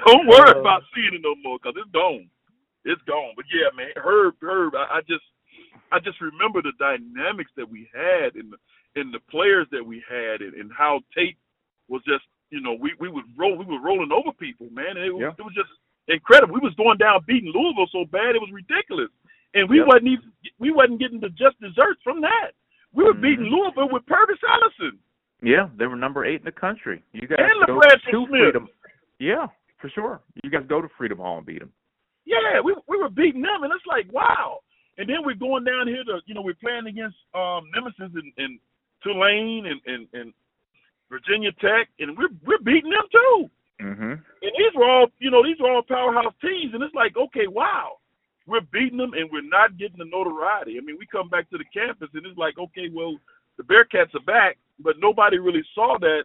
don't worry uh, about seeing it no more because it's gone. It's gone. But yeah, man, Herb, Herb, I, I just, I just remember the dynamics that we had and the, and the players that we had and, and how Tate was just, you know, we we would roll, we were rolling over people, man. It, yeah. it was just incredible. We was going down beating Louisville so bad it was ridiculous, and we yep. wasn't even we wasn't getting the just desserts from that. We were beating mm-hmm. Louisville with Pervis Ellison. Yeah, they were number eight in the country. You guys and go to. Freedom. Yeah, for sure. You guys go to Freedom Hall and beat them. Yeah, we we were beating them, and it's like wow. And then we're going down here to you know we're playing against um Memphis and, and Tulane and, and and Virginia Tech, and we're we're beating them too. Mm-hmm. And these were all you know these were all powerhouse teams, and it's like okay, wow we're beating them and we're not getting the notoriety. I mean, we come back to the campus and it's like, okay, well, the Bearcats are back, but nobody really saw that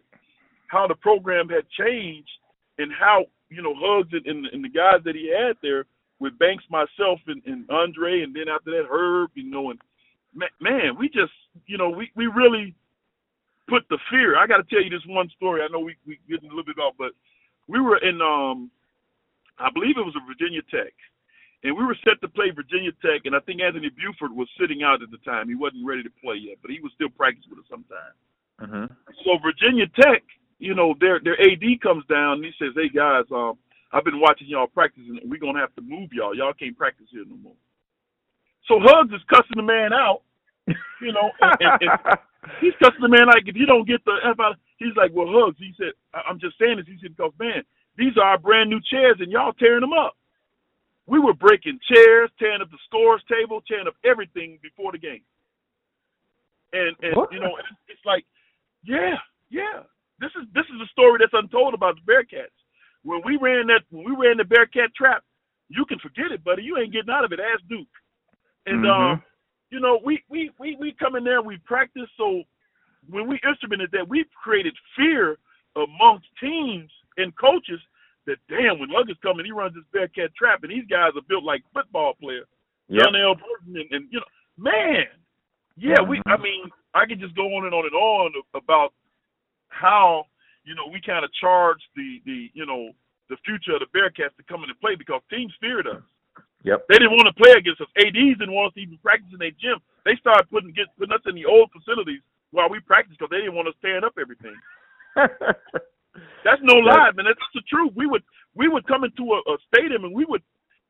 how the program had changed and how you know Hugs and, and, and the guys that he had there with Banks, myself, and, and Andre, and then after that Herb, you know, and man, we just you know we we really put the fear. I got to tell you this one story. I know we we getting a little bit off, but we were in um I believe it was a Virginia Tech and we were set to play Virginia Tech, and I think Anthony Buford was sitting out at the time. He wasn't ready to play yet, but he was still practicing with us sometime. Mm-hmm. So Virginia Tech, you know, their their AD comes down and he says, "Hey guys, um, I've been watching y'all practicing. And we're gonna have to move y'all. Y'all can't practice here no more." So Hugs is cussing the man out, you know, and, and, and he's cussing the man like, "If you don't get the F out," he's like, "Well, Hugs," he said, "I'm just saying this." He said, "Because man, these are our brand new chairs, and y'all tearing them up." We were breaking chairs, tearing up the scores table, tearing up everything before the game. And and what? you know, it's like, yeah, yeah. This is this is a story that's untold about the Bearcats. When we ran that when we ran the Bearcat trap, you can forget it, buddy. You ain't getting out of it. Ask Duke. And Mhm. um, you know, we we we we come in there, we practice. So when we instrumented that, we've created fear amongst teams and coaches that damn, when Huggins coming, he runs this Bearcat trap, and these guys are built like football players. Yep. Donnell Burton and, and you know, man, yeah, we. I mean, I could just go on and on and on about how you know we kind of charge the the you know the future of the Bearcats to come in and play because teams feared us. Yep. They didn't want to play against us. ADs didn't want us to even practice in their gym. They started putting get putting us in the old facilities while we practiced because they didn't want us tearing up everything. No lie, man. That's the truth. We would we would come into a, a stadium and we would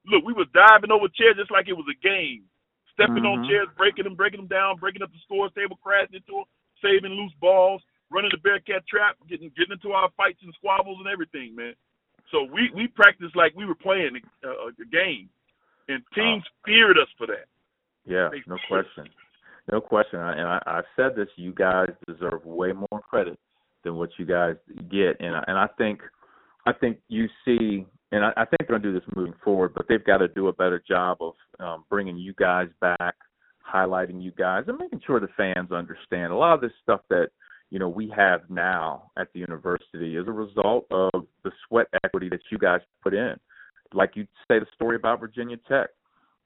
look. We was diving over chairs just like it was a game, stepping on Mhm. chairs, breaking them, breaking them down, breaking up the scores table, crashing into them, saving loose balls, running the Bearcat trap, getting getting into our fights and squabbles and everything, man. So we we practiced like we were playing a, a, a game, and teams feared us for that. Yeah, They no question. No question. And I, I've said this, you guys deserve way more credit than what you guys get. And I, and I think, I think you see, and I, I think they're going to do this moving forward, but they've got to do a better job of um, bringing you guys back, highlighting you guys, and making sure the fans understand a lot of this stuff that, you know, we have now at the university is a result of the sweat equity that you guys put in. Like you say the story about Virginia Tech.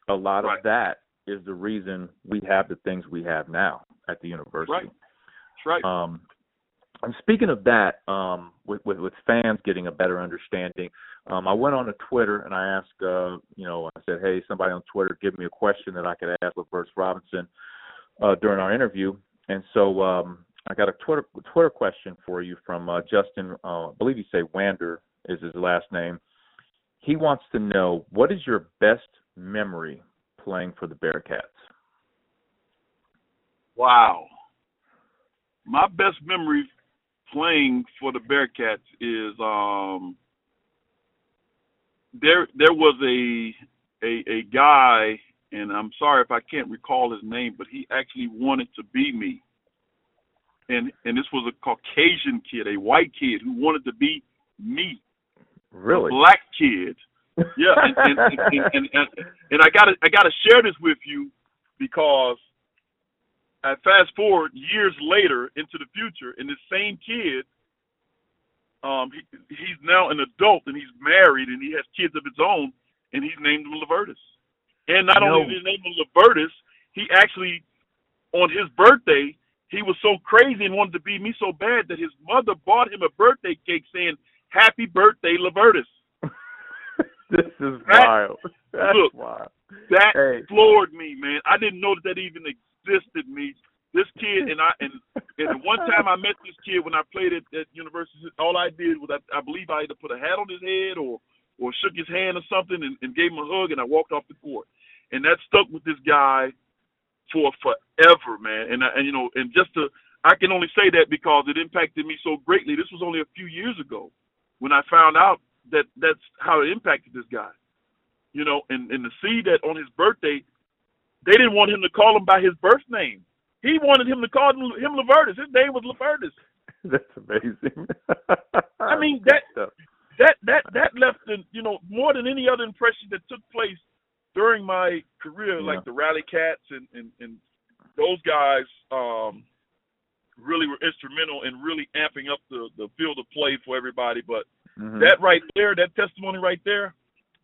A lot Right. of that is the reason we have the things we have now at the university. Right. That's right. Um, and speaking of that, um, with, with with fans getting a better understanding, um, I went on to Twitter and I asked, uh, you know, I said, hey, somebody on Twitter, give me a question that I could ask Levertis Robinson uh, during our interview. And so um, I got a Twitter Twitter question for you from uh, Justin. Uh, I believe you say Wander is his last name. He wants to know what is your best memory playing for the Bearcats. Wow. My best memory playing for the Bearcats is um there there was a a a guy and I'm sorry if I can't recall his name, but he actually wanted to be me. And and this was a Caucasian kid, a white kid who wanted to be me. Really? A black kid. Yeah, and and, and, and, and, and I gotta I gotta share this with you because I fast forward years later into the future, and this same kid, um, he, he's now an adult and he's married and he has kids of his own, and he's named him Levertis. And not No. only did he name him Levertis, he actually, on his birthday, he was so crazy and wanted to be me so bad that his mother bought him a birthday cake saying, "Happy birthday, Levertis." this is That- wild. That's look, wild. That Hey. floored me, man. I didn't know that that even existed. Me, this kid, and I, and and the one time I met this kid when I played at, at university, all I did was I, I believe I either put a hat on his head or or shook his hand or something and, and gave him a hug, and I walked off the court, and that stuck with this guy for forever, man. And I, and you know, and just to, I can only say that because it impacted me so greatly. This was only a few years ago when I found out that that's how it impacted this guy you know, and, and to see that on his birthday, they didn't want him to call him by his birth name. He wanted him to call him, him Levertis. His name was Levertis. That's amazing. I mean, that- stuff. That that that left, an, you know, more than any other impression that took place during my career, Yeah. like the Rally Cats and and and those guys um, really were instrumental in really amping up the the field of play for everybody. But Mhm. that right there, that testimony right there.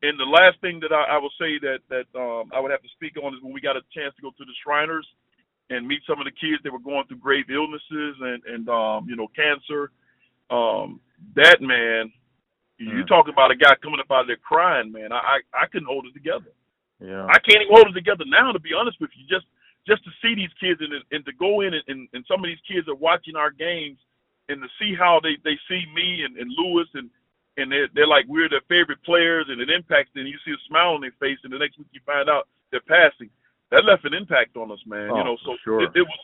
And the last thing that I, I will say that that um, I would have to speak on is when we got a chance to go to the Shriners and meet some of the kids that were going through grave illnesses and and um, you know cancer. Um, that man, you Mm. talk about a guy coming up out of there crying, man. I, I I couldn't hold it together. yeah. I can't even hold it together now, to be honest with you. Just just to see these kids and and to go in and, and, and some of these kids are watching our games and to see how they they see me and, and Lewis and and they're, they're like we're their favorite players and it impacts them. You see a smile on their face and the next week you find out they're passing. That left an impact on us, man. Oh, you know, so sure. it, it was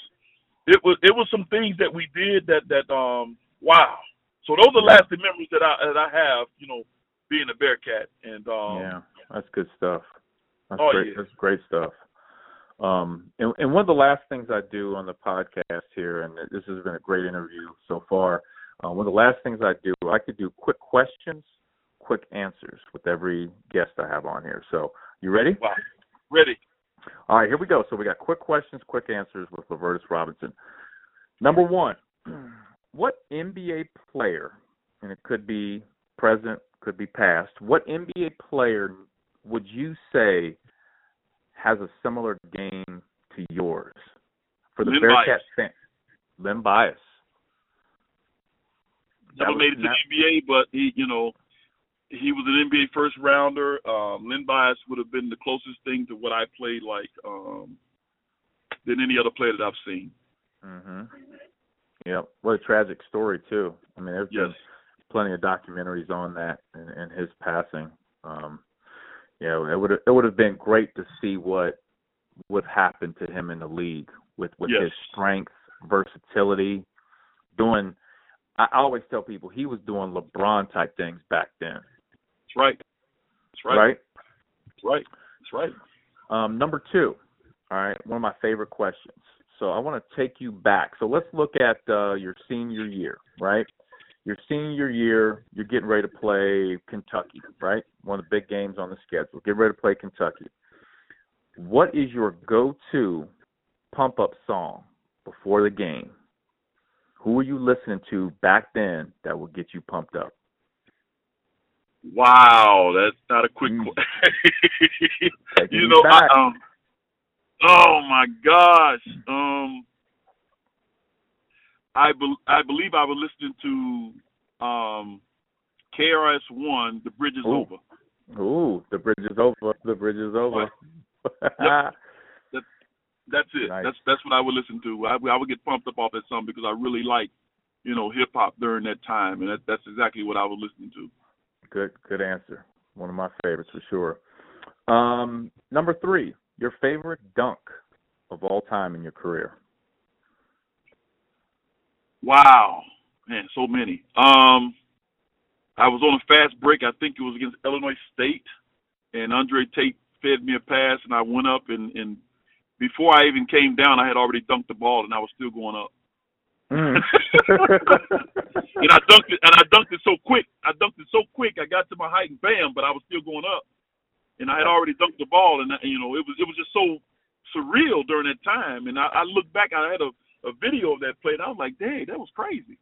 it was it was some things that we did that that um wow. So those are lasting memories that I that I have, you know, being a Bearcat and um yeah, that's good stuff. That's Oh, great. yeah. That's great stuff. Um, and, and one of the last things I do on the podcast here, and this has been a great interview so far. Uh, one of the last things I do, I could do quick questions, quick answers with every guest I have on here. So, you ready? wow. Ready. All right, here we go. So we got quick questions, quick answers with Levertis Robinson. Number one, what NBA player, and it could be present, could be past, what NBA player would you say has a similar game to yours for the Len Bearcat fan? Len Bias. Never made it to not- the NBA, but he, you know, he was an NBA first rounder. Um, Len Bias would have been the closest thing to what I played like um, than any other player that I've seen. Mhm. Yep. What a tragic story too. I mean, there's Yes. been plenty of documentaries on that and, and his passing. Um, you know, it would it would have been great to see what would happen to him in the league with with Yes. his strength, versatility, doing. I always tell people he was doing LeBron type things back then, That's right. That's right. right? That's right. That's right. Um, number two, all right, one of my favorite questions. So I want to take you back. So let's look at uh, your senior year, right? Your senior year, you're getting ready to play Kentucky, right? One of the big games on the schedule. Get ready to play Kentucky. What is your go-to pump-up song before the game? Who were you listening to back then that would get you pumped up? Wow, that's not a quick. Mm. que- you know. I, um, oh my gosh, um, I be, I believe I was listening to um, KRS One, "The Bridge Is Ooh. Over." Ooh, the bridge is over. The bridge is over. That's it. Nice. That's that's what I would listen to. I, I would get pumped up off that song because I really like, you know, hip hop during that time, and that, that's exactly what I was listening to. Good, good answer. One of my favorites for sure. Um, number three, your favorite dunk of all time in your career. Wow, man, so many. Um, I was on a fast break. I think it was against Illinois State, and Andre Tate fed me a pass, and I went up, and, and before I even came down, I had already dunked the ball, and I was still going up. Mm. and I dunked it, and I dunked it so quick. I dunked it so quick. I got to my height, and bam! But I was still going up, and I had already dunked the ball, and I, you know, it was it was just so surreal during that time. And I, I look back, I had a, a video of that play, and I was like, dang, that was crazy.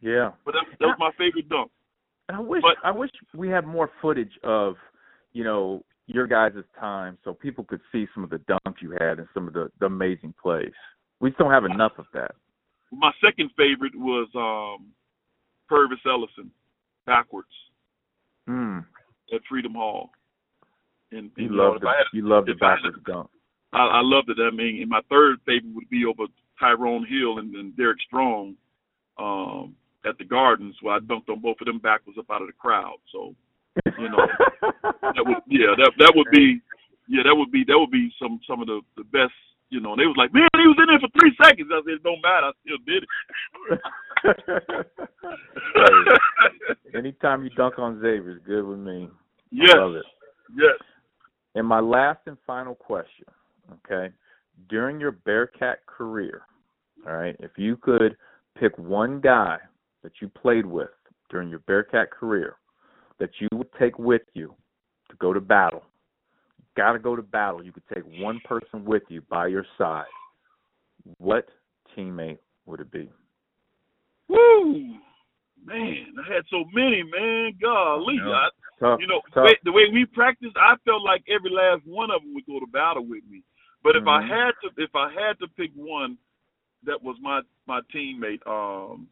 yeah, But that, that was my favorite dunk. I wish But- I wish we had more footage of, you know, your guys' time so people could see some of the dunks you had and some of the, the amazing plays. We just don't have enough of that. My second favorite was um, Pervis Ellison, backwards Mm. at Freedom Hall. And, and You you know, the I you love the I had- backwards dunk. I, I loved it. I mean, and my third favorite would be over Tyrone Hill and, and Derek Strong um, at the Gardens, where I dunked on both of them backwards up out of the crowd. So you know, that would yeah, that that would be yeah, that would be that would be some some of the the best. You know, and they was like, man, he was in there for three seconds. I said, it don't matter, I still did it. Anytime you dunk on Xavier is good with me. yes, I love it. yes. And my last and final question, okay? During your Bearcat career, all right, if you could pick one guy that you played with during your Bearcat career that you would take with you to go to battle, got to go to battle. You could take one person with you by your side. What teammate would it be? Woo, man, I had so many, man. Golly, Yeah. I, Tough, you know, the tough. way, the way we practiced, I felt like every last one of them would go to battle with me. But if I Mhm. had to, if I had to pick one, that was my my teammate. Um,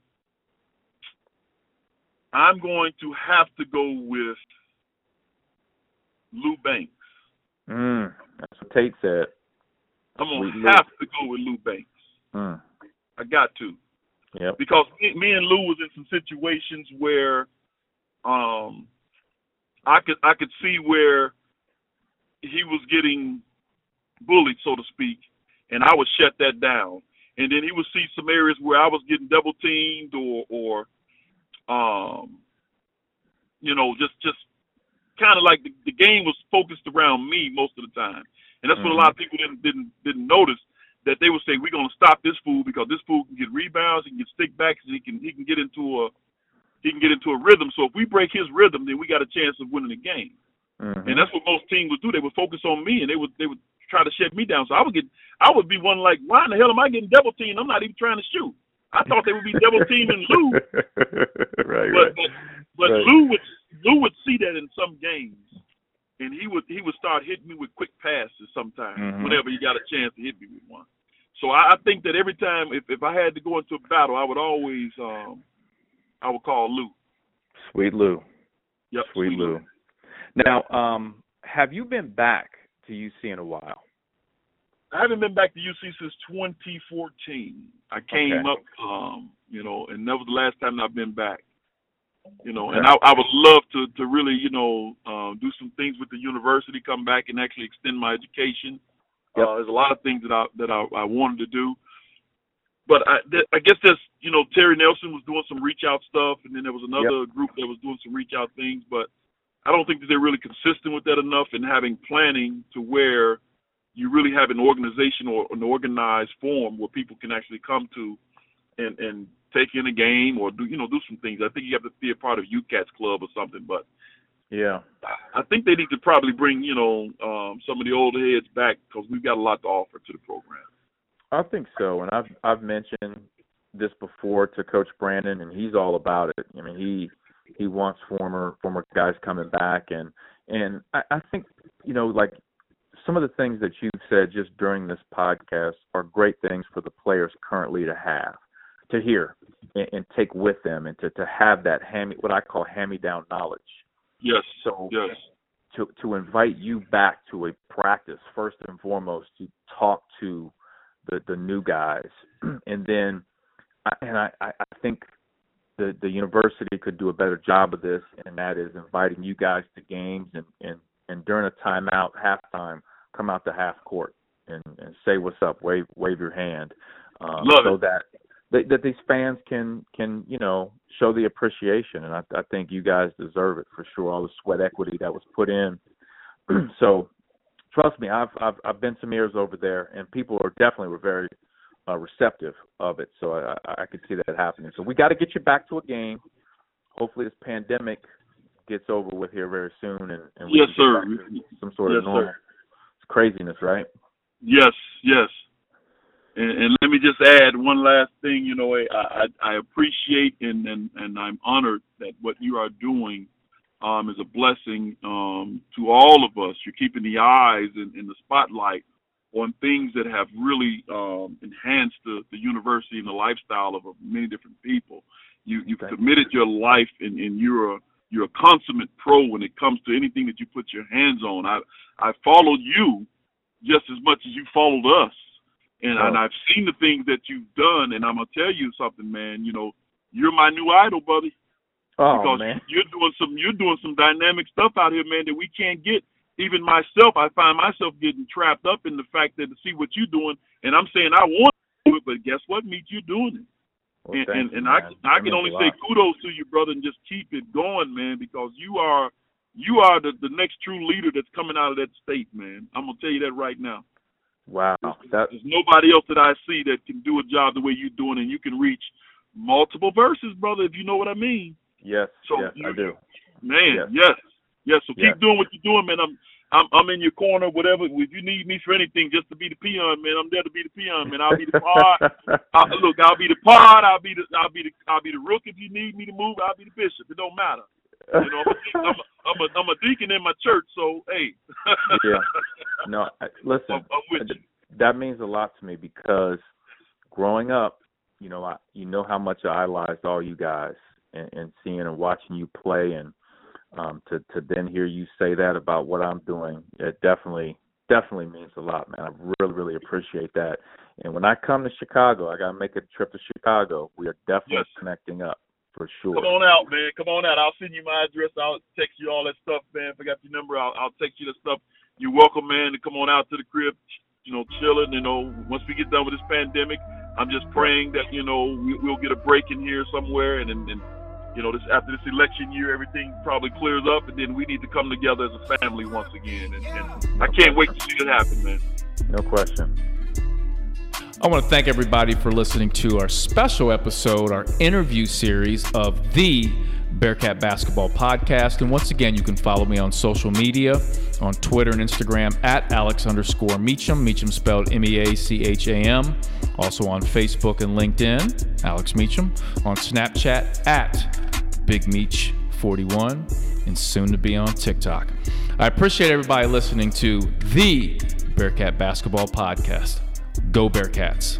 I'm going to have to go with Lou Banks. Mm, that's what Tate said. I'm gonna Sweet have to go with Lou Banks. Mm, I got to. yep. because me, me and Lou was in some situations where um I could I could see where he was getting bullied, so to speak, and I would shut that down. And then he would see some areas where I was getting double teamed or or um you know, just just kind of like the, the game was focused around me most of the time. And that's what a lot of people didn't didn't didn't notice that they would say we're going to stop this fool because this fool can get rebounds, he can get stick backs, and he can he can get into a he can get into a rhythm. So if we break his rhythm, then we got a chance of winning the game. Mhm. And that's what most teams would do. They would focus on me, and they would they would try to shut me down. So I would get, I would be one like, why in the hell am I getting double teamed? I'm not even trying to shoot. I thought they would be double teaming Lou. right, but, right. but but Right. Lou would Lou would see that in some games, and he would he would start hitting me with quick passes sometimes Mhm. whenever he got a chance to hit me with one. So I, I think that every time if if I had to go into a battle, I would always um I would call Lou. Sweet Lou. Yep, Sweet Lou. Now, um, have you been back to UC in a while? I haven't been back to UC since 2014. I came Okay. up, um, you know, and that was the last time I've been back. You know, and I, I would love to to really, you know, um, do some things with the university, come back and actually extend my education. Yep. Uh, there's a lot of things that I that I, I wanted to do, but I th- I guess there's you know Terry Nelson was doing some reach out stuff, and then there was another group that was doing some reach out things, but I don't think that they're really consistent with that enough and having planning to where you really have an organization or an organized form where people can actually come to and and take in a game or do you know do some things. I think you have to be a part of UCAT's club or something, but Yeah. I think they need to probably bring you know um, some of the older heads back because we've got a lot to offer to the program. I think so, and I've I've mentioned this before to Coach Brannen, and he's all about it. I mean, he he wants former former guys coming back, and and I, I think you know like some of the things that you've said just during this podcast are great things for the players currently to have, to hear, and, and take with them, and to to have that hand what I call hand me down knowledge. Yes. So Yes. to to invite you back to a practice first and foremost to talk to the the new guys and then and I I I think the the university could do a better job of this and that is inviting you guys to games and and and during a timeout halftime come out to half court and and say what's up wave wave your hand um so it. that that, that these fans can can you know show the appreciation and I, I think you guys deserve it for sure all the sweat equity that was put in so trust me I've I've I've been some years over there and people are definitely were very uh, receptive of it so I I I could see that happening so we got to get you back to a game hopefully this pandemic gets over with here very soon and, and we Yes, can get sir. back to some sort Yes, of normal sir. Craziness right Yes, yes. And, and let me just add one last thing. You know, I I, I appreciate and, and and I'm honored that what you are doing um, is a blessing um, to all of us. You're keeping the eyes in, in the spotlight on things that have really um, enhanced the, the university and the lifestyle of many different people. You you. committed your life and, and you're a you're a consummate pro when it comes to anything that you put your hands on. I I followed you just as much as you followed us. And, Oh. and I've seen the things that you've done, and I'm gonna tell you something, man. You know, you're my new idol, buddy. oh because man you're doing some you're doing some dynamic stuff out here, man, that we can't get. Even myself, I find myself getting trapped up in the fact that to see what you're doing, and I'm saying I want to do it, but guess what? Meet you doing it. Well, and and, you, and I. I That can only say kudos to you, brother, and just keep it going, man, because you are you are the, the next true leader that's coming out of that state, man. I'm gonna tell you that right now. wow that There's nobody else that I see that can do a job the way you're doing, and you can reach multiple verses, brother, if you know what I mean. yes So yes I do Man, Yes. yes, yes. So keep Yes. doing what you're doing, man. I'm, I'm, I'm in your corner, whatever. If you need me for anything, just to be the peon, man, I'm there to be the peon, man. I'll be the pod. I, look, I'll be the pod. I'll be the, I'll be the, I'll be the rook if you need me to move. I'll be the bishop. It don't matter. You know, I'm a, I'm a, I'm a, I'm a deacon in my church, so hey. Yeah. No, I- listen. I'm, uh, you. that means a lot to me because growing up, you know, I, you know how much I idolized all you guys and, and seeing and watching you play, and um, to to then hear you say that about what I'm doing, it definitely definitely means a lot, man. I really really appreciate that. And when I come to Chicago, I gotta make a trip to Chicago. We are definitely Yes. connecting up for sure. Come on out, man. Come on out. I'll send you my address. I'll text you all that stuff, man. If I got your number, I'll, I'll text you the stuff. You're welcome, man, to come on out to the crib. You know, chilling. You know, once we get done with this pandemic, I'm just praying that you know we, we'll get a break in here somewhere, and, and, and you know, this after this election year, everything probably clears up, and then we need to come together as a family once again. And, and I can't wait to see it happen, man. No question. I want to thank everybody for listening to our special episode, our interview series of the Bearcat Basketball Podcast. And once again, you can follow me on social media on Twitter and Instagram at Alex underscore Meacham. Meacham spelled M E A C H A M. Also on Facebook and LinkedIn, Alex Meacham. On Snapchat at Big Meach 41 and soon to be on TikTok. I appreciate everybody listening to the Bearcat Basketball Podcast. Go Bearcats.